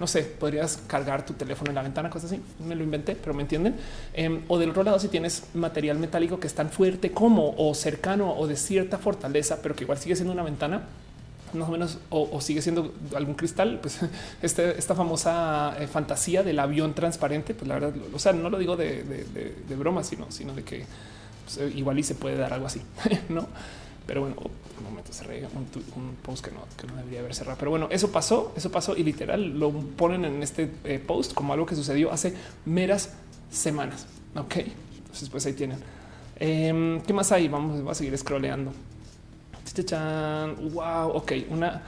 no sé, podrías cargar tu teléfono en la ventana, cosas así. Me lo inventé, pero me entienden. Em, o del otro lado, si tienes material metálico que es tan fuerte como o cercano o de cierta fortaleza, pero que igual sigue siendo una ventana, más o menos, o, sigue siendo algún cristal, pues este, esta famosa eh, fantasía del avión transparente, pues la verdad, o sea, no lo digo de, broma, sino, sino de que pues, igual y se puede dar algo así, no? Pero bueno, un momento cerré un, post que no, que no, debería haber cerrado. Pero bueno, eso pasó, eso pasó y literal lo ponen en este eh, post como algo que sucedió hace meras semanas. Ok, entonces pues ahí tienen. Em, ¿Qué más hay? Vamos, a seguir scrolleando. Wow, ok, una,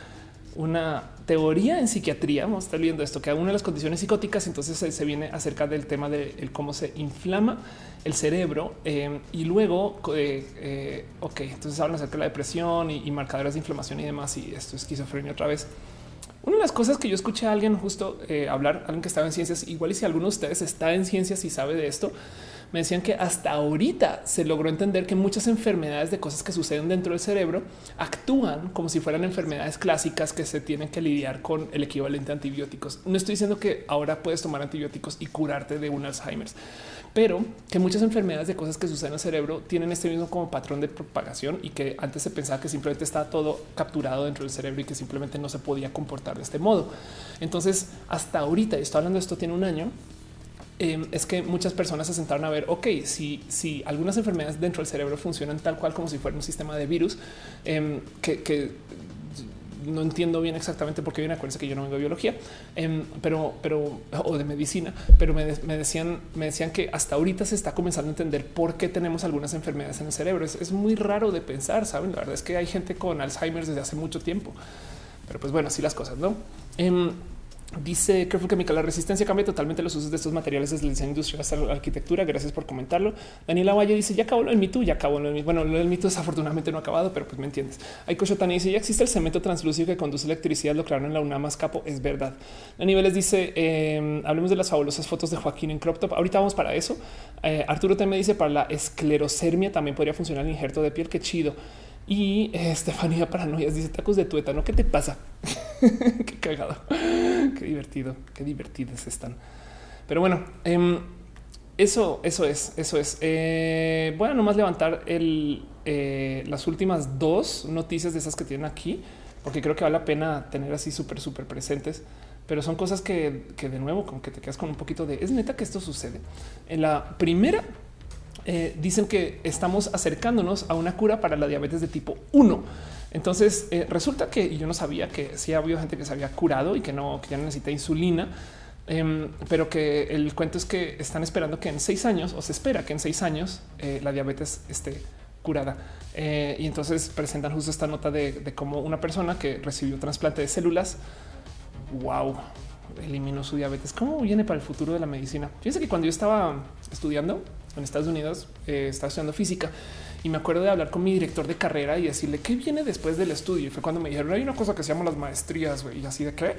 una teoría en psiquiatría. Vamos a estar viendo esto, que una de las condiciones psicóticas, entonces se, viene acerca del tema de cómo se inflama el cerebro eh, y luego, eh, eh, ok, entonces hablan acerca de la depresión y, marcadores de inflamación y demás. Y esto es esquizofrenia otra vez. Una de las cosas que yo escuché a alguien justo hablar, alguien que estaba en ciencias, igual y si alguno de ustedes está en ciencias y sabe de esto, me decían que hasta ahorita se logró entender que muchas enfermedades de cosas que suceden dentro del cerebro actúan como si fueran enfermedades clásicas que se tienen que lidiar con el equivalente a antibióticos. No estoy diciendo que ahora puedes tomar antibióticos y curarte de un Alzheimer, pero que muchas enfermedades de cosas que suceden en el cerebro tienen este mismo como patrón de propagación y que antes se pensaba que simplemente estaba todo capturado dentro del cerebro y que simplemente no se podía comportar de este modo. Entonces, hasta ahorita, y estoy hablando de esto tiene un año, Em, es que muchas personas se sentaron a ver, ok, si, si algunas enfermedades dentro del cerebro funcionan tal cual como si fuera un sistema de virus, em, que, no entiendo bien exactamente por qué viene. Acuérdense que yo no vengo de biología, em, pero, pero o de medicina, pero me, decían, me decían que hasta ahorita se está comenzando a entender por qué tenemos algunas enfermedades en el cerebro. Es, es muy raro de pensar. Saben, la verdad es que hay gente con Alzheimer desde hace mucho tiempo, pero pues bueno, así las cosas, no? Dice Careful Chemical, la resistencia cambia totalmente los usos de estos materiales desde el diseño industrial hasta la arquitectura. Gracias por comentarlo. Daniela Valle dice, ya acabó lo del mito, ya acabó lo del mito. Bueno, lo del mito desafortunadamente no ha acabado, pero pues me entiendes. Hay Tani dice, ya existe el cemento translúcido que conduce electricidad, lo crearon en la UNAM capo, es verdad. A niveles dice, eh, hablemos de las fabulosas fotos de Joaquín en crop top. Ahorita vamos para eso. Eh, Arturo también dice, para la esclerosermia también podría funcionar el injerto de piel, qué chido. Y eh, Estefanía Paranoias dice tacos de tuétano. ¿Qué te pasa? qué cagado, qué divertido, qué divertidos están. Pero bueno, em, eso, eso es, eso es. Eh, voy a nomás levantar el, eh, las últimas dos noticias de esas que tienen aquí, porque creo que vale la pena tener así súper, súper presentes. Pero son cosas que, que de nuevo, como que te quedas con un poquito de es neta que esto sucede. En la primera eh, dicen que estamos acercándonos a una cura para la diabetes de tipo 1. Entonces eh, resulta que yo no sabía que sí había gente que se había curado y que no, que ya necesita insulina, em, pero que el cuento es que están esperando que en seis años o se espera que en seis años eh, la diabetes esté curada. y entonces presentan justo esta nota de, de cómo una persona que recibió trasplante de células, wow, eliminó su diabetes. ¿Cómo viene para el futuro de la medicina? Fíjense que cuando yo estaba estudiando, en Estados Unidos, eh, estaba estudiando física y me acuerdo de hablar con mi director de carrera y decirle qué viene después del estudio. Y fue cuando me dijeron hay una cosa que se llama las maestrías y así de que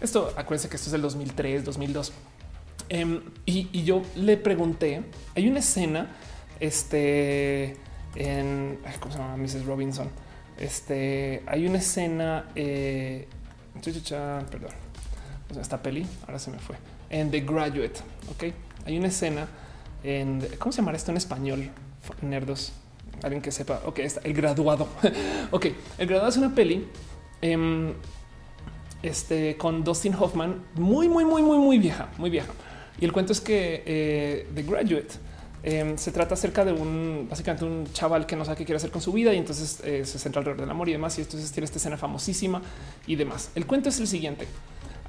esto acuérdense que esto es el 2003, 2002. Em, y, yo le pregunté, hay una escena este en cómo se llama Mrs. Robinson. Este hay una escena, eh, perdón, esta peli ahora se me fue en The Graduate. Ok, hay una escena en cómo se llama esto en español. Nerdos, alguien que sepa. Ok, está el graduado. ok, el graduado es una peli em, este, con Dustin Hoffman, muy, muy, muy, muy, muy vieja, muy vieja. Y el cuento es que eh, The Graduate em, se trata acerca de un básicamente un chaval que no sabe qué quiere hacer con su vida y entonces eh, se centra alrededor del amor y demás. Y entonces tiene esta escena famosísima y demás. El cuento es el siguiente.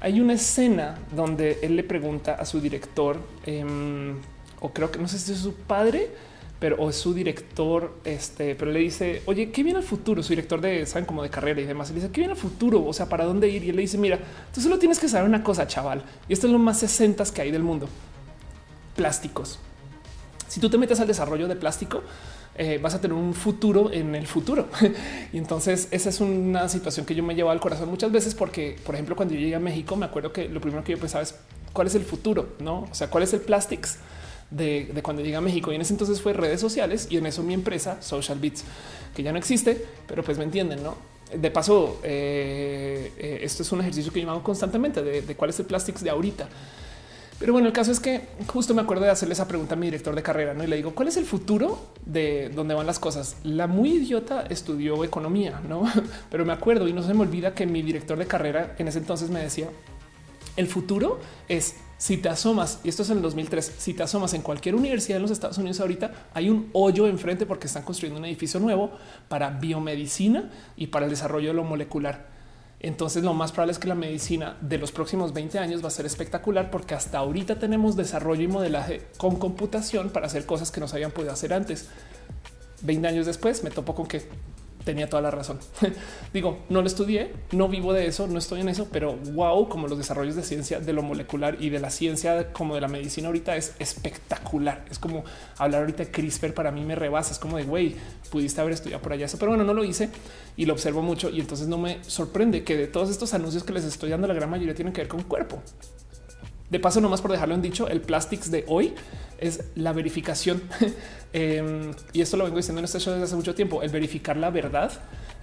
Hay una escena donde él le pregunta a su director, em, o creo que no sé si es su padre, pero o es su director, este, pero le dice, oye, ¿qué viene el futuro? Su director de, saben, como de carrera y demás. Y le dice, ¿qué viene el futuro? O sea, ¿para dónde ir? Y él le dice, mira, tú solo tienes que saber una cosa, chaval. Y esto es lo más sesentas que hay del mundo. Plásticos. Si tú te metes al desarrollo de plástico, eh, vas a tener un futuro en el futuro. y entonces esa es una situación que yo me llevo al corazón muchas veces porque, por ejemplo, cuando yo llegué a México, me acuerdo que lo primero que yo pensaba es cuál es el futuro, no? O sea, cuál es el plastics de, cuando llegué a México. Y en ese entonces fue redes sociales y en eso mi empresa Social Beats, que ya no existe, pero pues me entienden, no? De paso, eh, eh, esto es un ejercicio que yo hago constantemente de, cuál es el plastics de ahorita. Pero bueno, el caso es que justo me acuerdo de hacerle esa pregunta a mi director de carrera ¿no? y le digo cuál es el futuro de dónde van las cosas. La muy idiota estudió economía, no? Pero me acuerdo y no se me olvida que mi director de carrera en ese entonces me decía el futuro es si te asomas, y esto es en el 2003, si te asomas en cualquier universidad en los Estados Unidos ahorita, hay un hoyo enfrente porque están construyendo un edificio nuevo para biomedicina y para el desarrollo de lo molecular. Entonces lo más probable es que la medicina de los próximos 20 años va a ser espectacular porque hasta ahorita tenemos desarrollo y modelaje con computación para hacer cosas que no se habían podido hacer antes. 20 años después me topo con que tenía toda la razón. Digo, no lo estudié, no vivo de eso, no estoy en eso, pero wow, como los desarrollos de ciencia de lo molecular y de la ciencia como de la medicina ahorita es espectacular. Es como hablar ahorita de CRISPR para mí me rebasa, es como de güey, pudiste haber estudiado por allá eso, pero bueno, no lo hice y lo observo mucho y entonces no me sorprende que de todos estos anuncios que les estoy dando la gran mayoría tienen que ver con cuerpo. De paso, nomás por dejarlo en dicho, el Plastics de hoy es la verificación. Em, y esto lo vengo diciendo en este show desde hace mucho tiempo, el verificar la verdad,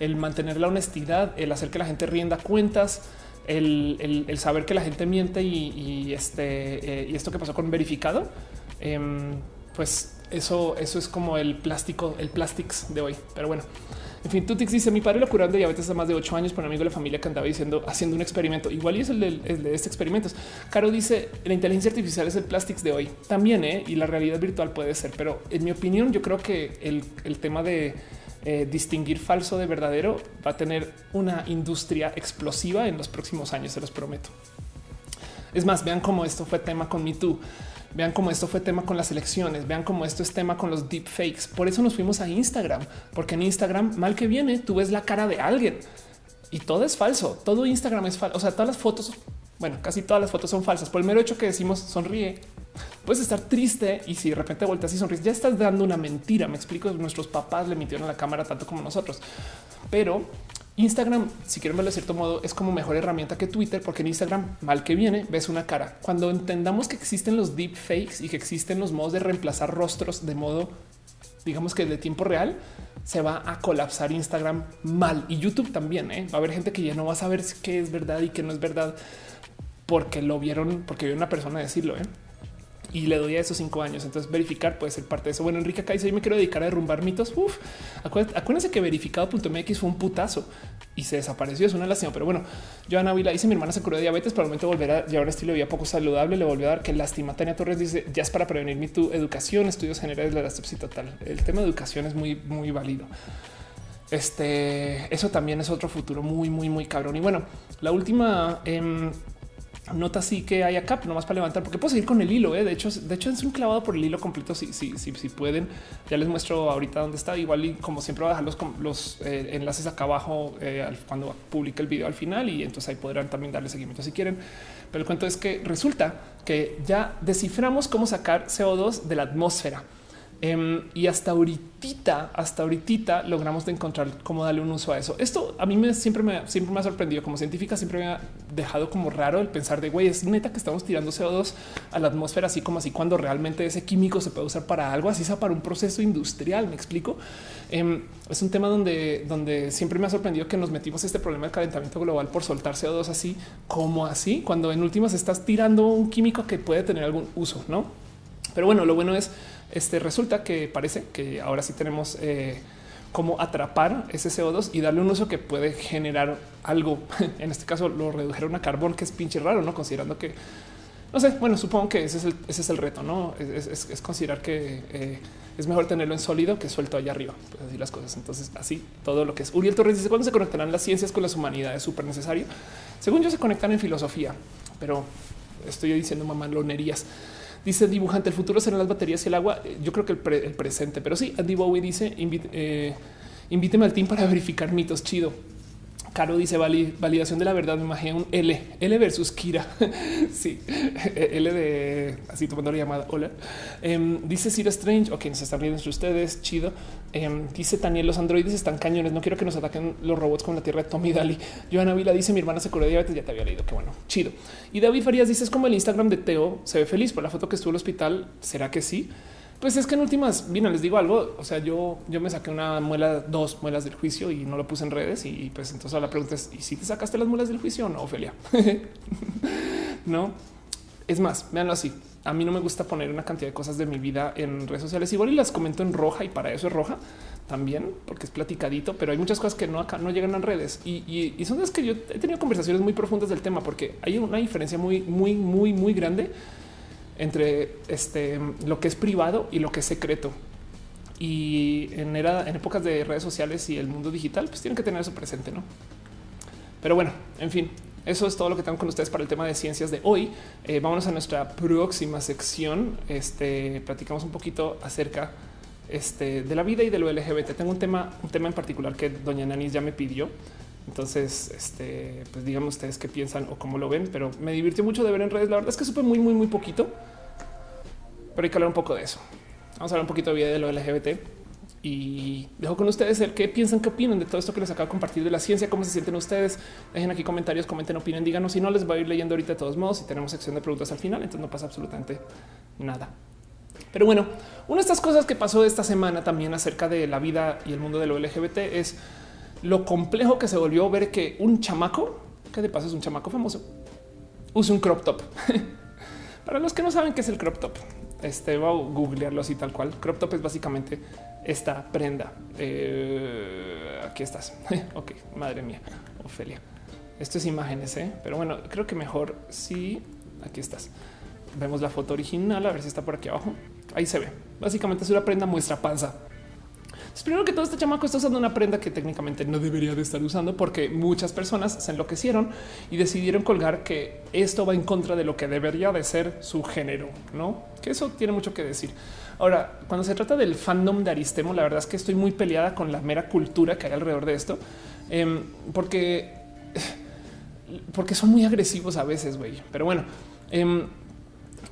el mantener la honestidad, el hacer que la gente rienda cuentas, el, saber que la gente miente y, este eh, y esto que pasó con verificado, em, pues eso, eso es como el plástico, el plastics de hoy. Pero bueno, en fin, Tutix dice mi padre lo curaron de diabetes hace más de ocho años por un amigo de la familia que andaba diciendo haciendo un experimento. Igual y es el de, este experimento. Caro dice la inteligencia artificial es el plastics de hoy también ¿eh? y la realidad virtual puede ser, pero en mi opinión yo creo que el, tema de eh, distinguir falso de verdadero va a tener una industria explosiva en los próximos años, se los prometo. Es más, vean cómo esto fue tema con Me Too. Vean cómo esto fue tema con las elecciones, vean cómo esto es tema con los deepfakes. Por eso nos fuimos a Instagram, porque en Instagram, mal que viene, tú ves la cara de alguien y todo es falso. Todo Instagram es falso. O sea, todas las fotos, bueno, casi todas las fotos son falsas. Por el mero hecho que decimos sonríe, puedes estar triste y si de repente vueltas y sonríes, ya estás dando una mentira. Me explico, nuestros papás le mintieron a la cámara tanto como nosotros, pero Instagram, si quieren verlo de cierto modo, es como mejor herramienta que Twitter, porque en Instagram, mal que viene, ves una cara. Cuando entendamos que existen los deep fakes y que existen los modos de reemplazar rostros de modo, digamos que de tiempo real, se va a colapsar Instagram mal y YouTube también. ¿eh? Va a haber gente que ya no va a saber qué es verdad y qué no es verdad porque lo vieron, porque vio una persona decirlo. ¿eh? Y le doy a esos cinco años. Entonces verificar puede ser parte de eso. Bueno, Enrique acá dice yo me quiero dedicar a derrumbar mitos. Uf, acuérdense que verificado.mx fue un putazo y se desapareció. Es una lástima, pero bueno, Joana Vila dice mi hermana se curó de diabetes, pero al momento a llevar un estilo de vida poco saludable. Le volvió a dar que lástima. Tania Torres dice ya es para prevenir mi tu educación, estudios generales de la total. El tema de educación es muy, muy válido. Este, eso también es otro futuro muy, muy, muy cabrón. Y bueno, la última eh, nota así que hay acá, nomás para levantar, porque puedo seguir con el hilo. ¿eh? De hecho, de hecho, es un clavado por el hilo completo. Si, si, si, si pueden, ya les muestro ahorita dónde está. Igual y como siempre, voy a dejar los, los eh, enlaces acá abajo eh, cuando publique el video al final, y entonces ahí podrán también darle seguimiento si quieren. Pero el cuento es que resulta que ya desciframos cómo sacar CO2 de la atmósfera. Em, y hasta ahorita, hasta ahorita logramos de encontrar cómo darle un uso a eso. Esto a mí me siempre me siempre me ha sorprendido como científica, siempre me ha dejado como raro el pensar de güey, es neta que estamos tirando CO2 a la atmósfera, así como así cuando realmente ese químico se puede usar para algo, así sea para un proceso industrial. Me explico. Em, es un tema donde, donde siempre me ha sorprendido que nos metimos este problema del calentamiento global por soltar CO2 así como así, cuando en últimas estás tirando un químico que puede tener algún uso, no? Pero bueno, lo bueno es este resulta que parece que ahora sí tenemos eh, cómo atrapar ese CO2 y darle un uso que puede generar algo. En este caso lo redujeron a carbón, que es pinche raro, no considerando que no sé. Bueno, supongo que ese es el, reto, no es, considerar que eh, es mejor tenerlo en sólido que suelto allá arriba. Pues así las cosas. Entonces, así todo lo que es. Uriel Torres dice cuándo se conectarán las ciencias con las humanidades. Súper necesario. Según yo, se conectan en filosofía, pero estoy diciendo mamalonerías. Dice dibujante, el futuro serán las baterías y el agua. Yo creo que el, presente, pero sí, Andy Bowie dice eh, invíteme al team para verificar mitos. Chido. Caro dice validación de la verdad. Me imagino un L, L versus Kira. sí, L de así tomando la llamada. Hola. Em, dice Sira Strange. Ok, nos están riendo entre ustedes. Chido. Em, dice Daniel, los androides están cañones. No quiero que nos ataquen los robots con la tierra de Tommy Dali. Joana Vila dice mi hermana se curó de diabetes. Ya te había leído. Qué bueno. Chido. Y David Farías dice es como el Instagram de Teo. Se ve feliz por la foto que estuvo en el hospital. ¿Será que sí? Pues es que en últimas, bien, les digo algo. O sea, yo, yo me saqué una muela, dos muelas del juicio y no lo puse en redes. Y pues entonces la pregunta es: ¿y si te sacaste las muelas del juicio o no, Ofelia? no es más, véanlo así. A mí no me gusta poner una cantidad de cosas de mi vida en redes sociales. Igual y las comento en roja y para eso es roja también, porque es platicadito, pero hay muchas cosas que no acá no llegan a redes y, y son las que yo he tenido conversaciones muy profundas del tema, porque hay una diferencia muy, muy, muy, muy grande entre este, lo que es privado y lo que es secreto. Y en, era, en épocas de redes sociales y el mundo digital, pues tienen que tener eso presente, ¿no? Pero bueno, en fin, eso es todo lo que tengo con ustedes para el tema de ciencias de hoy. Eh, vámonos a nuestra próxima sección. Este platicamos un poquito acerca este, de la vida y de lo LGBT. Tengo un tema, un tema en particular que doña Nanis ya me pidió. Entonces, este, pues díganme ustedes qué piensan o cómo lo ven, pero me divirtió mucho de ver en redes. La verdad es que supe muy, muy, muy poquito, pero hay que hablar un poco de eso. Vamos a hablar un poquito de lo LGBT y dejo con ustedes el qué piensan, qué opinan de todo esto que les acabo de compartir de la ciencia, cómo se sienten ustedes. Dejen aquí comentarios, comenten, opinen, díganos. Si no, les voy a ir leyendo ahorita de todos modos y tenemos sección de preguntas al final, entonces no pasa absolutamente nada. Pero bueno, una de estas cosas que pasó esta semana también acerca de la vida y el mundo de lo LGBT es lo complejo que se volvió ver que un chamaco, que de paso es un chamaco famoso, use un crop top. Para los que no saben qué es el crop top, este va a googlearlo así tal cual. Crop top es básicamente esta prenda. Eh, aquí estás. ok, madre mía, Ofelia. Esto es imágenes, ¿eh? pero bueno, creo que mejor si aquí estás. Vemos la foto original, a ver si está por aquí abajo. Ahí se ve. Básicamente es una prenda muestra panza primero que todo, este chamaco está usando una prenda que técnicamente no debería de estar usando porque muchas personas se enloquecieron y decidieron colgar que esto va en contra de lo que debería de ser su género, no? Que eso tiene mucho que decir. Ahora, cuando se trata del fandom de Aristemo, la verdad es que estoy muy peleada con la mera cultura que hay alrededor de esto, em, porque porque son muy agresivos a veces, güey. Pero bueno, em,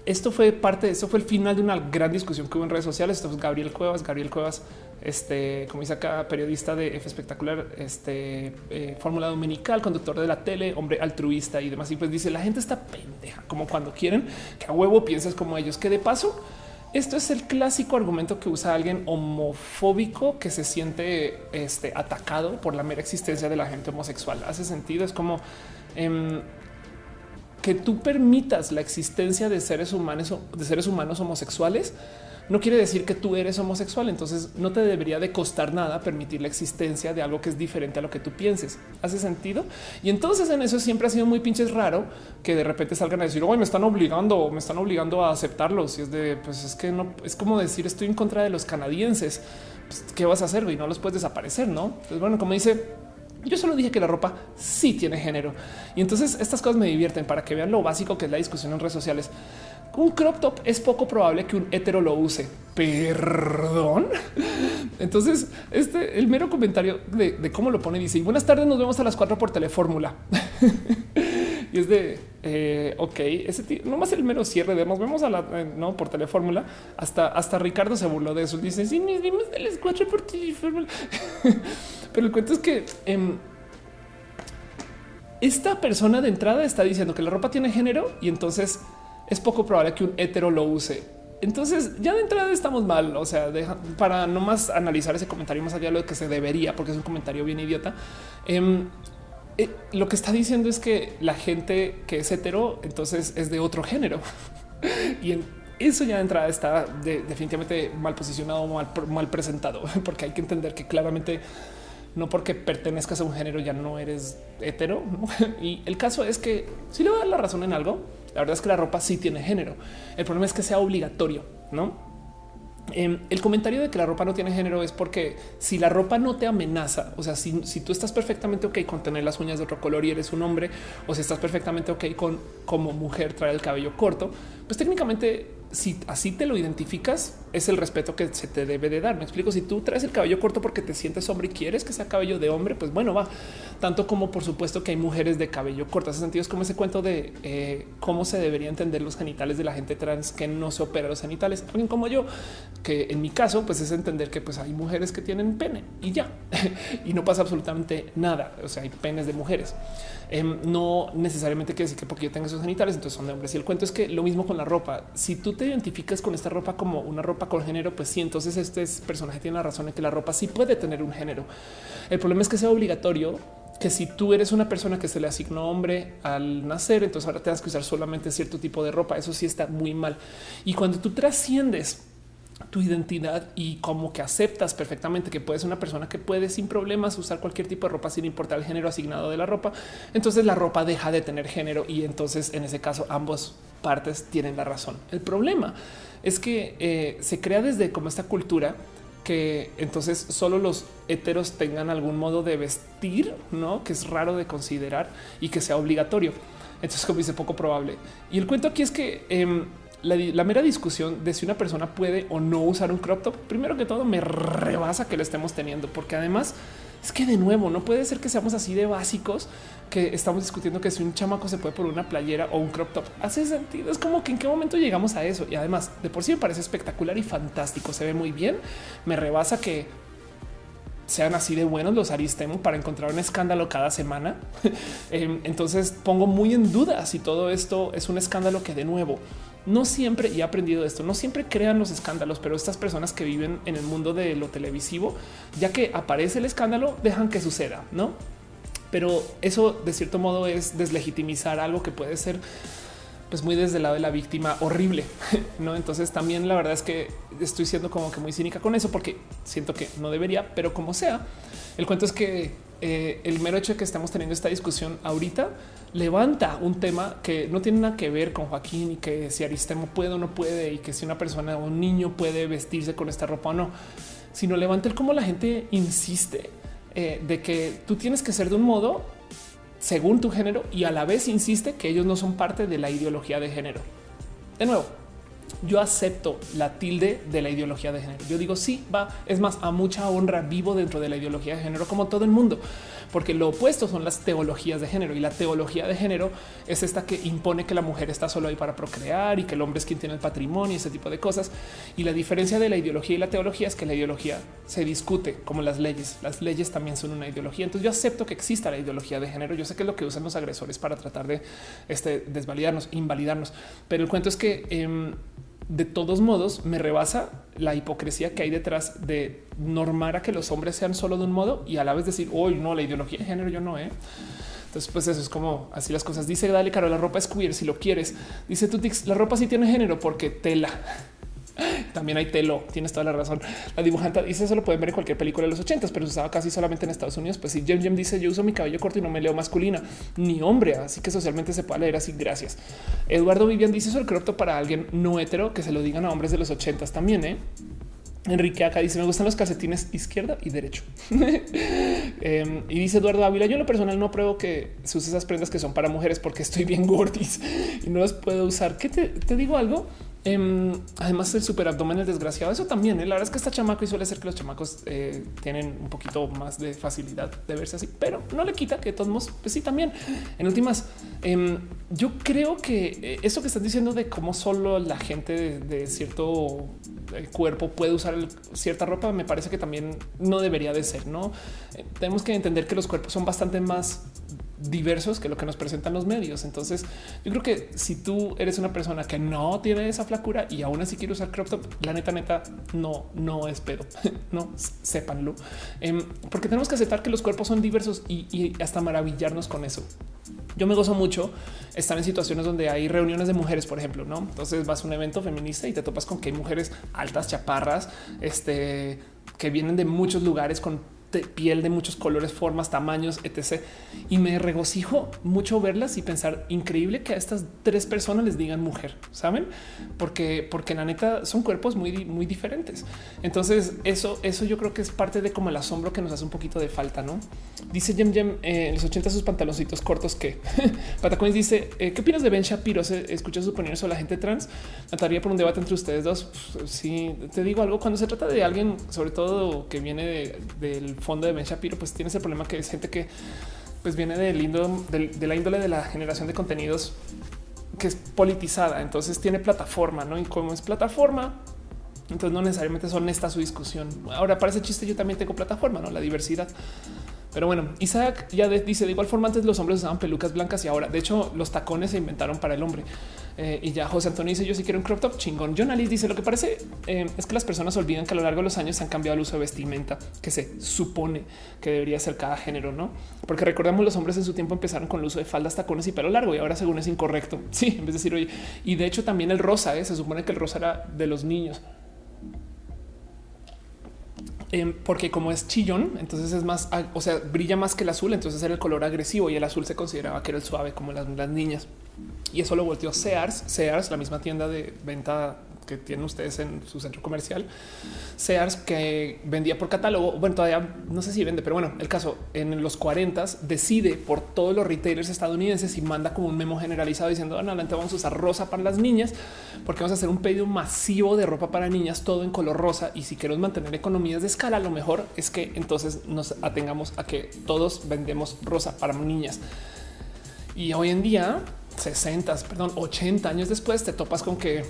esto fue parte de eso, fue el final de una gran discusión que hubo en redes sociales. Esto es Gabriel Cuevas. Gabriel Cuevas este, como dice acá, periodista de F espectacular, este eh, fórmula dominical, conductor de la tele, hombre altruista y demás. Y pues dice la gente está pendeja, como cuando quieren que a huevo pienses como ellos, que de paso esto es el clásico argumento que usa alguien homofóbico que se siente este, atacado por la mera existencia de la gente homosexual. Hace sentido. Es como em, que tú permitas la existencia de seres humanos, de seres humanos homosexuales no quiere decir que tú eres homosexual. Entonces no te debería de costar nada permitir la existencia de algo que es diferente a lo que tú pienses. ¿Hace sentido? Y entonces en eso siempre ha sido muy pinches raro que de repente salgan a decir, hoy me están obligando, me están obligando a aceptarlos. Y es de, pues es que no, es como decir, estoy en contra de los canadienses. Pues, ¿Qué vas a hacer? Y no los puedes desaparecer, ¿no? Pues bueno, como dice yo solo dije que la ropa sí tiene género. Y entonces estas cosas me divierten para que vean lo básico que es la discusión en redes sociales un crop top es poco probable que un hetero lo use. Perdón. Entonces, este el mero comentario de, cómo lo pone dice: Buenas tardes, nos vemos a las cuatro por telefórmula. y es de eh, ok, ese tío, más el mero cierre de nos vemos a la eh, no por telefórmula. Hasta, hasta Ricardo se burló de eso. Dice: Sí, nos vimos a las cuatro por telefórmula. Pero el cuento es que em, esta persona de entrada está diciendo que la ropa tiene género y entonces es poco probable que un hetero lo use. Entonces ya de entrada estamos mal. O sea, para no más analizar ese comentario más allá de lo que se debería, porque es un comentario bien idiota. Em, eh, lo que está diciendo es que la gente que es hetero, entonces es de otro género. y eso ya de entrada está definitivamente mal posicionado, mal, mal presentado, porque hay que entender que claramente no porque pertenezcas a un género ya no eres hetero. Y el caso es que si le voy a dar la razón en algo, la verdad es que la ropa sí tiene género. El problema es que sea obligatorio, no? Em, el comentario de que la ropa no tiene género es porque si la ropa no te amenaza, o sea, si, si, tú estás perfectamente ok con tener las uñas de otro color y eres un hombre, o si estás perfectamente ok con como mujer traer el cabello corto, pues técnicamente si así te lo identificas, es el respeto que se te debe de dar. Me explico. Si tú traes el cabello corto porque te sientes hombre y quieres que sea cabello de hombre, pues bueno, va tanto como por supuesto que hay mujeres de cabello corto. Ese sentido es como ese cuento de eh, cómo se debería entender los genitales de la gente trans que no se opera los genitales. Alguien como yo, que en mi caso, pues es entender que pues hay mujeres que tienen pene y ya y no pasa absolutamente nada. O sea, hay penes de mujeres. Em, no necesariamente quiere decir que porque yo tenga esos genitales, entonces son de hombres. Y el cuento es que lo mismo con la ropa. Si tú te identificas con esta ropa como una ropa con género, pues sí, entonces este personaje tiene la razón en que la ropa sí puede tener un género. El problema es que sea obligatorio que si tú eres una persona que se le asignó hombre al nacer, entonces ahora tengas que usar solamente cierto tipo de ropa. Eso sí está muy mal. Y cuando tú trasciendes tu identidad y como que aceptas perfectamente que puedes una persona que puede sin problemas usar cualquier tipo de ropa sin importar el género asignado de la ropa, entonces la ropa deja de tener género y entonces en ese caso ambos partes tienen la razón. El problema es que eh, se crea desde como esta cultura que entonces solo los heteros tengan algún modo de vestir, no que es raro de considerar y que sea obligatorio. Entonces, como dice, poco probable. Y el cuento aquí es que em, la, mera discusión de si una persona puede o no usar un crop top, primero que todo me rebasa que lo estemos teniendo, porque además es que de nuevo no puede ser que seamos así de básicos que estamos discutiendo que si un chamaco se puede poner una playera o un crop top hace sentido. Es como que en qué momento llegamos a eso. Y además de por sí me parece espectacular y fantástico. Se ve muy bien. Me rebasa que sean así de buenos los Aristemo para encontrar un escándalo cada semana. Em, entonces pongo muy en duda si todo esto es un escándalo que de nuevo no siempre, y he aprendido esto, no siempre crean los escándalos, pero estas personas que viven en el mundo de lo televisivo, ya que aparece el escándalo, dejan que suceda, ¿no? Pero eso de cierto modo es deslegitimizar algo que puede ser pues muy desde el lado de la víctima horrible, ¿no? Entonces también la verdad es que estoy siendo como que muy cínica con eso porque siento que no debería, pero como sea, el cuento es que eh, el mero hecho de que estamos teniendo esta discusión ahorita levanta un tema que no tiene nada que ver con Joaquín y que si Aristemo puede o no puede y que si una persona o un niño puede vestirse con esta ropa o no, sino levanta el cómo la gente insiste eh, de que tú tienes que ser de un modo según tu género y a la vez insiste que ellos no son parte de la ideología de género. De nuevo, yo acepto la tilde de la ideología de género. Yo digo sí, va, es más, a mucha honra vivo dentro de la ideología de género como todo el mundo, porque lo opuesto son las teologías de género y la teología de género es esta que impone que la mujer está solo ahí para procrear y que el hombre es quien tiene el patrimonio y ese tipo de cosas. Y la diferencia de la ideología y la teología es que la ideología se discute como las leyes. Las leyes también son una ideología. Entonces yo acepto que exista la ideología de género. Yo sé que es lo que usan los agresores para tratar de este, desvalidarnos, invalidarnos, pero el cuento es que em, de todos modos me rebasa la hipocresía que hay detrás de normar a que los hombres sean solo de un modo y a la vez decir hoy no, la ideología de género yo no, ¿eh? Entonces, pues eso es como así las cosas. Dice, dale, caro, la ropa es queer si lo quieres. Dice tú, la ropa sí tiene género porque tela. También hay telo. Tienes toda la razón. La dibujante dice eso lo pueden ver en cualquier película de los ochentas, pero se usaba casi solamente en Estados Unidos. Pues si Jem Jem dice yo uso mi cabello corto y no me leo masculina ni hombre, así que socialmente se puede leer así. Gracias. Eduardo Vivian dice eso el crop para alguien no hetero que se lo digan a hombres de los ochentas también. ¿eh? Enrique acá dice me gustan los calcetines izquierda y derecho. Em, y dice Eduardo Ávila, yo en lo personal no pruebo que se use esas prendas que son para mujeres porque estoy bien gordis y no las puedo usar. ¿Qué te digo algo? Em, además, el super abdomen es desgraciado. Eso también. ¿eh? La verdad es que está chamaco y suele ser que los chamacos eh, tienen un poquito más de facilidad de verse así, pero no le quita que todos modos, pues sí, también. En últimas, em, yo creo que eh, eso que estás diciendo de cómo solo la gente de, cierto cuerpo puede usar cierta ropa, me parece que también no debería de ser. No tenemos que entender que los cuerpos son bastante más diversos que lo que nos presentan los medios. Entonces, yo creo que si tú eres una persona que no tiene esa flacura y aún así quiere usar crop top, la neta, neta, no, no es pedo. no sépanlo, em, porque tenemos que aceptar que los cuerpos son diversos y, hasta maravillarnos con eso. Yo me gozo mucho estar en situaciones donde hay reuniones de mujeres, por ejemplo, no? Entonces vas a un evento feminista y te topas con que hay mujeres altas, chaparras, este, que vienen de muchos lugares con piel de muchos colores, formas, tamaños, etc. Y me regocijo mucho verlas y pensar increíble que a estas tres personas les digan mujer, saben? Porque, porque la neta son cuerpos muy, muy diferentes. Entonces, eso, eso yo creo que es parte de como el asombro que nos hace un poquito de falta, no? Dice Jem Jem eh, en los 80 sus pantaloncitos cortos que Patacones dice: eh, ¿Qué opinas de Ben Shapiro? ¿Se escucha sus opiniones sobre la gente trans? Trataría por un debate entre ustedes dos. Si te digo algo, cuando se trata de alguien, sobre todo que viene del fondo de Ben Shapiro, pues tienes el problema que es gente que pues viene del lindo, de la índole de la generación de contenidos que es politizada. Entonces tiene plataforma, no? Y como es plataforma, entonces no necesariamente es honesta su discusión. Ahora, para ese chiste, yo también tengo plataforma, no la diversidad. Pero bueno, Isaac ya dice de igual forma antes los hombres usaban pelucas blancas y ahora de hecho los tacones se inventaron para el hombre. Eh, y ya José Antonio dice yo sí quiero un crop top chingón. John dice lo que parece eh, es que las personas olvidan que a lo largo de los años han cambiado el uso de vestimenta que se supone que debería ser cada género, no? Porque recordamos los hombres en su tiempo empezaron con el uso de faldas, tacones y pelo largo y ahora según es incorrecto. Sí, en vez de decir oye, y de hecho también el rosa, ¿eh? se supone que el rosa era de los niños. Em, porque como es chillón, entonces es más, o sea, brilla más que el azul, entonces era el color agresivo y el azul se consideraba que era el suave como las, las niñas. Y eso lo volteó Sears, Sears, la misma tienda de venta que tienen ustedes en su centro comercial, Sears, que vendía por catálogo. Bueno, todavía no sé si vende, pero bueno, el caso en los 40 decide por todos los retailers estadounidenses y manda como un memo generalizado diciendo: bueno, adelante vamos a usar rosa para las niñas, porque vamos a hacer un pedido masivo de ropa para niñas, todo en color rosa. Y si queremos mantener economías de escala, lo mejor es que entonces nos atengamos a que todos vendemos rosa para niñas. Y hoy en día, 60, perdón, 80 años después, te topas con que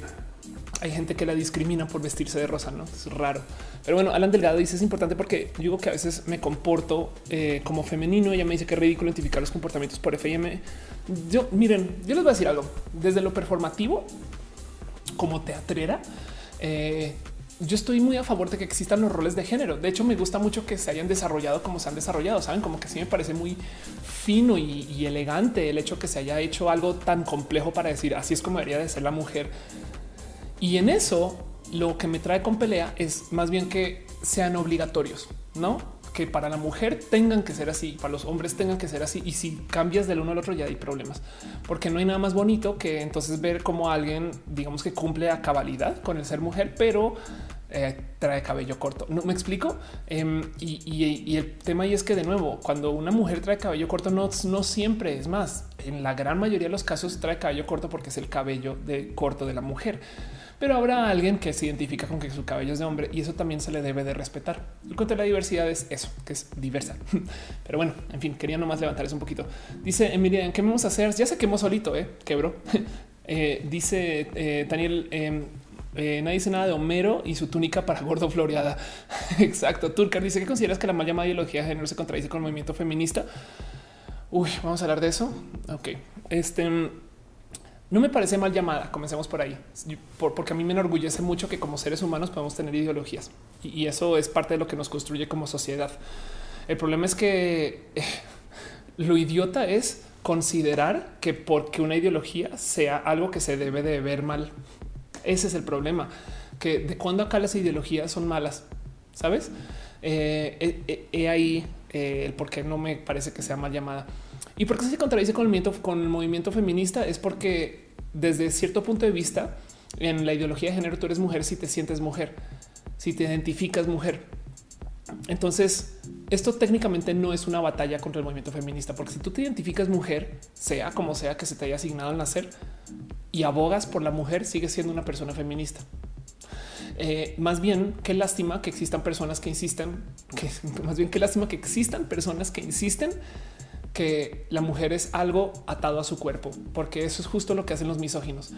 hay gente que la discrimina por vestirse de rosa, no es raro. Pero bueno, Alan Delgado dice es importante porque yo digo que a veces me comporto eh, como femenino. Ella me dice que es ridículo identificar los comportamientos por FM. Yo miren, yo les voy a decir algo desde lo performativo como teatrera. Eh, yo estoy muy a favor de que existan los roles de género. De hecho, me gusta mucho que se hayan desarrollado como se han desarrollado. Saben, como que sí me parece muy fino y, y elegante el hecho que se haya hecho algo tan complejo para decir así es como debería de ser la mujer y en eso lo que me trae con pelea es más bien que sean obligatorios, no que para la mujer tengan que ser así, para los hombres tengan que ser así. Y si cambias del uno al otro ya hay problemas, porque no hay nada más bonito que entonces ver como alguien, digamos que cumple a cabalidad con el ser mujer, pero eh, trae cabello corto. No me explico. Em, y, el tema ahí es que de nuevo, cuando una mujer trae cabello corto, no, siempre es más. En la gran mayoría de los casos trae cabello corto porque es el cabello corto de la mujer pero habrá alguien que se identifica con que su cabello es de hombre y eso también se le debe de respetar. El cuento de la diversidad es eso, que es diversa. Pero bueno, en fin, quería nomás levantar eso un poquito. Dice Emilia, ¿qué vamos a hacer? Ya se quemó solito, ¿eh? Quebró. eh, dice eh, Daniel, em, eh, nadie dice nada de Homero y su túnica para gordo floreada. Exacto. Turcar dice que consideras que la mal llamada ideología de género se contradice con el movimiento feminista. Uy, vamos a hablar de eso. Ok. Este no me parece mal llamada. Comencemos por ahí, porque a mí me enorgullece mucho que como seres humanos podemos tener ideologías y eso es parte de lo que nos construye como sociedad. El problema es que eh, lo idiota es considerar que porque una ideología sea algo que se debe de ver mal. Ese es el problema, que de cuando acá las ideologías son malas, sabes? Eh, eh, ahí el por qué no me parece que sea mal llamada. ¿Y por qué se contradice con el movimiento, feminista? Es porque desde cierto punto de vista, en la ideología de género, tú eres mujer si te sientes mujer, si te identificas mujer. Entonces, esto técnicamente no es una batalla contra el movimiento feminista, porque si tú te identificas mujer, sea como sea que se te haya asignado al nacer y abogas por la mujer, sigues siendo una persona feminista. Más bien, qué lástima que existan personas que insistan, que más bien qué lástima que existan personas que insisten que la mujer es algo atado a su cuerpo, porque eso es justo lo que hacen los misóginos.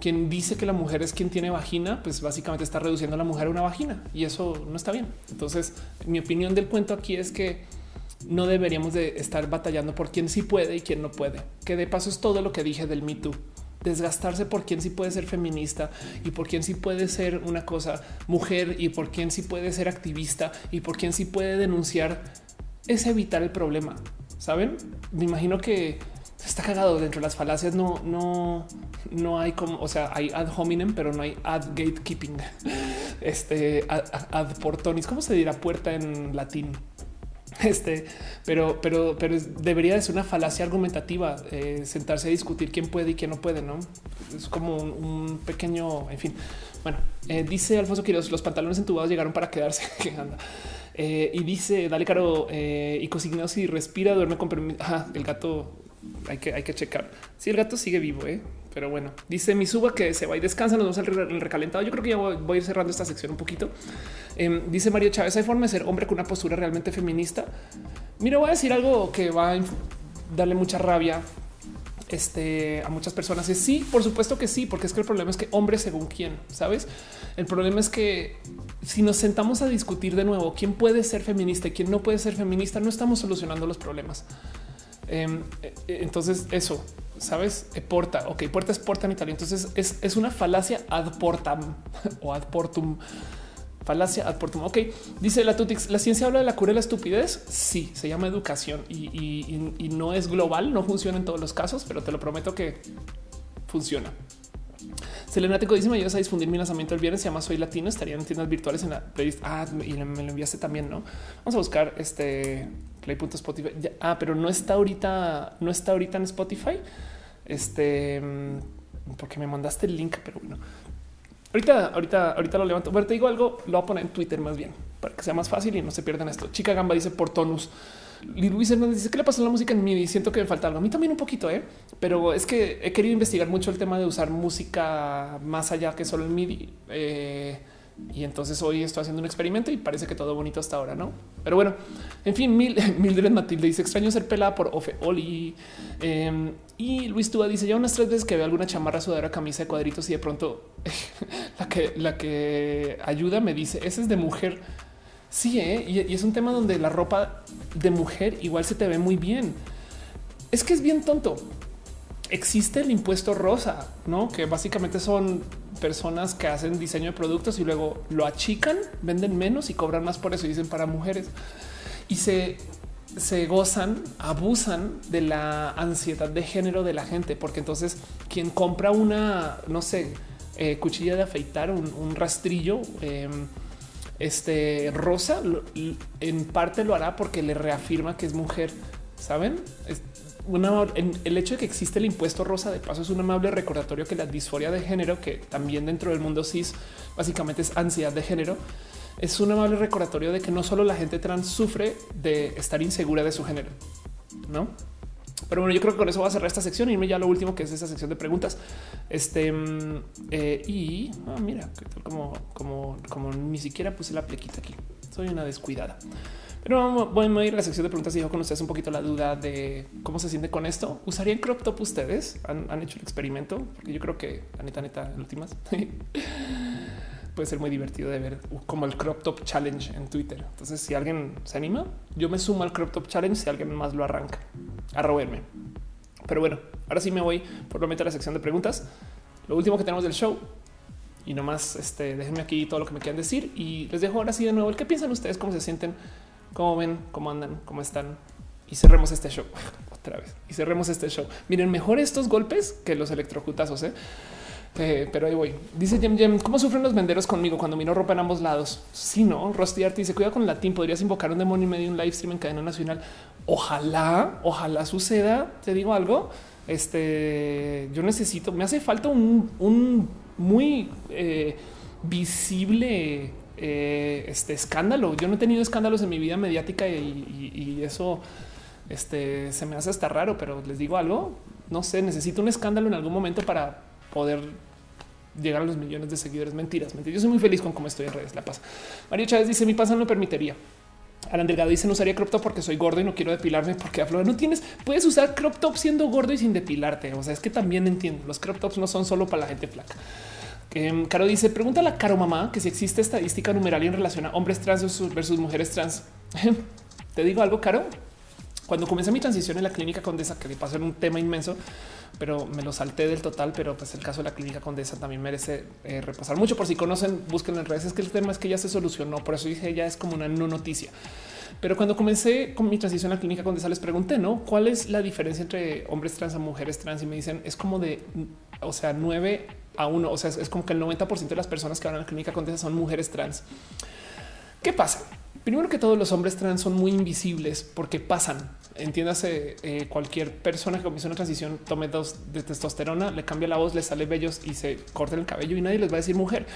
Quien dice que la mujer es quien tiene vagina, pues básicamente está reduciendo a la mujer a una vagina y eso no está bien. Entonces, mi opinión del cuento aquí es que no deberíamos de estar batallando por quién sí puede y quién no puede. Que de paso es todo lo que dije del Me Too. Desgastarse por quién sí puede ser feminista y por quién sí puede ser una cosa mujer y por quién sí puede ser activista y por quién sí puede denunciar es evitar el problema. Saben? Me imagino que está cagado dentro de las falacias. No, no, no hay como, o sea, hay ad hominem, pero no hay ad gatekeeping. Este ad, portonis, ¿cómo se dirá puerta en latín? Este, pero, pero, pero debería de ser una falacia argumentativa eh, sentarse a discutir quién puede y quién no puede. No es como un, pequeño, en fin. Bueno, eh, dice Alfonso Quiroz, los pantalones entubados llegaron para quedarse. anda? Eh, y dice, dale caro y cosignado si respira, duerme con permiso. el gato hay que, hay que checar. Si el gato sigue vivo, ¿eh? pero bueno, dice mi suba que se va y descansa. Nos vamos al recalentado. Yo creo que ya voy, a ir cerrando esta sección un poquito. Em, dice Mario Chávez: hay forma de ser hombre con una postura realmente feminista. Mira, voy a decir algo que va a darle mucha rabia este, a muchas personas. Es sí, por supuesto que sí, porque es que el problema es que hombre según quién, sabes? El problema es que si nos sentamos a discutir de nuevo quién puede ser feminista y quién no puede ser feminista, no estamos solucionando los problemas. Em, e, e, entonces, eso sabes, eh, porta. Ok, puerta es porta en italiano. Entonces es, una falacia ad portam o ad portum. Falacia ad portum. Ok, dice la Tutix. La ciencia habla de la cura de la estupidez. Sí, se llama educación y, no es global, no funciona en todos los casos, pero te lo prometo que funciona. Selenático dice: Me ayudas a difundir mi lanzamiento el viernes. Se llama Soy Latino. Estaría en tiendas virtuales en la playlist. Ah, y me lo enviaste también. No vamos a buscar este play.spotify. Ah, pero no está ahorita, no está ahorita en Spotify. Este, mm, porque me mandaste el link, pero bueno, ahorita, ahorita, ahorita lo levanto. Bueno, te digo algo, lo voy a poner en Twitter más bien para que sea más fácil y no se pierdan esto. Chica Gamba dice por tonus. Luis Hernández dice que le pasó la música en MIDI. Siento que me falta algo. A mí también un poquito, ¿eh? pero es que he querido investigar mucho el tema de usar música más allá que solo el MIDI. Eh, y entonces hoy estoy haciendo un experimento y parece que todo bonito hasta ahora, ¿no? Pero bueno, en fin, Mil, Mildred Matilde dice extraño ser pelada por Ofe Oli. Em, y Luis Túa dice ya unas tres veces que veo alguna chamarra, sudadera, camisa de cuadritos y de pronto la que la que ayuda me dice ese es de mujer. Sí, ¿eh? y es un tema donde la ropa de mujer igual se te ve muy bien. Es que es bien tonto existe el impuesto rosa, no que básicamente son personas que hacen diseño de productos y luego lo achican, venden menos y cobran más por eso. Dicen para mujeres y se, se gozan, abusan de la ansiedad de género de la gente, porque entonces quien compra una, no sé, eh, cuchilla de afeitar, un, rastrillo, em, este rosa, en parte lo hará porque le reafirma que es mujer. Saben? El hecho de que existe el impuesto rosa de paso es un amable recordatorio que la disforia de género, que también dentro del mundo cis básicamente es ansiedad de género, es un amable recordatorio de que no solo la gente trans sufre de estar insegura de su género, no? Pero bueno, yo creo que con eso va a cerrar esta sección y irme ya a lo último que es esa sección de preguntas. Este mm, eh, y ah, mira, como, como, como ni siquiera puse la plequita aquí. Soy una descuidada. Pero voy a ir a la sección de preguntas y dejo con ustedes un poquito la duda de cómo se siente con esto. ¿Usarían crop top ustedes? ¿Han, hecho el experimento? Porque yo creo que, la neta, neta, en últimas, puede ser muy divertido de ver como el crop top challenge en Twitter. Entonces, si alguien se anima, yo me sumo al crop top challenge si alguien más lo arranca a robarme. Pero bueno, ahora sí me voy por lo menos a la sección de preguntas. Lo último que tenemos del show y nomás este, déjenme aquí todo lo que me quieran decir y les dejo ahora sí de nuevo el qué piensan ustedes, cómo se sienten ¿Cómo ven? ¿Cómo andan? ¿Cómo están? Y cerremos este show otra vez. Y cerremos este show. Miren, mejor estos golpes que los electrocutazos, ¿eh? ¿eh? pero ahí voy. Dice Jem Jem, ¿cómo sufren los venderos conmigo cuando miro ropa en ambos lados? Sí, no. Rusty Art dice, cuida con latín. Podrías invocar un demonio y medio un live stream en cadena nacional. Ojalá, ojalá suceda. Te digo algo. Este yo necesito, me hace falta un, muy eh, visible eh, este escándalo. Yo no he tenido escándalos en mi vida mediática y, eso este, se me hace hasta raro, pero les digo algo, no sé, necesito un escándalo en algún momento para poder llegar a los millones de seguidores. Mentiras, mentiras. Yo soy muy feliz con cómo estoy en redes. La paz. Mario Chávez dice mi pasa no permitiría. Alan Delgado dice no usaría crop top porque soy gordo y no quiero depilarme porque aflora. No tienes, puedes usar crop top siendo gordo y sin depilarte. O sea, es que también entiendo. Los crop tops no son solo para la gente flaca. Eh, Caro dice, pregunta a Caro mamá que si existe estadística numeral en relación a hombres trans versus mujeres trans. Te digo algo, Caro. Cuando comencé mi transición en la clínica Condesa, que de paso era un tema inmenso, pero me lo salté del total. Pero pues el caso de la clínica Condesa también merece eh, repasar mucho. Por si conocen, busquen en redes. Es que el tema es que ya se solucionó. Por eso dije ya es como una no noticia. Pero cuando comencé con mi transición a la clínica Condesa, les pregunté, ¿no? ¿Cuál es la diferencia entre hombres trans a mujeres trans? Y me dicen, es como de, o sea, nueve a uno. O sea, es como que el 90% de las personas que van a la clínica Condesa son mujeres trans. ¿Qué pasa? Primero que todos los hombres trans son muy invisibles porque pasan. Entiéndase, eh, cualquier persona que comienza una transición tome dos de testosterona, le cambia la voz, le sale bellos y se corta el cabello y nadie les va a decir mujer.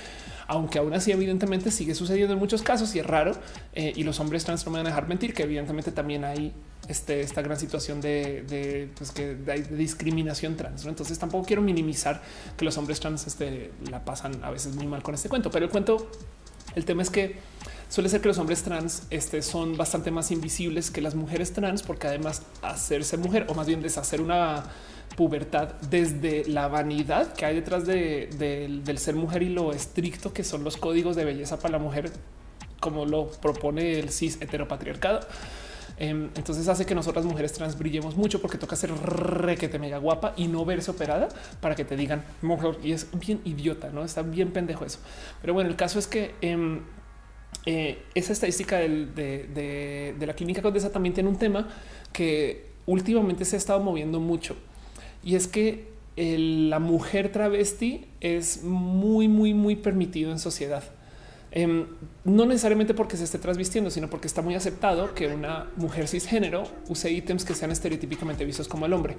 Aunque aún así, evidentemente, sigue sucediendo en muchos casos y es raro. Eh, y los hombres trans no me van a dejar mentir que evidentemente también hay este, esta gran situación de, pues que discriminación trans. Entonces tampoco quiero minimizar que los hombres trans este, la pasan a veces muy mal con este cuento, pero el cuento, el tema es que suele ser que los hombres trans este, son bastante más invisibles que las mujeres trans, porque además hacerse mujer o más bien deshacer una pubertad desde la vanidad que hay detrás del ser mujer y lo estricto que son los códigos de belleza para la mujer, como lo propone el cis heteropatriarcado Em, entonces hace que nosotras mujeres trans brillemos mucho porque toca ser requete mega guapa y no verse operada para que te digan mejor. Y es bien idiota, no está bien pendejo eso. Pero bueno, el caso es que em, eh, esa estadística de, la clínica Condesa también tiene un tema que últimamente se ha estado moviendo mucho y es que la mujer travesti es muy, muy, muy permitido en sociedad. Em, no necesariamente porque se esté transvistiendo, sino porque está muy aceptado que una mujer cisgénero use ítems que sean estereotípicamente vistos como el hombre.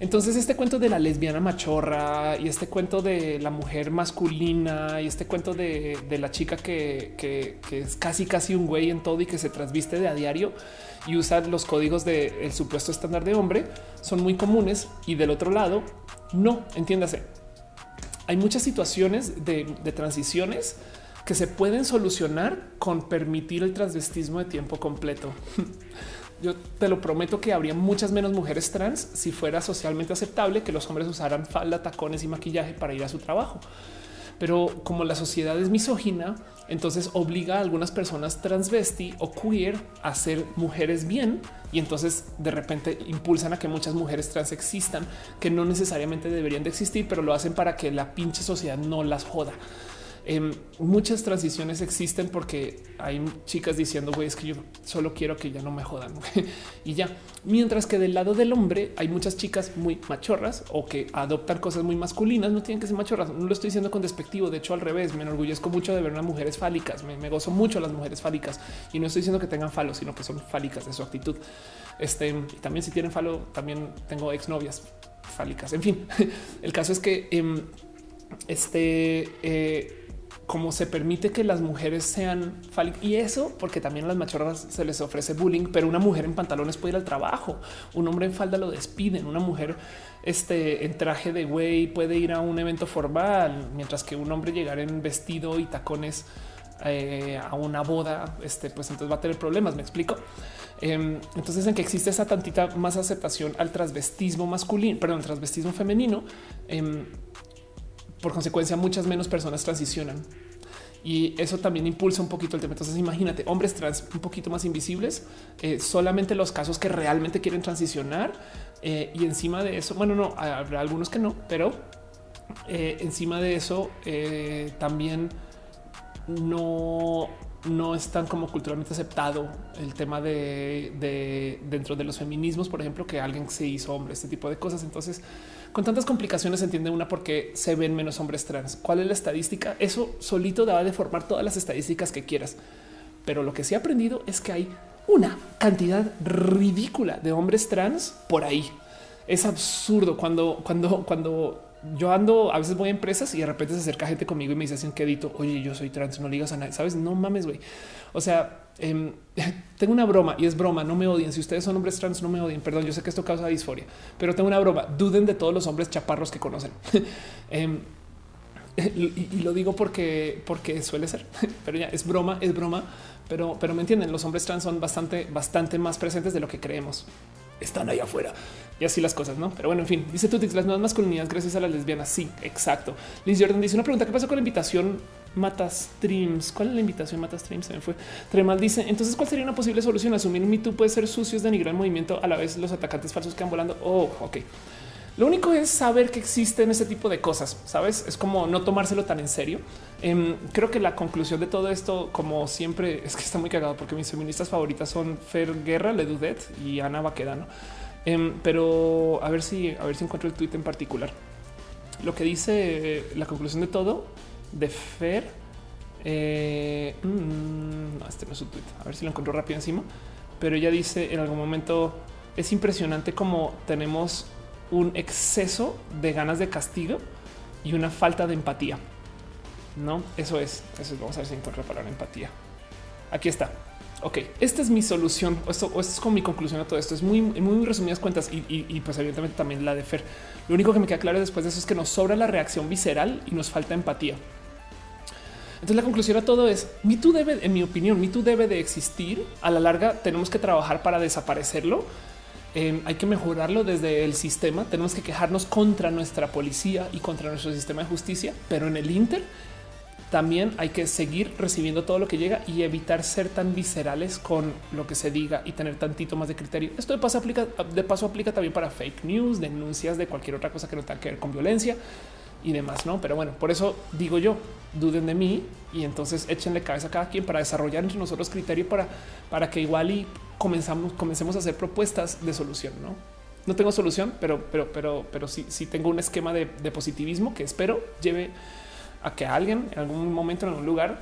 Entonces este cuento de la lesbiana machorra y este cuento de la mujer masculina y este cuento de, la chica que, es casi casi un güey en todo y que se transviste de a diario y usa los códigos del supuesto estándar de hombre son muy comunes y del otro lado no, entiéndase. Hay muchas situaciones de, de transiciones que se pueden solucionar con permitir el transvestismo de tiempo completo. Yo te lo prometo que habría muchas menos mujeres trans si fuera socialmente aceptable que los hombres usaran falda, tacones y maquillaje para ir a su trabajo. Pero como la sociedad es misógina, entonces obliga a algunas personas transvesti o queer a ser mujeres bien y entonces de repente impulsan a que muchas mujeres trans existan que no necesariamente deberían de existir, pero lo hacen para que la pinche sociedad no las joda. Em, muchas transiciones existen porque hay chicas diciendo güey, es que yo solo quiero que ya no me jodan y ya. Mientras que del lado del hombre hay muchas chicas muy machorras o que adoptan cosas muy masculinas. No tienen que ser machorras. No lo estoy diciendo con despectivo. De hecho, al revés, me enorgullezco mucho de ver unas mujeres fálicas. Me, gozo mucho las mujeres fálicas y no estoy diciendo que tengan falo, sino que son fálicas de su actitud. Este también si tienen falo, también tengo exnovias fálicas. En fin, el caso es que em, este eh, como se permite que las mujeres sean y eso porque también a las machorras se les ofrece bullying, pero una mujer en pantalones puede ir al trabajo, un hombre en falda lo despiden, una mujer este, en traje de güey puede ir a un evento formal, mientras que un hombre llegar en vestido y tacones eh, a una boda, este, pues entonces va a tener problemas. Me explico. Em, entonces, en que existe esa tantita más aceptación al transvestismo masculino, perdón, transvestismo femenino, em, por consecuencia, muchas menos personas transicionan y eso también impulsa un poquito el tema. Entonces, imagínate hombres trans un poquito más invisibles, eh, solamente los casos que realmente quieren transicionar eh, y encima de eso, bueno, no habrá algunos que no, pero eh, encima de eso también no no es tan como culturalmente aceptado el tema de, dentro de los feminismos, por ejemplo, que alguien se hizo hombre, este tipo de cosas. Entonces, con tantas complicaciones entiende una porque se ven menos hombres trans. ¿Cuál es la estadística? Eso solito daba de formar todas las estadísticas que quieras. Pero lo que sí he aprendido es que hay una cantidad ridícula de hombres trans por ahí. Es absurdo cuando, cuando, cuando yo ando, a veces voy a empresas y de repente se acerca gente conmigo y me dice así un quedito, oye, yo soy trans, no digas a nadie, sabes? No mames, güey. O sea, em, tengo una broma y es broma, no me odien. Si ustedes son hombres trans, no me odien. Perdón, yo sé que esto causa disforia, pero tengo una broma. Duden de todos los hombres chaparros que conocen. Em, y, lo digo porque, porque suele ser, pero ya es broma, es broma, pero, pero me entienden. Los hombres trans son bastante, bastante más presentes de lo que creemos están ahí afuera y así las cosas, no? Pero bueno, en fin, dice Tutix, las nuevas masculinidades gracias a las lesbianas. Sí, exacto. Liz Jordan dice una pregunta: ¿Qué pasó con la invitación Mata Streams? ¿Cuál es la invitación Mata Streams? Se me fue. Tremal dice: Entonces, ¿cuál sería una posible solución? Asumir un mito puede ser sucios, denigrar el movimiento a la vez los atacantes falsos que van volando. Oh, ok. Lo único es saber que existen ese tipo de cosas, sabes? Es como no tomárselo tan en serio. Em, creo que la conclusión de todo esto, como siempre, es que está muy cagado porque mis feministas favoritas son Fer Guerra, Ledudet y Ana Baquedano. Em, pero a ver si, a ver si encuentro el tweet en particular. Lo que dice la conclusión de todo de Fer Eh, mm, no, este no es su tweet. A ver si lo encuentro rápido encima. Pero ella dice en algún momento es impresionante como tenemos un exceso de ganas de castigo y una falta de empatía. No, eso es. Eso es. Vamos a ver si encuentro la palabra empatía. Aquí está. Ok, esta es mi solución. Esto, es como mi conclusión a todo esto. Es muy, muy resumidas cuentas y, y, pues evidentemente también la de Fer. Lo único que me queda claro después de eso es que nos sobra la reacción visceral y nos falta empatía. Entonces la conclusión a todo es mi tú debe, en mi opinión, mi tú debe de existir. A la larga tenemos que trabajar para desaparecerlo. Eh, hay que mejorarlo desde el sistema. Tenemos que quejarnos contra nuestra policía y contra nuestro sistema de justicia, pero en el Inter también hay que seguir recibiendo todo lo que llega y evitar ser tan viscerales con lo que se diga y tener tantito más de criterio. Esto de paso aplica, de paso aplica también para fake news, denuncias de cualquier otra cosa que no tenga que ver con violencia y demás, ¿no? Pero bueno, por eso digo yo, duden de mí y entonces échenle cabeza a cada quien para desarrollar entre nosotros criterio para, para que igual y comenzamos, comencemos a hacer propuestas de solución, ¿no? No tengo solución, pero, pero, pero, pero sí, sí tengo un esquema de, de positivismo que espero lleve a que alguien en algún momento en algún lugar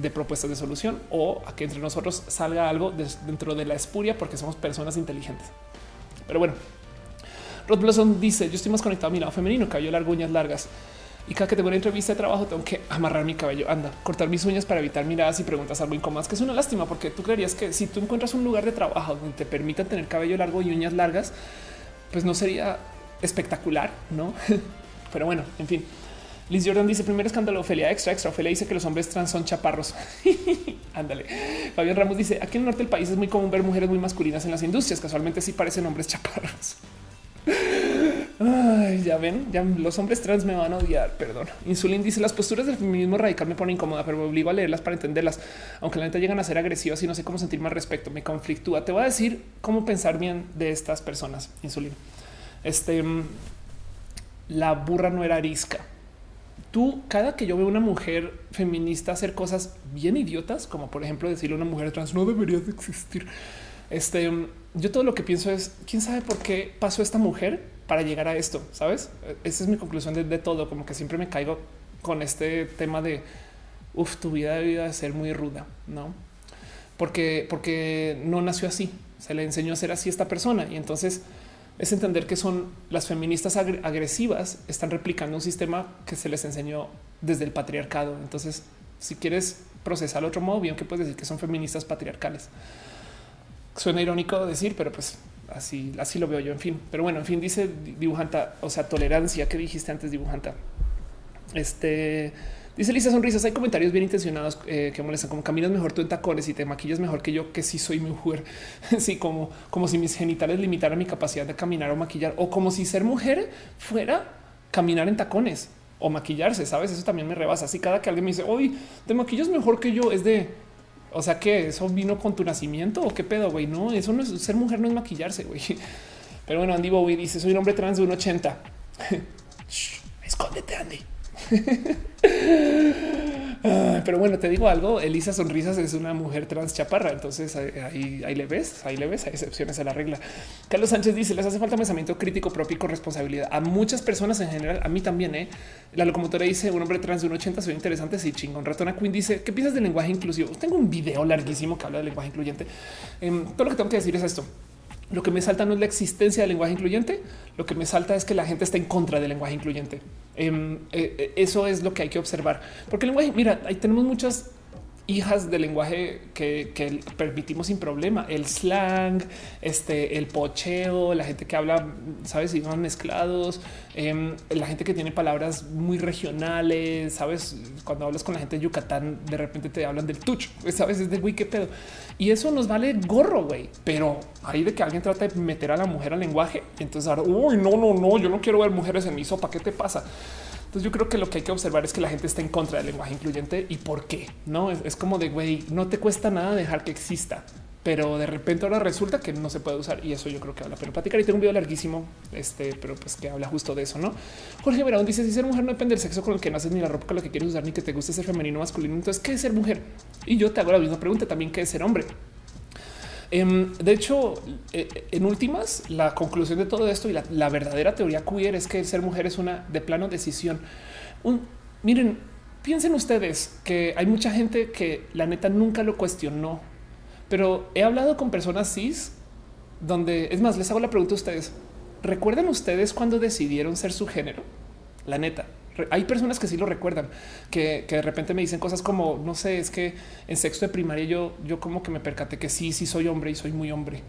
de propuestas de solución o a que entre nosotros salga algo dentro de la espuria porque somos personas inteligentes. Pero bueno, Rod Blossom dice: Yo estoy más conectado a mi lado femenino, cabello largo, uñas largas. Y cada que tengo una entrevista de trabajo, tengo que amarrar mi cabello, anda, cortar mis uñas para evitar miradas y preguntas algo incómodas, que es una lástima, porque tú creerías que si tú encuentras un lugar de trabajo donde te permitan tener cabello largo y uñas largas, pues no sería espectacular, no? Pero bueno, en fin. Liz Jordan dice primer escándalo Ofelia extra extra Ofelia dice que los hombres trans son chaparros. Ándale. Fabián Ramos dice aquí en el norte del país es muy común ver mujeres muy masculinas en las industrias. Casualmente sí parecen hombres chaparros. Ya ven, ya los hombres trans me van a odiar. Perdón. Insulin dice las posturas del feminismo radical me ponen incómoda, pero me obligo a leerlas para entenderlas. Aunque la neta llegan a ser agresivas y no sé cómo sentirme al respecto. Me conflictúa. Te voy a decir cómo pensar bien de estas personas. Insulin. Este la burra no era arisca. Tú, cada que yo veo una mujer feminista hacer cosas bien idiotas, como por ejemplo decirle a una mujer trans no debería de existir. Este mm, yo todo lo que pienso es quién sabe por qué pasó esta mujer para llegar a esto. Sabes? Esa es mi conclusión de, todo. Como que siempre me caigo con este tema de uf, tu vida debe ser muy ruda, no? Porque, porque no nació así. Se le enseñó a ser así a esta persona y entonces es entender que son las feministas agresivas, están replicando un sistema que se les enseñó desde el patriarcado. Entonces, si quieres procesar otro modo, bien que puedes decir que son feministas patriarcales. Suena irónico decir, pero pues así, así lo veo yo. En fin, pero bueno, en fin, dice dibujanta, o sea, tolerancia que dijiste antes, dibujanta. Este dice Lisa Sonrisas. Hay comentarios bien intencionados eh, que molestan, como caminas mejor tú en tacones y te maquillas mejor que yo, que sí soy mujer. sí, como, como si mis genitales limitaran mi capacidad de caminar o maquillar, o como si ser mujer fuera caminar en tacones o maquillarse. Sabes, eso también me rebasa. Así cada que alguien me dice, hoy te maquillas mejor que yo, es de o sea que eso vino con tu nacimiento o qué pedo, güey. No, eso no es ser mujer, no es maquillarse, güey. Pero bueno, Andy Bowie dice: Soy un hombre trans de un 80. escóndete, Andy. pero bueno, te digo algo. Elisa Sonrisas es una mujer trans chaparra. Entonces ahí, ahí, le ves, ahí le ves. Hay excepciones a la regla. Carlos Sánchez dice: Les hace falta pensamiento crítico propio y con responsabilidad a muchas personas en general. A mí también. ¿eh? La locomotora dice: Un hombre trans de un 80 soy interesante. Sí, chingón. Ratona Queen dice: ¿Qué piensas del lenguaje inclusivo? Tengo un video larguísimo que habla del lenguaje incluyente. Em, todo lo que tengo que decir es esto. Lo que me salta no es la existencia del lenguaje incluyente, lo que me salta es que la gente está en contra del lenguaje incluyente. Em, eh, eh, eso es lo que hay que observar, porque el lenguaje, mira, ahí tenemos muchas hijas del lenguaje que, permitimos sin problema. El slang, este, el pocheo, la gente que habla, sabes, van mezclados, em, la gente que tiene palabras muy regionales, sabes, cuando hablas con la gente de Yucatán, de repente te hablan del tucho, sabes, es de güey, qué pedo. Y eso nos vale gorro, güey. Pero ahí de que alguien trata de meter a la mujer al lenguaje, entonces ahora, uy, no, no, no, yo no quiero ver mujeres en mi sopa, ¿qué te pasa? Entonces yo creo que lo que hay que observar es que la gente está en contra del lenguaje incluyente y por qué no es, como de güey, no te cuesta nada dejar que exista, pero de repente ahora resulta que no se puede usar y eso yo creo que habla pero platicar y tengo un video larguísimo, este, pero pues que habla justo de eso, no? Jorge Verón dice si ser mujer no depende del sexo con el que naces ni la ropa con la que quieres usar ni que te guste ser femenino o masculino. Entonces, ¿qué es ser mujer? Y yo te hago la misma pregunta también, ¿qué es ser hombre? Em, de hecho, eh, en últimas, la conclusión de todo esto y la, verdadera teoría queer es que ser mujer es una de plano decisión. miren, piensen ustedes que hay mucha gente que la neta nunca lo cuestionó, pero he hablado con personas cis donde es más, les hago la pregunta a ustedes. ¿Recuerdan ustedes cuando decidieron ser su género? La neta, hay personas que sí lo recuerdan, que, de repente me dicen cosas como, no sé, es que en sexto de primaria yo, yo como que me percaté que sí, sí soy hombre y soy muy hombre.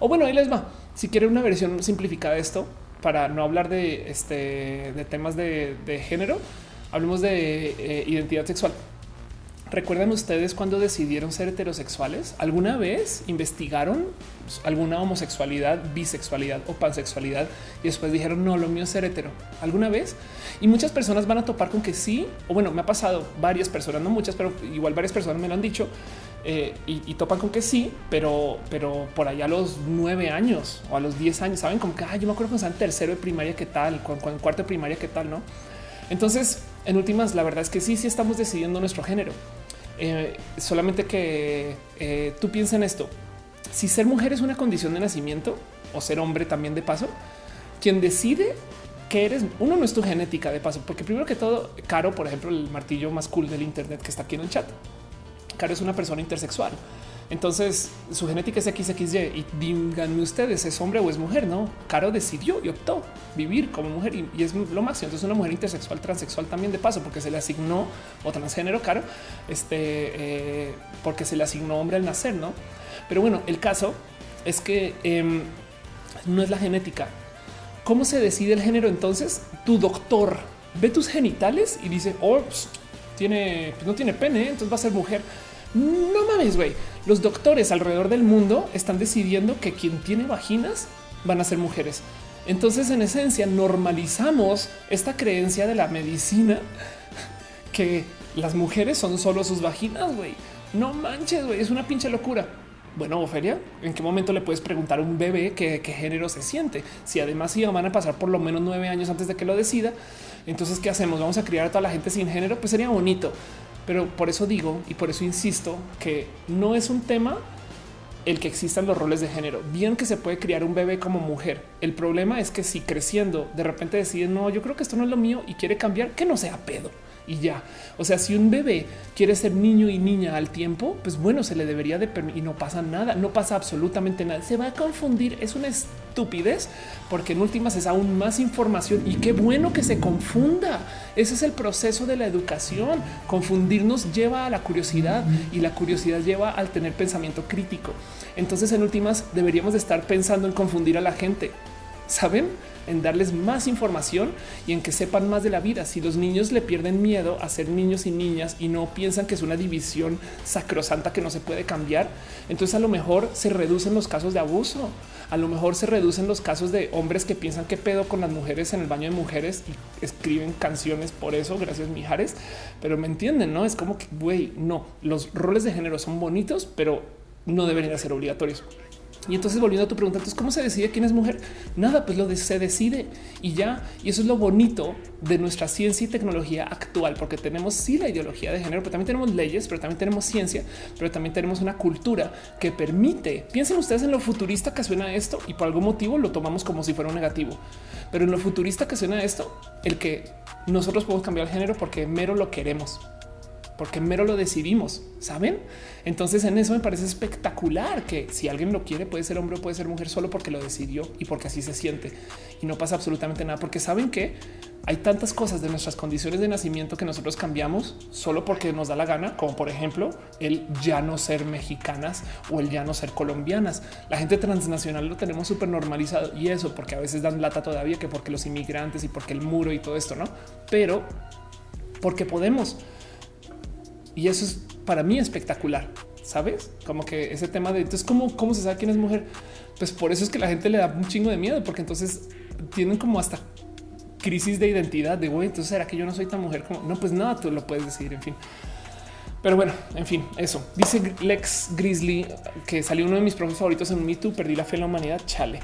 O bueno, ahí les va. Si quieren una versión simplificada de esto, para no hablar de, este, de temas de, género, hablemos de eh, identidad sexual. ¿Recuerdan ustedes cuando decidieron ser heterosexuales? ¿Alguna vez investigaron alguna homosexualidad, bisexualidad o pansexualidad y después dijeron no, lo mío es ser hetero? ¿Alguna vez? Y muchas personas van a topar con que sí, o bueno, me ha pasado varias personas, no muchas, pero igual varias personas me lo han dicho eh, y, topan con que sí, pero, pero por allá a los nueve años o a los diez años saben como que yo me acuerdo cuando estaba en tercero de primaria, qué tal, en cuarto de primaria, qué tal, no? Entonces, en últimas, la verdad es que sí, sí estamos decidiendo nuestro género. Eh, solamente que eh, tú piensas en esto. Si ser mujer es una condición de nacimiento o ser hombre también de paso, quien decide que eres, uno no es tu genética de paso, porque primero que todo, Caro, por ejemplo, el martillo más cool del Internet que está aquí en el chat, Caro es una persona intersexual. Entonces su genética es XXY y díganme ustedes, es hombre o es mujer, no? Caro decidió y optó vivir como mujer y, es lo máximo. Entonces una mujer intersexual, transexual también de paso, porque se le asignó o transgénero Caro, este, eh, porque se le asignó hombre al nacer, no? Pero bueno, el caso es que em, no es la genética. ¿Cómo se decide el género? Entonces tu doctor ve tus genitales y dice, oh, pues, tiene, pues, no tiene pene, entonces va a ser mujer. No mames, güey. Los doctores alrededor del mundo están decidiendo que quien tiene vaginas van a ser mujeres. Entonces, en esencia, normalizamos esta creencia de la medicina que las mujeres son solo sus vaginas, güey. No manches, güey. Es una pinche locura. Bueno, Ofelia, ¿en qué momento le puedes preguntar a un bebé qué, género se siente? Si además iban van a pasar por lo menos nueve años antes de que lo decida, entonces, ¿qué hacemos? ¿Vamos a criar a toda la gente sin género? Pues sería bonito. Pero por eso digo y por eso insisto que no es un tema el que existan los roles de género. Bien que se puede criar un bebé como mujer. El problema es que si creciendo de repente decide no, yo creo que esto no es lo mío y quiere cambiar, que no sea pedo y ya. O sea, si un bebé quiere ser niño y niña al tiempo, pues bueno, se le debería de permitir y no pasa nada, no pasa absolutamente nada. Se va a confundir, es una estupidez porque en últimas es aún más información y qué bueno que se confunda. Ese es el proceso de la educación. Confundirnos lleva a la curiosidad y la curiosidad lleva al tener pensamiento crítico. Entonces, en últimas, deberíamos de estar pensando en confundir a la gente. ¿Saben? en darles más información y en que sepan más de la vida. Si los niños le pierden miedo a ser niños y niñas y no piensan que es una división sacrosanta que no se puede cambiar, entonces a lo mejor se reducen los casos de abuso. A lo mejor se reducen los casos de hombres que piensan que pedo con las mujeres en el baño de mujeres y escriben canciones por eso. Gracias, Mijares. Pero me entienden, no es como que güey, no los roles de género son bonitos, pero no deberían ser obligatorios. Y entonces volviendo a tu pregunta, entonces cómo se decide quién es mujer? Nada, pues lo de, se decide y ya. Y eso es lo bonito de nuestra ciencia y tecnología actual, porque tenemos sí la ideología de género, pero también tenemos leyes, pero también tenemos ciencia, pero también tenemos una cultura que permite. Piensen ustedes en lo futurista que suena esto y por algún motivo lo tomamos como si fuera un negativo. Pero en lo futurista que suena esto, el que nosotros podemos cambiar el género porque mero lo queremos porque mero lo decidimos, ¿saben? Entonces en eso me parece espectacular que si alguien lo quiere puede ser hombre o puede ser mujer solo porque lo decidió y porque así se siente y no pasa absolutamente nada, porque saben que hay tantas cosas de nuestras condiciones de nacimiento que nosotros cambiamos solo porque nos da la gana, como por ejemplo el ya no ser mexicanas o el ya no ser colombianas. La gente transnacional lo tenemos súper normalizado y eso porque a veces dan lata todavía que porque los inmigrantes y porque el muro y todo esto, ¿no? Pero porque podemos y eso es para mí espectacular. Sabes como que ese tema de entonces, cómo, cómo se sabe quién es mujer? Pues por eso es que la gente le da un chingo de miedo, porque entonces tienen como hasta crisis de identidad de güey. Entonces será que yo no soy tan mujer como no, pues nada, tú lo puedes decir. En fin, pero bueno, en fin, eso dice Lex Grizzly que salió uno de mis profes favoritos en Me Too. Perdí la fe en la humanidad. Chale.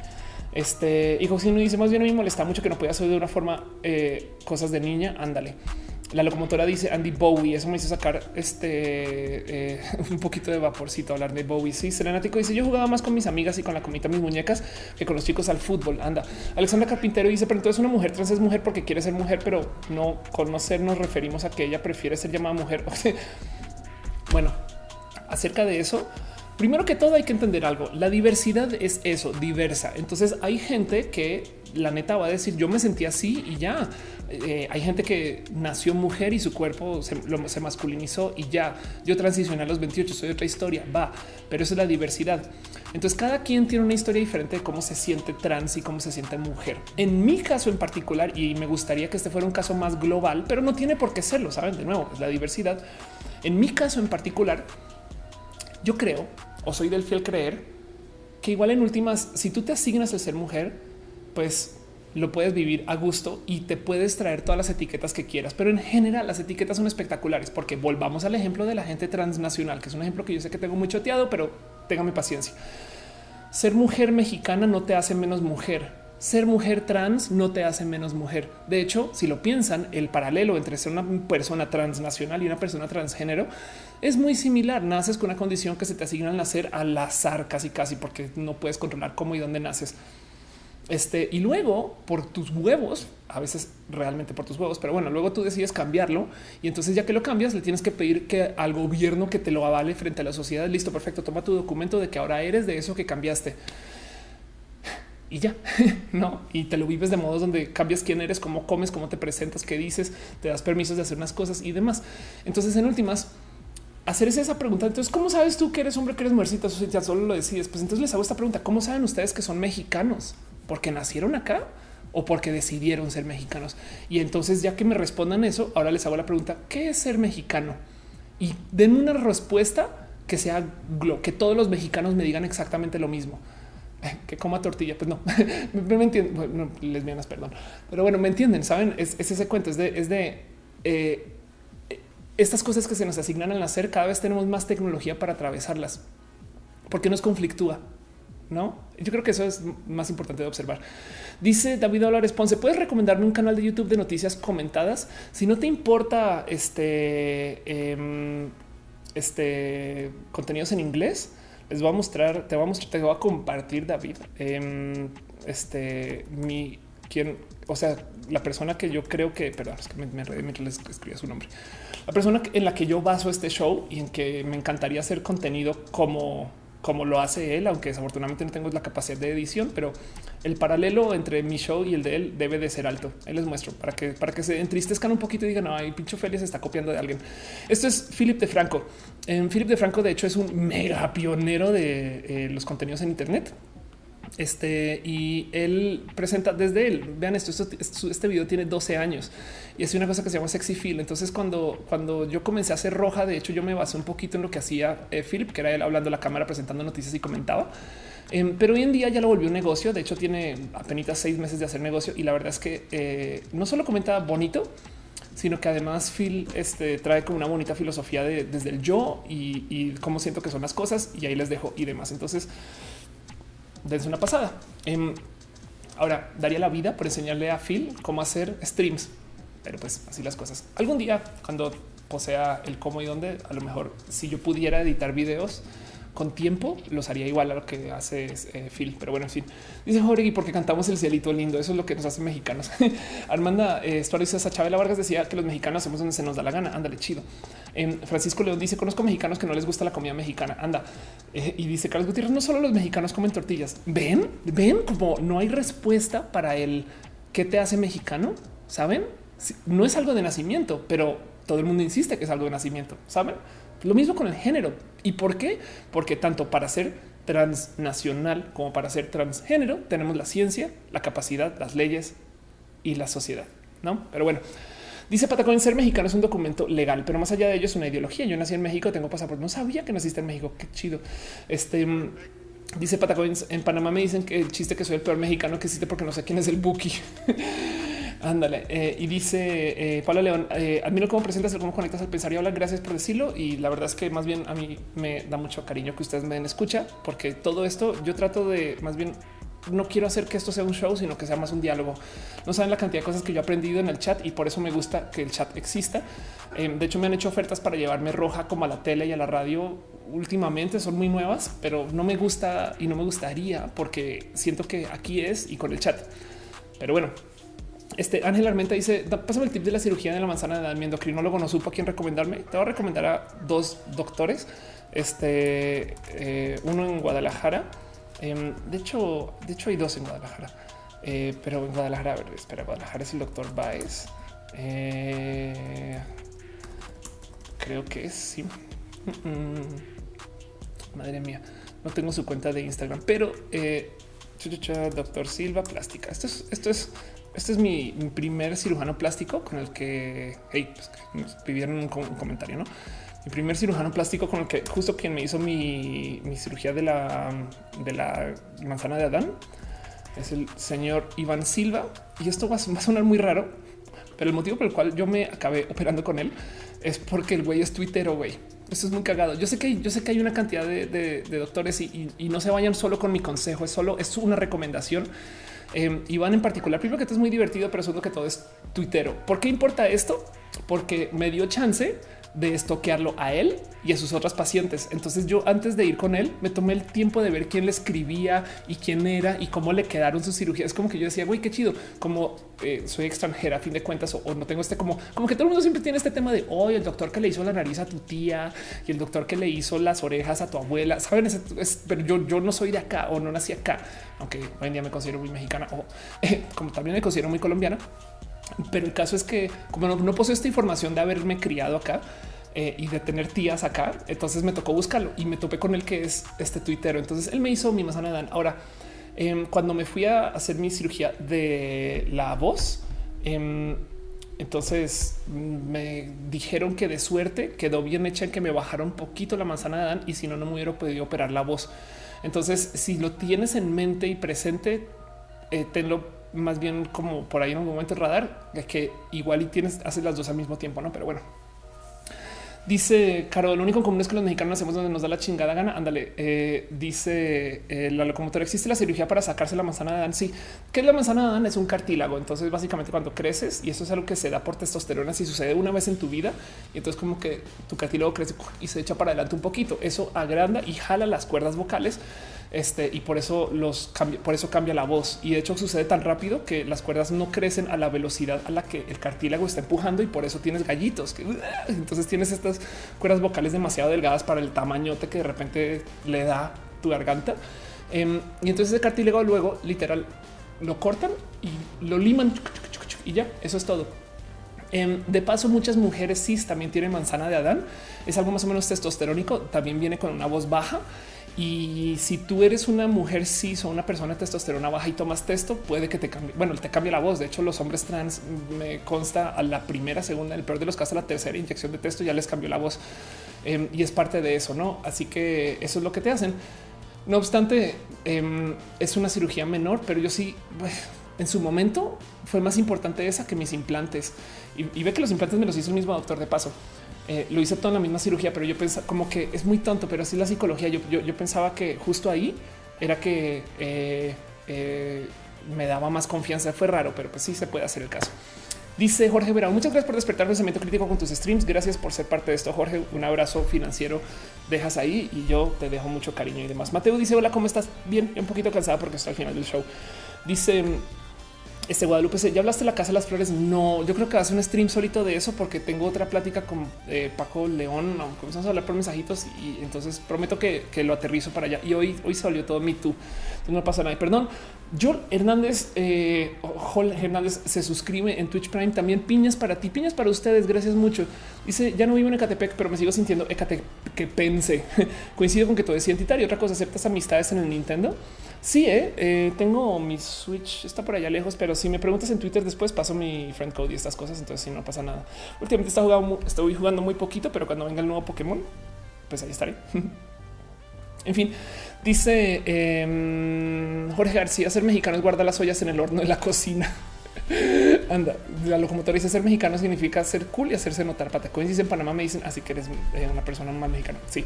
Este hijo, si no dice más bien a mí molesta mucho que no podía hacer de una forma eh, cosas de niña. Ándale. La locomotora dice Andy Bowie. Eso me hizo sacar este eh, un poquito de vaporcito hablar de Bowie. Sí, Serenático dice: Yo jugaba más con mis amigas y con la comita mis muñecas que con los chicos al fútbol. Anda. Alexandra Carpintero dice: Pero entonces una mujer trans es mujer porque quiere ser mujer, pero no conocer nos referimos a que ella prefiere ser llamada mujer. bueno, acerca de eso, primero que todo hay que entender algo. La diversidad es eso, diversa. Entonces hay gente que la neta va a decir yo me sentí así y ya. Eh, hay gente que nació mujer y su cuerpo se, masculinizó y ya. Yo transicioné a los 28, soy otra historia, va, pero eso es la diversidad. Entonces cada quien tiene una historia diferente de cómo se siente trans y cómo se siente mujer. En mi caso en particular, y me gustaría que este fuera un caso más global, pero no tiene por qué serlo, saben, de nuevo, es la diversidad. En mi caso en particular, yo creo, o soy del fiel creer, que igual en últimas, si tú te asignas a ser mujer, pues lo puedes vivir a gusto y te puedes traer todas las etiquetas que quieras. Pero en general las etiquetas son espectaculares porque volvamos al ejemplo de la gente transnacional, que es un ejemplo que yo sé que tengo muy choteado, pero téngame paciencia. Ser mujer mexicana no te hace menos mujer. Ser mujer trans no te hace menos mujer. De hecho, si lo piensan, el paralelo entre ser una persona transnacional y una persona transgénero es muy similar. Naces con una condición que se te asigna al nacer al azar casi casi porque no puedes controlar cómo y dónde naces. Este, y luego por tus huevos, a veces realmente por tus huevos, pero bueno, luego tú decides cambiarlo y entonces ya que lo cambias, le tienes que pedir que al gobierno que te lo avale frente a la sociedad. Listo, perfecto. Toma tu documento de que ahora eres de eso que cambiaste y ya no. Y te lo vives de modos donde cambias quién eres, cómo comes, cómo te presentas, qué dices, te das permisos de hacer unas cosas y demás. Entonces, en últimas, hacer esa pregunta. Entonces, ¿cómo sabes tú que eres hombre, que eres mujercita? Si ya solo lo decides, pues entonces les hago esta pregunta: ¿Cómo saben ustedes que son mexicanos? Porque nacieron acá o porque decidieron ser mexicanos. Y entonces, ya que me respondan eso, ahora les hago la pregunta: ¿qué es ser mexicano? Y den una respuesta que sea que todos los mexicanos me digan exactamente lo mismo. Que coma tortilla, pues no, me, entienden, bueno, lesbianas, perdón, pero bueno, me entienden, saben, es, ese cuento, es de, es de eh, estas cosas que se nos asignan al nacer, cada vez tenemos más tecnología para atravesarlas, porque nos conflictúa. No, yo creo que eso es más importante de observar. Dice David Álvarez Ponce, ¿puedes recomendarme un canal de YouTube de noticias comentadas? Si no te importa este, em, este contenidos en inglés, les voy a mostrar, te voy a mostrar, te voy a compartir, David. Em, este, mi quien, o sea, la persona que yo creo que, perdón, es que me, me mientras les escribía su nombre. La persona en la que yo baso este show y en que me encantaría hacer contenido como como lo hace él, aunque desafortunadamente no tengo la capacidad de edición, pero el paralelo entre mi show y el de él debe de ser alto. Él les muestro para que para que se entristezcan un poquito y digan, hay pincho Félix está copiando de alguien. Esto es Philip de Franco. Philip de Franco, de hecho, es un mega pionero de eh, los contenidos en Internet. Este y él presenta desde él. Vean esto, este video tiene 12 años y es una cosa que se llama sexy feel. Entonces, cuando, cuando yo comencé a hacer roja, de hecho, yo me basé un poquito en lo que hacía eh, Philip, que era él hablando la cámara, presentando noticias y comentaba. Em, pero hoy en día ya lo volvió un negocio. De hecho, tiene apenas seis meses de hacer negocio y la verdad es que eh, no solo comenta bonito, sino que además Phil este, trae como una bonita filosofía de, desde el yo y cómo siento que son las cosas. Y ahí les dejo y demás. Entonces, desde una pasada. Em, ahora daría la vida por enseñarle a Phil cómo hacer streams, pero pues así las cosas. Algún día, cuando posea el cómo y dónde, a lo mejor si yo pudiera editar videos con tiempo los haría igual a lo que hace eh, Phil. Pero bueno, en fin, dice Jorge, porque cantamos el cielito lindo. Eso es lo que nos hace mexicanos. Armanda eh, esa Chabela Vargas decía que los mexicanos hacemos donde se nos da la gana. Ándale, chido. Francisco León dice: Conozco mexicanos que no les gusta la comida mexicana. Anda. Eh, y dice Carlos Gutiérrez: No solo los mexicanos comen tortillas. Ven, ven como no hay respuesta para el qué te hace mexicano. Saben? No es algo de nacimiento, pero todo el mundo insiste que es algo de nacimiento. Saben? Lo mismo con el género. ¿Y por qué? Porque tanto para ser transnacional como para ser transgénero tenemos la ciencia, la capacidad, las leyes y la sociedad. No, pero bueno, dice Patacón ser mexicano es un documento legal, pero más allá de ello es una ideología. Yo nací en México, tengo pasaporte. No sabía que naciste en México. Qué chido. Este mm, dice Patacón en Panamá me dicen que el chiste que soy el peor mexicano que existe porque no sé quién es el Buki. Ándale. Eh, y dice eh, Pablo León, eh, admiro cómo presentas, cómo conectas al pensar y hablar. Gracias por decirlo. Y la verdad es que más bien a mí me da mucho cariño que ustedes me den escucha, porque todo esto yo trato de más bien no quiero hacer que esto sea un show, sino que sea más un diálogo. No saben la cantidad de cosas que yo he aprendido en el chat y por eso me gusta que el chat exista. Em, de hecho, me han hecho ofertas para llevarme roja como a la tele y a la radio últimamente son muy nuevas, pero no me gusta y no me gustaría porque siento que aquí es y con el chat. Pero bueno, este Ángel Armenta dice: Pásame el tip de la cirugía de la manzana de mi endocrinólogo. No supo a quién recomendarme. Te voy a recomendar a dos doctores. Este eh, uno en Guadalajara. Em, de hecho, de hecho, hay dos en Guadalajara, eh, pero en Guadalajara, a ver, espera, Guadalajara es el doctor Baez. Eh, creo que es sí. Madre mía, no tengo su cuenta de Instagram, pero doctor Silva Plástica. Esto es, esto es este es mi, primer cirujano plástico con el que hey, pues, pidieron un, comentario, no? Mi primer cirujano plástico con el que justo quien me hizo mi, cirugía de la, manzana de Adán es el señor Iván Silva. Y esto va, a sonar muy raro, pero el motivo por el cual yo me acabé operando con él es porque el güey es tuitero, güey. Esto es muy cagado. Yo sé que yo sé que hay una cantidad de, doctores y, y, no se vayan solo con mi consejo. Es solo es una recomendación eh, Iván en particular, primero que todo es muy divertido, pero segundo que todo es tuitero. ¿Por qué importa esto? Porque me dio chance de estoquearlo a él y a sus otras pacientes. Entonces yo antes de ir con él me tomé el tiempo de ver quién le escribía y quién era y cómo le quedaron sus cirugías. Es como que yo decía, güey, qué chido, como eh, soy extranjera a fin de cuentas o, no tengo este como, como que todo el mundo siempre tiene este tema de hoy el doctor que le hizo la nariz a tu tía y el doctor que le hizo las orejas a tu abuela. Saben, pero yo, yo no soy de acá o no nací acá, aunque hoy en día me considero muy mexicana o como también me considero muy colombiana. Pero el caso es que como no, poseo esta información de haberme criado acá, eh, y de tener tías acá. Entonces me tocó buscarlo y me topé con el que es este tuitero. Entonces él me hizo mi manzana de Dan. Ahora, em, cuando me fui a hacer mi cirugía de la voz, em, entonces me dijeron que de suerte quedó bien hecha en que me bajaron poquito la manzana de Dan y si no, no me hubiera podido operar la voz. Entonces, si lo tienes en mente y presente, eh, tenlo más bien como por ahí en un momento radar, que igual y tienes, haces las dos al mismo tiempo, no? Pero bueno, Dice Caro, lo único común es que los mexicanos hacemos donde nos da la chingada gana. Ándale, eh, dice eh, la locomotora. Existe la cirugía para sacarse la manzana de Adán. Sí, que es la manzana de Adán? Es un cartílago. Entonces, básicamente, cuando creces, y eso es algo que se da por testosterona, si sucede una vez en tu vida, y entonces, como que tu cartílago crece y se echa para adelante un poquito. Eso agranda y jala las cuerdas vocales este, y por eso los cambia, por eso cambia la voz. Y de hecho sucede tan rápido que las cuerdas no crecen a la velocidad a la que el cartílago está empujando y por eso tienes gallitos. Que, entonces tienes estas cuerdas vocales demasiado delgadas para el tamañote que de repente le da tu garganta. Em, y entonces el cartílago luego literal lo cortan y lo liman y ya, eso es todo. Em, de paso, muchas mujeres cis también tienen manzana de Adán. Es algo más o menos testosterónico. También viene con una voz baja y si tú eres una mujer cis o una persona de testosterona baja y tomas testo, puede que te cambie. Bueno, te cambie la voz. De hecho, los hombres trans me consta a la primera, segunda, el peor de los casos, a la tercera inyección de testo ya les cambió la voz em, y es parte de eso. No, así que eso es lo que te hacen. No obstante, em, es una cirugía menor, pero yo sí en su momento fue más importante esa que mis implantes y ve que los implantes me los hizo el mismo doctor de paso. Eh, lo hice todo en la misma cirugía, pero yo pensaba como que es muy tonto, pero así la psicología. Yo, yo, pensaba que justo ahí era que eh, eh, me daba más confianza. Fue raro, pero pues sí se puede hacer el caso. Dice Jorge Verón, muchas gracias por despertar pensamiento crítico con tus streams. Gracias por ser parte de esto, Jorge. Un abrazo financiero. Dejas ahí y yo te dejo mucho cariño y demás. Mateo dice: Hola, ¿cómo estás? Bien, un poquito cansada porque estoy al final del show. Dice este Guadalupe, ¿ya hablaste de la Casa de las Flores? No, yo creo que hace un stream solito de eso porque tengo otra plática con eh, Paco León. No, comenzamos a hablar por mensajitos y entonces prometo que, lo aterrizo para allá. Y hoy, hoy salió todo mi tú. No pasa nada. Perdón, Joel Hernández, eh, Hernández se suscribe en Twitch Prime. También piñas para ti, piñas para ustedes. Gracias mucho. Dice ya no vivo en Ecatepec, pero me sigo sintiendo Ecatepense. Coincido con que todo es identitario. Otra cosa, aceptas amistades en el Nintendo. Sí, eh, eh, tengo mi Switch, está por allá lejos, pero si me preguntas en Twitter después paso mi friend code y estas cosas, entonces si no pasa nada. Últimamente está jugando, estoy jugando muy poquito, pero cuando venga el nuevo Pokémon, pues ahí estaré. en fin, dice em, Jorge García, ser mexicano es guardar las ollas en el horno de la cocina. Anda, la locomotora dice ser mexicano significa ser cool y hacerse notar. Patacones dice en Panamá me dicen así que eres eh, una persona más mexicana. Sí.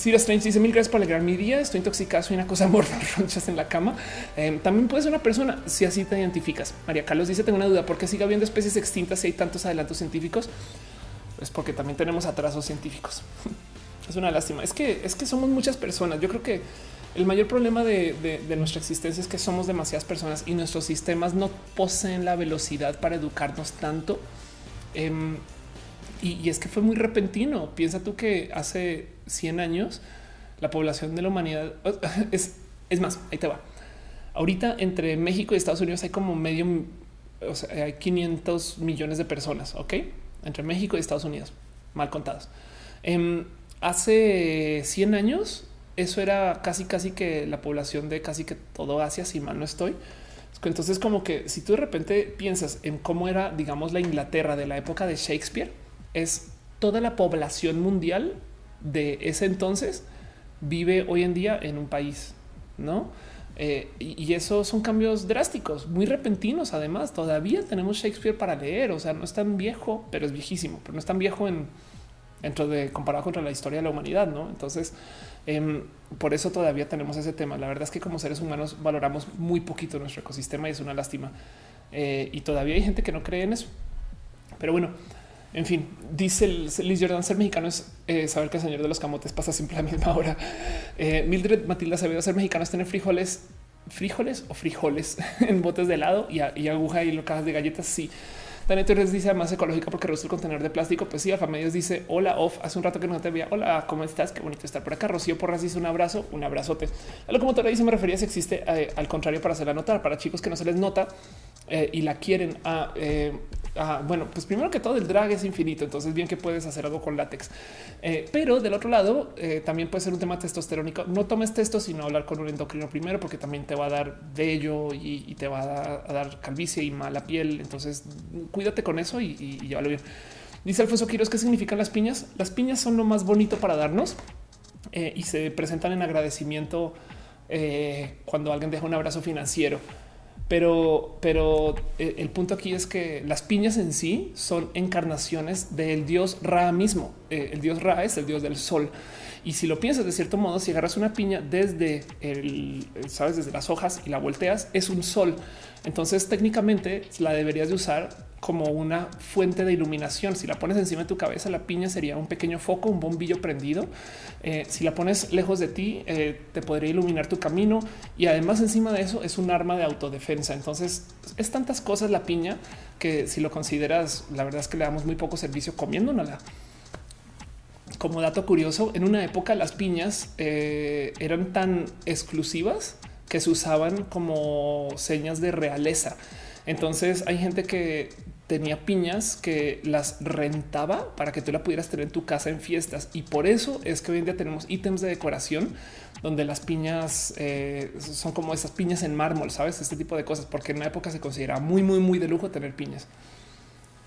Sira Strange dice mil gracias por alegrar mi día. Estoy intoxicado, soy una cosa ronchas en la cama. Em, también puedes ser una persona si así te identificas. María Carlos dice: Tengo una duda, ¿por qué sigue habiendo especies extintas si hay tantos adelantos científicos? Es porque también tenemos atrasos científicos. es una lástima. Es que es que somos muchas personas. Yo creo que el mayor problema de, nuestra existencia es que somos demasiadas personas y nuestros sistemas no poseen la velocidad para educarnos tanto. Em, y, es que fue muy repentino. Piensa tú que hace 100 años la población de la humanidad es, es más, ahí te va. Ahorita entre México y Estados Unidos hay como medio, o hay 500 millones de personas, ¿ok? Entre México y Estados Unidos, mal contados. Em, hace 100 años eso era casi casi que la población de casi que todo Asia, si mal no estoy. Entonces como que si tú de repente piensas en cómo era, digamos, la Inglaterra de la época de Shakespeare, es toda la población mundial de ese entonces vive hoy en día en un país, ¿no? Eh, y, eso son cambios drásticos, muy repentinos. Además, todavía tenemos Shakespeare para leer. O sea, no es tan viejo, pero es viejísimo, pero no es tan viejo en dentro de comparado contra la historia de la humanidad. No, entonces em, por eso todavía tenemos ese tema. La verdad es que como seres humanos valoramos muy poquito nuestro ecosistema y es una lástima. Eh, y todavía hay gente que no cree en eso. Pero bueno, en fin, dice Liz Jordan, ser mexicano es eh, saber que el señor de los camotes pasa siempre a la misma hora. Eh, Mildred Matilda Acevedo, ser mexicano es tener frijoles, frijoles o frijoles en botes de helado y, aguja y cajas de galletas. Sí, Daniel Torres dice más ecológica porque reduce el contenedor de plástico. Pues sí, Alfa Medios dice hola off. Hace un rato que no te veía. Hola, ¿cómo estás? Qué bonito estar por acá. Rocío Porras dice un abrazo, un abrazote. La locomotora dice me refería si existe eh, al contrario para hacerla notar para chicos que no se les nota eh, y la quieren. a eh, Ah, bueno, pues primero que todo el drag es infinito, entonces bien que puedes hacer algo con látex. Pero del otro lado también puede ser un tema testosterónico. No tomes testo, sino hablar con un endocrino primero, porque también te va a dar vello y, te va a, dar calvicie y mala piel. Entonces cuídate con eso y, llévalo bien. Dice Alfonso Quiroz, ¿qué significan las piñas? Las piñas son lo más bonito para darnos eh, y se presentan en agradecimiento cuando alguien deja un abrazo financiero. Pero, pero eh, el punto aquí es que las piñas en sí son encarnaciones del dios Ra mismo. Eh, el dios Ra es el dios del sol. Y si lo piensas de cierto modo, si agarras una piña desde el, sabes, desde las hojas y la volteas, es un sol. Entonces técnicamente la deberías de usar como una fuente de iluminación. Si la pones encima de tu cabeza, la piña sería un pequeño foco, un bombillo prendido. Eh, si la pones lejos de ti, eh, te podría iluminar tu camino y además encima de eso es un arma de autodefensa. Entonces es tantas cosas la piña que si lo consideras, la verdad es que le damos muy poco servicio comiéndola. Como dato curioso, en una época las piñas eh, eran tan exclusivas que se usaban como señas de realeza. Entonces hay gente que tenía piñas que las rentaba para que tú la pudieras tener en tu casa en fiestas. Y por eso es que hoy en día tenemos ítems de decoración donde las piñas eh, son como esas piñas en mármol, sabes? Este tipo de cosas, porque en una época se consideraba muy, muy, muy de lujo tener piñas.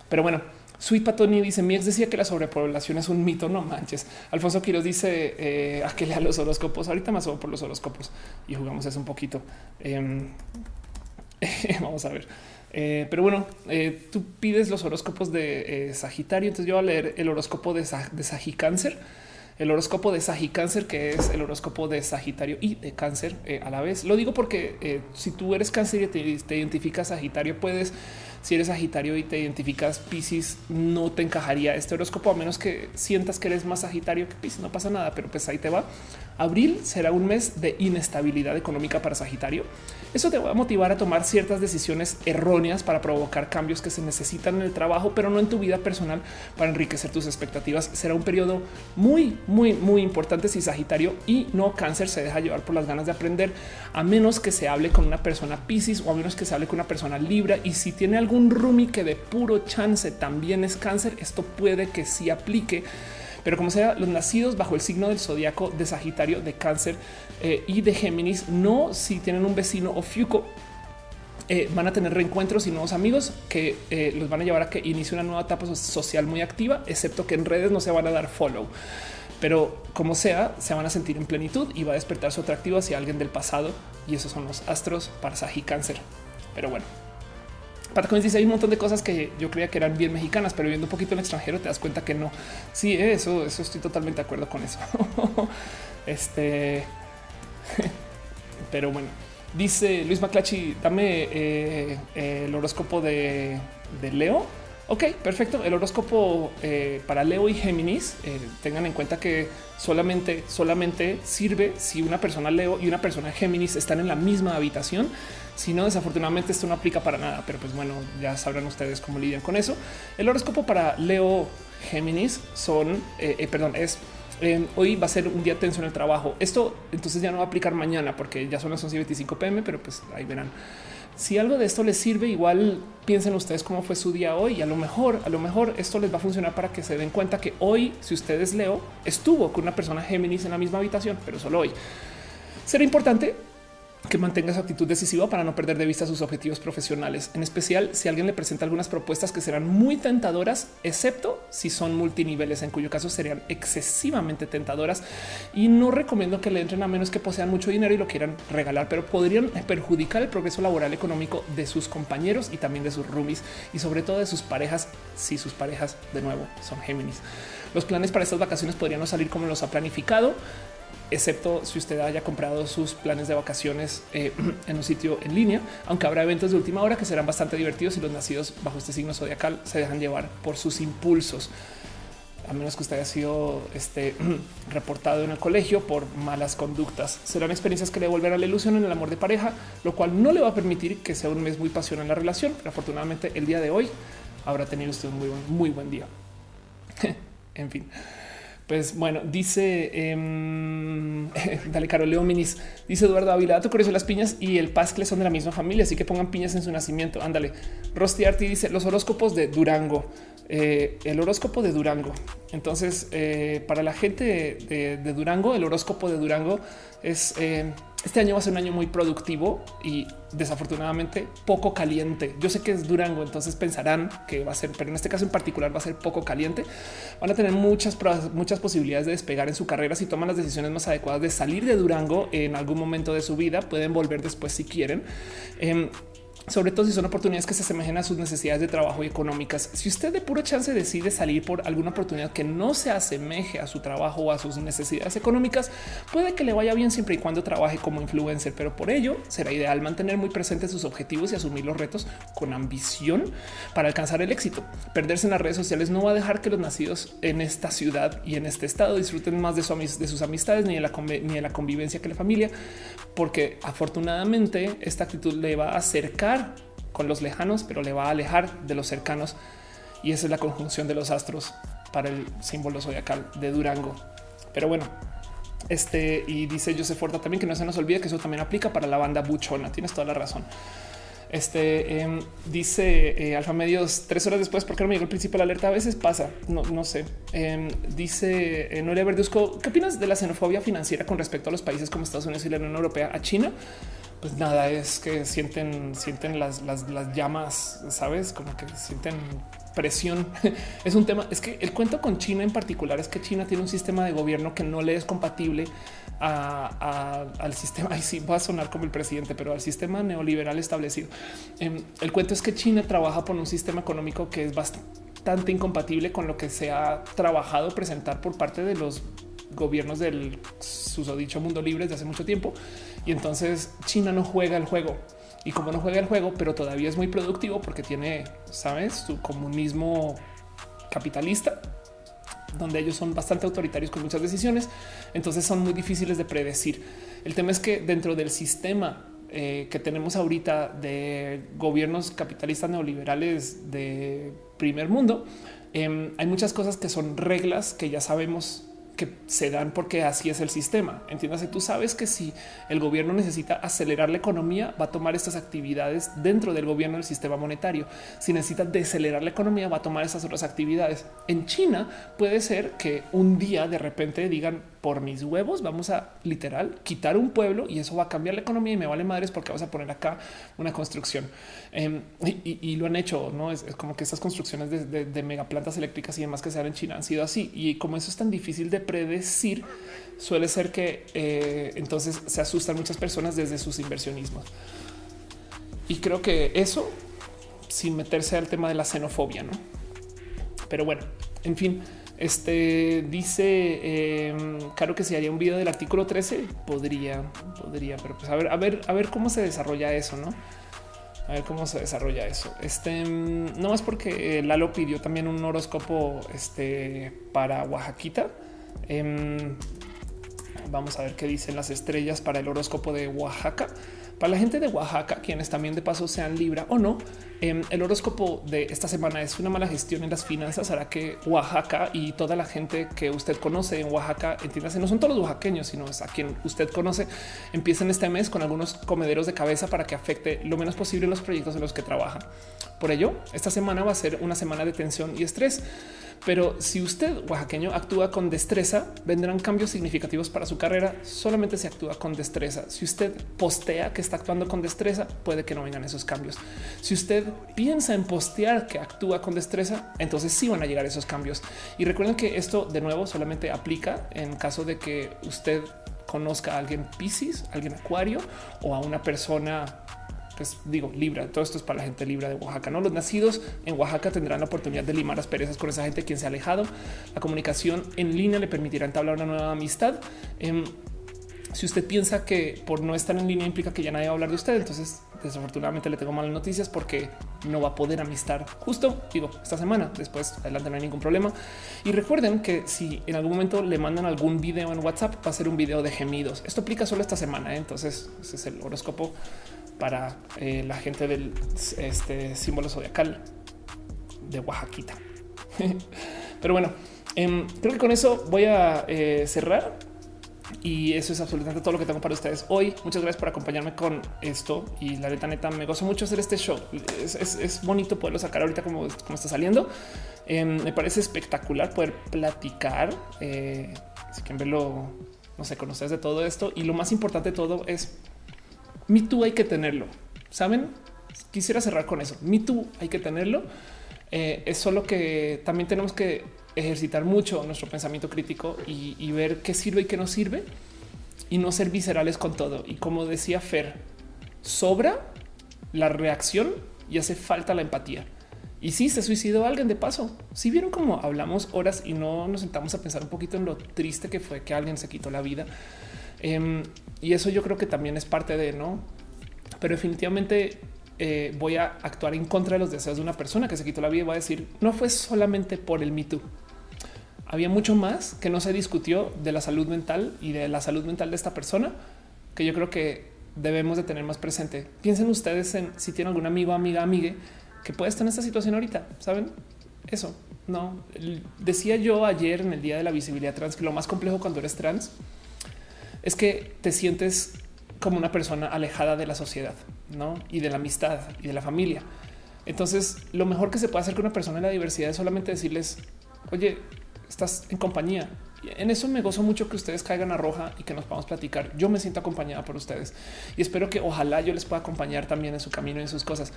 Pero bueno, Sweet Patoni dice: Mi ex decía que la sobrepoblación es un mito. No manches. Alfonso Quiroz dice eh, a que lea los horóscopos. Ahorita más o por los horóscopos y jugamos eso un poquito. Em, vamos a ver. Eh, pero bueno, eh, tú pides los horóscopos de eh, Sagitario, entonces yo voy a leer el horóscopo de, de Sagicáncer, el horóscopo de Sagicáncer, que es el horóscopo de Sagitario y de Cáncer a la vez. Lo digo porque si tú eres Cáncer y te identificas Sagitario, puedes si eres Sagitario y te identificas Pisces, no te encajaría este horóscopo a menos que sientas que eres más Sagitario que Pisces. No pasa nada, pero pues ahí te va. Abril será un mes de inestabilidad económica para Sagitario. Eso te va a motivar a tomar ciertas decisiones erróneas para provocar cambios que se necesitan en el trabajo, pero no en tu vida personal para enriquecer tus expectativas. Será un periodo muy, muy, muy importante si Sagitario y no Cáncer se deja llevar por las ganas de aprender, a menos que se hable con una persona Pisces o a menos que se hable con una persona Libra. Y si tiene algo un Rumi que de puro chance también es cáncer, esto puede que sí aplique. Pero como sea, los nacidos bajo el signo del zodiaco de Sagitario, de Cáncer eh, y de Géminis, no si tienen un vecino o Fiuco, eh, van a tener reencuentros y nuevos amigos que eh, los van a llevar a que inicie una nueva etapa social muy activa, excepto que en redes no se van a dar follow. Pero como sea, se van a sentir en plenitud y va a despertar su atractivo hacia alguien del pasado. Y esos son los astros para Cáncer. Pero bueno, Patacones dice hay un montón de cosas que yo creía que eran bien mexicanas, pero viendo un poquito en el extranjero te das cuenta que no. Sí, eso, eso estoy totalmente de acuerdo con eso. este, pero bueno, dice Luis Maclachi, dame eh, el horóscopo de, Leo. Ok, perfecto. El horóscopo eh, para Leo y Géminis, eh, tengan en cuenta que solamente, solamente sirve si una persona Leo y una persona Géminis están en la misma habitación. Si no, desafortunadamente esto no aplica para nada, pero pues bueno, ya sabrán ustedes cómo lidian con eso. El horóscopo para Leo Géminis son, eh, perdón, es hoy va a ser un día tenso en el trabajo. Esto entonces ya no va a aplicar mañana porque ya son las 11 y 25 pm, pero pues ahí verán. Si algo de esto les sirve, igual piensen ustedes cómo fue su día hoy y a lo mejor, a lo mejor esto les va a funcionar para que se den cuenta que hoy, si ustedes leo, estuvo con una persona Géminis en la misma habitación, pero solo hoy. Será importante que mantenga su actitud decisiva para no perder de vista sus objetivos profesionales, en especial si alguien le presenta algunas propuestas que serán muy tentadoras, excepto si son multiniveles, en cuyo caso serían excesivamente tentadoras y no recomiendo que le entren a menos que posean mucho dinero y lo quieran regalar, pero podrían perjudicar el progreso laboral económico de sus compañeros y también de sus roomies y sobre todo de sus parejas, si sus parejas de nuevo son Géminis. Los planes para estas vacaciones podrían no salir como los ha planificado excepto si usted haya comprado sus planes de vacaciones eh, en un sitio en línea, aunque habrá eventos de última hora que serán bastante divertidos y los nacidos bajo este signo zodiacal se dejan llevar por sus impulsos. A menos que usted haya sido este, reportado en el colegio por malas conductas. Serán experiencias que le devolverán la ilusión en el amor de pareja, lo cual no le va a permitir que sea un mes muy pasional en la relación. Pero afortunadamente el día de hoy habrá tenido usted un muy buen, muy buen día. en fin. Pues bueno, dice eh, dale Caro Leo Minis, dice Eduardo Ávila, dato curioso, las piñas y el pascle son de la misma familia, así que pongan piñas en su nacimiento. Ándale. Rosti Arti dice los horóscopos de Durango. Eh, el horóscopo de Durango. Entonces, eh, para la gente de, Durango, el horóscopo de Durango es eh, este año va a ser un año muy productivo y desafortunadamente poco caliente. Yo sé que es Durango, entonces pensarán que va a ser, pero en este caso en particular va a ser poco caliente. Van a tener muchas, muchas posibilidades de despegar en su carrera si toman las decisiones más adecuadas de salir de Durango en algún momento de su vida. Pueden volver después si quieren. Sobre todo si son oportunidades que se asemejen a sus necesidades de trabajo y económicas. Si usted de pura chance decide salir por alguna oportunidad que no se asemeje a su trabajo o a sus necesidades económicas, puede que le vaya bien siempre y cuando trabaje como influencer, pero por ello será ideal mantener muy presentes sus objetivos y asumir los retos con ambición para alcanzar el éxito. Perderse en las redes sociales no va a dejar que los nacidos en esta ciudad y en este estado disfruten más de, de sus amistades ni de, la ni de la convivencia que la familia, porque afortunadamente esta actitud le va a acercar con los lejanos, pero le va a alejar de los cercanos. Y esa es la conjunción de los astros para el símbolo zodiacal de Durango. Pero bueno, este y dice Joseph Forta también que no se nos olvide que eso también aplica para la banda buchona. Tienes toda la razón. Este em, dice eh, Alfa Medios tres horas después, porque no me llegó el principio de la alerta. A veces pasa, no, no sé. Em, dice eh, Noelia Verduzco, ¿qué opinas de la xenofobia financiera con respecto a los países como Estados Unidos y la Unión Europea a China? Pues nada, es que sienten, sienten las, las, llamas, sabes, como que sienten presión. es un tema. Es que el cuento con China en particular es que China tiene un sistema de gobierno que no le es compatible al sistema. Y sí, va a sonar como el presidente, pero al sistema neoliberal establecido. Em, el cuento es que China trabaja por un sistema económico que es bastante incompatible con lo que se ha trabajado presentar por parte de los gobiernos del susodicho mundo libre desde hace mucho tiempo. Y entonces China no juega el juego. Y como no juega el juego, pero todavía es muy productivo porque tiene, sabes, su comunismo capitalista, donde ellos son bastante autoritarios con muchas decisiones. Entonces son muy difíciles de predecir. El tema es que dentro del sistema eh, que tenemos ahorita de gobiernos capitalistas neoliberales de primer mundo, em, hay muchas cosas que son reglas que ya sabemos que se dan porque así es el sistema. Entiéndase, tú sabes que si el gobierno necesita acelerar la economía, va a tomar estas actividades dentro del gobierno del sistema monetario. Si necesita decelerar la economía, va a tomar esas otras actividades. En China puede ser que un día de repente digan por mis huevos, vamos a literal quitar un pueblo y eso va a cambiar la economía y me vale madres porque vamos a poner acá una construcción. Em, y, lo han hecho, no es, como que estas construcciones de, de, megaplantas eléctricas y demás que se dan en China han sido así. Y como eso es tan difícil de predecir, suele ser que eh, entonces se asustan muchas personas desde sus inversionismos. Y creo que eso sin meterse al tema de la xenofobia, ¿no? Pero bueno, en fin, este dice eh, claro que si haría un video del artículo 13 podría, podría, pero pues a ver, a ver, a ver cómo se desarrolla eso, no? A ver cómo se desarrolla eso. Este no más porque Lalo pidió también un horóscopo este, para Oaxaquita. Em, vamos a ver qué dicen las estrellas para el horóscopo de Oaxaca. Para la gente de Oaxaca, quienes también de paso sean Libra o no, em, el horóscopo de esta semana es una mala gestión en las finanzas. Hará que Oaxaca y toda la gente que usted conoce en Oaxaca, entiéndase, no son todos los oaxaqueños, sino a quien usted conoce, empiecen este mes con algunos comederos de cabeza para que afecte lo menos posible los proyectos en los que trabaja. Por ello, esta semana va a ser una semana de tensión y estrés. Pero si usted, oaxaqueño, actúa con destreza, vendrán cambios significativos para su carrera. Solamente se actúa con destreza. Si usted postea que está actuando con destreza, puede que no vengan esos cambios. Si usted piensa en postear que actúa con destreza, entonces sí van a llegar esos cambios. Y recuerden que esto de nuevo solamente aplica en caso de que usted conozca a alguien Pisces, alguien Acuario o a una persona pues digo, Libra, todo esto es para la gente Libra de Oaxaca, ¿no? Los nacidos en Oaxaca tendrán la oportunidad de limar las perezas con esa gente quien se ha alejado. La comunicación en línea le permitirá entablar una nueva amistad. Em, si usted piensa que por no estar en línea implica que ya nadie va a hablar de usted, entonces desafortunadamente le tengo malas noticias porque no va a poder amistar justo, digo, esta semana. Después adelante no hay ningún problema. Y recuerden que si en algún momento le mandan algún video en WhatsApp, va a ser un video de gemidos. Esto aplica solo esta semana. ¿eh? Entonces es el horóscopo para eh, la gente del este, símbolo zodiacal de Oaxaquita. Pero bueno, em, creo que con eso voy a eh, cerrar. Y eso es absolutamente todo lo que tengo para ustedes hoy. Muchas gracias por acompañarme con esto. Y la neta, neta, me gozo mucho hacer este show. Es, bonito poderlo sacar ahorita como, como está saliendo. Em, me parece espectacular poder platicar. Eh, si quieren verlo, no sé, conocer de todo esto. Y lo más importante de todo es Me Too hay que tenerlo. Saben, quisiera cerrar con eso. Me Too hay que tenerlo. Eh, es solo que también tenemos que ejercitar mucho nuestro pensamiento crítico y, ver qué sirve y qué no sirve y no ser viscerales con todo. Y como decía Fer, sobra la reacción y hace falta la empatía. Y si se suicidó alguien de paso. Si vieron cómo hablamos horas y no nos sentamos a pensar un poquito en lo triste que fue que alguien se quitó la vida. Em, y eso yo creo que también es parte de no, pero definitivamente eh, voy a actuar en contra de los deseos de una persona que se quitó la vida y va a decir no fue solamente por el Me había mucho más que no se discutió de la salud mental y de la salud mental de esta persona que yo creo que debemos de tener más presente. Piensen ustedes en si tienen algún amigo, amiga, amigue que puede estar en esta situación ahorita. Saben eso? No decía yo ayer en el día de la visibilidad trans que lo más complejo cuando eres trans es que te sientes como una persona alejada de la sociedad ¿no? y de la amistad y de la familia. Entonces, lo mejor que se puede hacer con una persona en la diversidad es solamente decirles, oye, estás en compañía. En eso me gozo mucho que ustedes caigan a roja y que nos podamos platicar. Yo me siento acompañada por ustedes y espero que ojalá yo les pueda acompañar también en su camino y en sus cosas.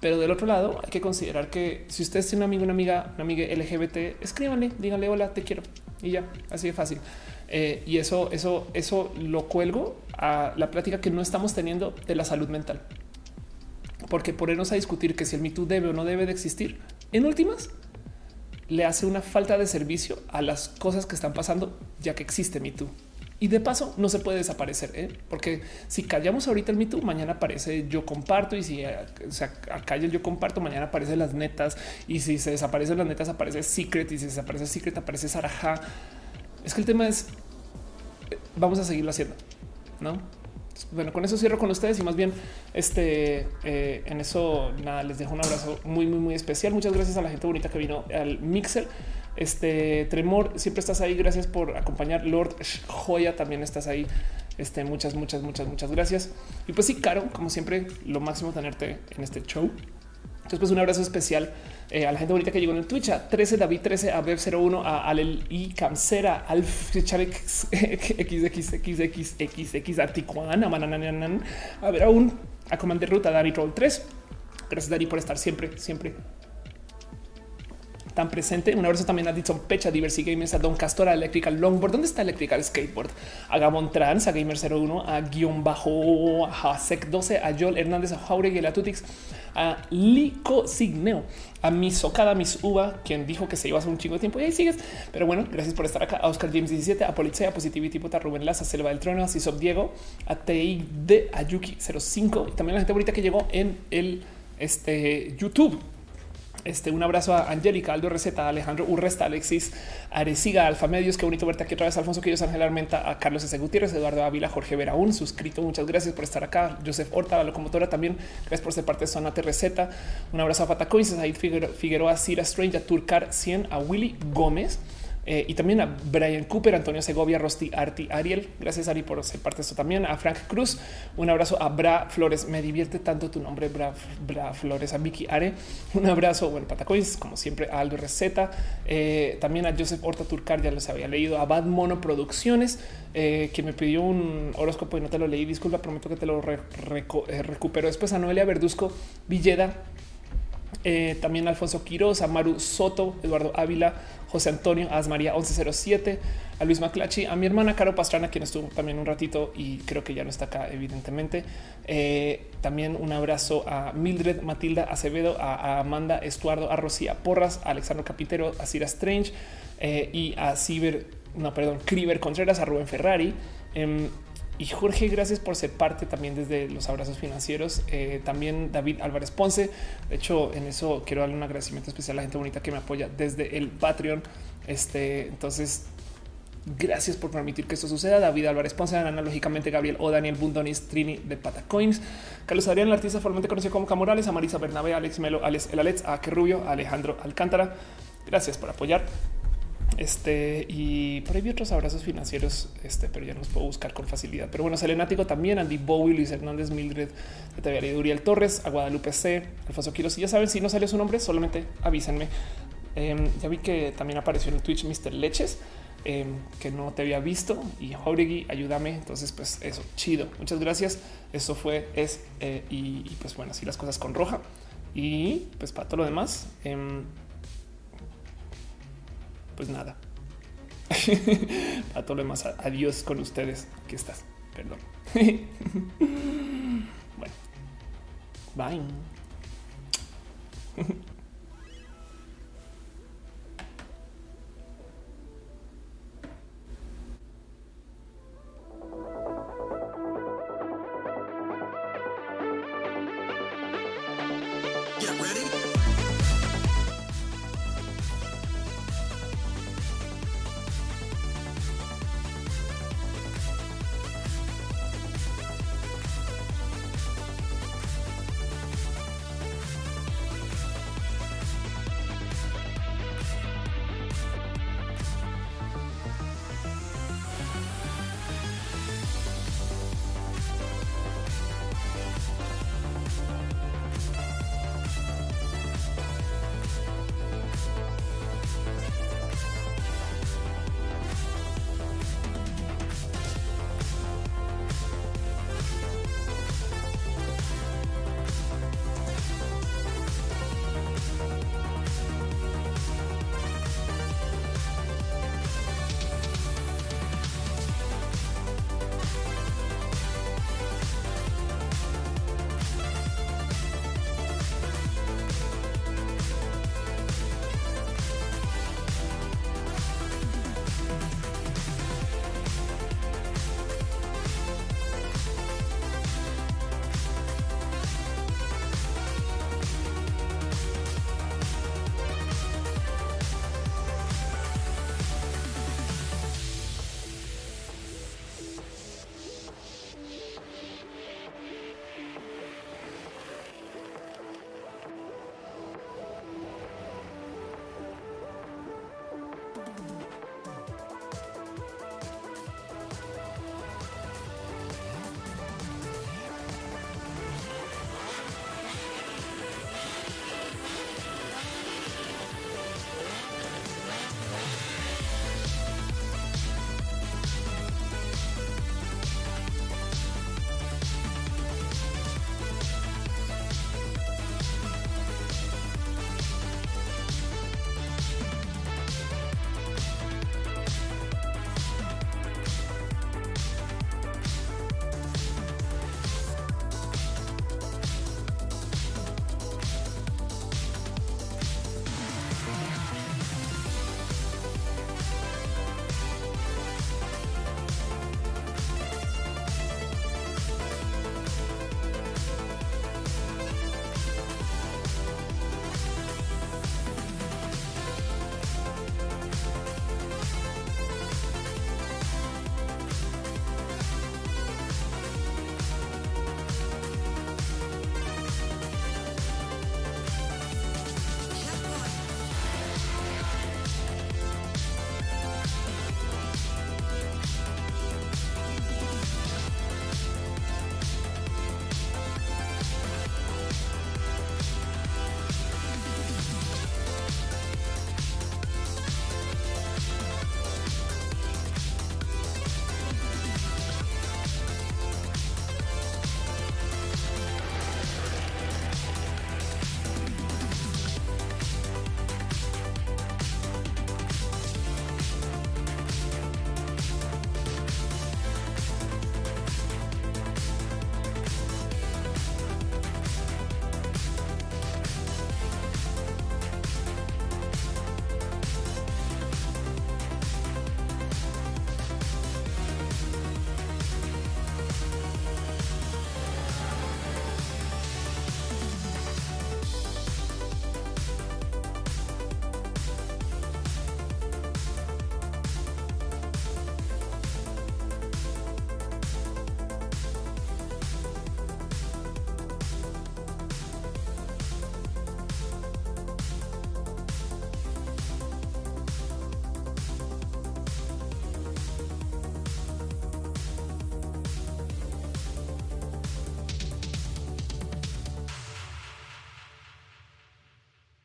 Pero del otro lado hay que considerar que si ustedes tienen un amigo, una amiga, una amiga LGBT, escríbanle, díganle hola, te quiero y ya, así de fácil. Eh, y eso, eso, eso lo cuelgo a la plática que no estamos teniendo de la salud mental, porque ponernos a discutir que si el MeToo debe o no debe de existir, en últimas le hace una falta de servicio a las cosas que están pasando, ya que existe Me Too. Y de paso no se puede desaparecer, ¿eh? porque si callamos ahorita el Me mañana aparece yo comparto y si se acá yo comparto, mañana aparece las netas y si se desaparecen las netas aparece Secret y si se desaparece Secret aparece Saraja. Es que el tema es, vamos a seguirlo haciendo, ¿no? bueno, con eso cierro con ustedes y más bien este eh, en eso nada, les dejo un abrazo muy, muy, muy especial. Muchas gracias a la gente bonita que vino al mixer. Este Tremor, siempre estás ahí. Gracias por acompañar. Lord Joya, también estás ahí. Este, muchas, muchas, muchas, muchas gracias. Y pues sí, Caro, como siempre, lo máximo tenerte en este show. Entonces, pues un abrazo especial eh, a la gente bonita que llegó en el Twitch, a 13 David 13, a Bev 01, a Alel y Camcera, al XXXXXX, a Tijuana, a ver aún, a Commander Ruta, Dani Roll 3. Gracias Dani por estar siempre, siempre tan presente. Un abrazo también a Ditson Pecha, Diversi Gamers, a Don Castor, a Electrical Longboard. ¿Dónde está Electrical Skateboard? A Gabon Trans, a Gamer 01, a guion bajo, a Sec 12, a Joel Hernández, a Jauregui, a Tutix, a Lico Signeo, a mi socada, mis uva, quien dijo que se iba a hacer un chingo de tiempo y ahí sigues. Pero bueno, gracias por estar acá. A Oscar James 17, a Policía, a Positivity, a Rubén Laza, Selva del Trono, a Cisop Diego, a TI de Ayuki 05 y también la gente bonita que llegó en el este, YouTube. Este, un abrazo a Angélica, Aldo Receta, Alejandro Urresta, Alexis Areciga, Alfa Medios. Qué bonito verte aquí otra vez. Alfonso Quillos, Ángel Armenta, a Carlos S. Gutiérrez, Eduardo Ávila, Jorge Veraún, suscrito. Muchas gracias por estar acá. Joseph Horta, la locomotora también. Gracias por ser parte de Sonate Receta. Un abrazo a Patacoins, a Figueroa, Cira Strange, a Turcar 100, a Willy Gómez. Eh, y también a Brian Cooper, Antonio Segovia, Rosti, Arti, Ariel. Gracias, Ari, por ser parte de esto también. A Frank Cruz, un abrazo a Bra Flores. Me divierte tanto tu nombre, Bra, Bra Flores. A Vicky Are, un abrazo. Bueno, Patacoins, como siempre, a Aldo Receta. Eh, también a Joseph Horta Turcar, ya los había leído. A Bad Mono Producciones, eh, que me pidió un horóscopo y no te lo leí. Disculpa, prometo que te lo recupero. Después a Noelia Verduzco Villeda. también a Alfonso Quiroz, Maru Soto, Eduardo Ávila, José Antonio Asmaría 1107, a Luis Maclachi, a mi hermana Caro Pastrana, quien estuvo también un ratito y creo que ya no está acá, evidentemente. Eh, también un abrazo a Mildred Matilda Acevedo, a, Amanda Estuardo, a Rocía Porras, a Alexandro Capitero, a Cira Strange eh, y a Ciber, no, perdón, Criver Contreras, a Rubén Ferrari. Em, y Jorge, gracias por ser parte también desde los abrazos financieros. Eh, también David Álvarez Ponce. De hecho, en eso quiero darle un agradecimiento especial a la gente bonita que me apoya desde el Patreon. Este, entonces, gracias por permitir que esto suceda. David Álvarez Ponce, analógicamente Gabriel o Daniel Bundonis, Trini de Patacoins, Carlos Adrián, el artista formalmente conocido como Camorales, a Marisa Bernabé, Alex Melo, Alex El Alex, Rubio, Alejandro Alcántara. Gracias por apoyar. Este y por ahí vi otros abrazos financieros, este, pero ya los puedo buscar con facilidad. Pero bueno, Selenático también, Andy Bowie, Luis Hernández, Mildred, leído Uriel Torres, a Guadalupe C, Alfonso Quiroz. Y ya saben, si no sale su nombre, solamente avísenme. Em, ya vi que también apareció en el Twitch Mr. Leches, em, que no te había visto. Y Jauregui, ayúdame. Entonces, pues eso, chido. Muchas gracias. Eso fue, es, eh, y, pues bueno, así las cosas con roja. Y pues para todo lo demás. Em, pues nada. A todo lo demás, adiós con ustedes. Aquí estás. Perdón. bueno, bye.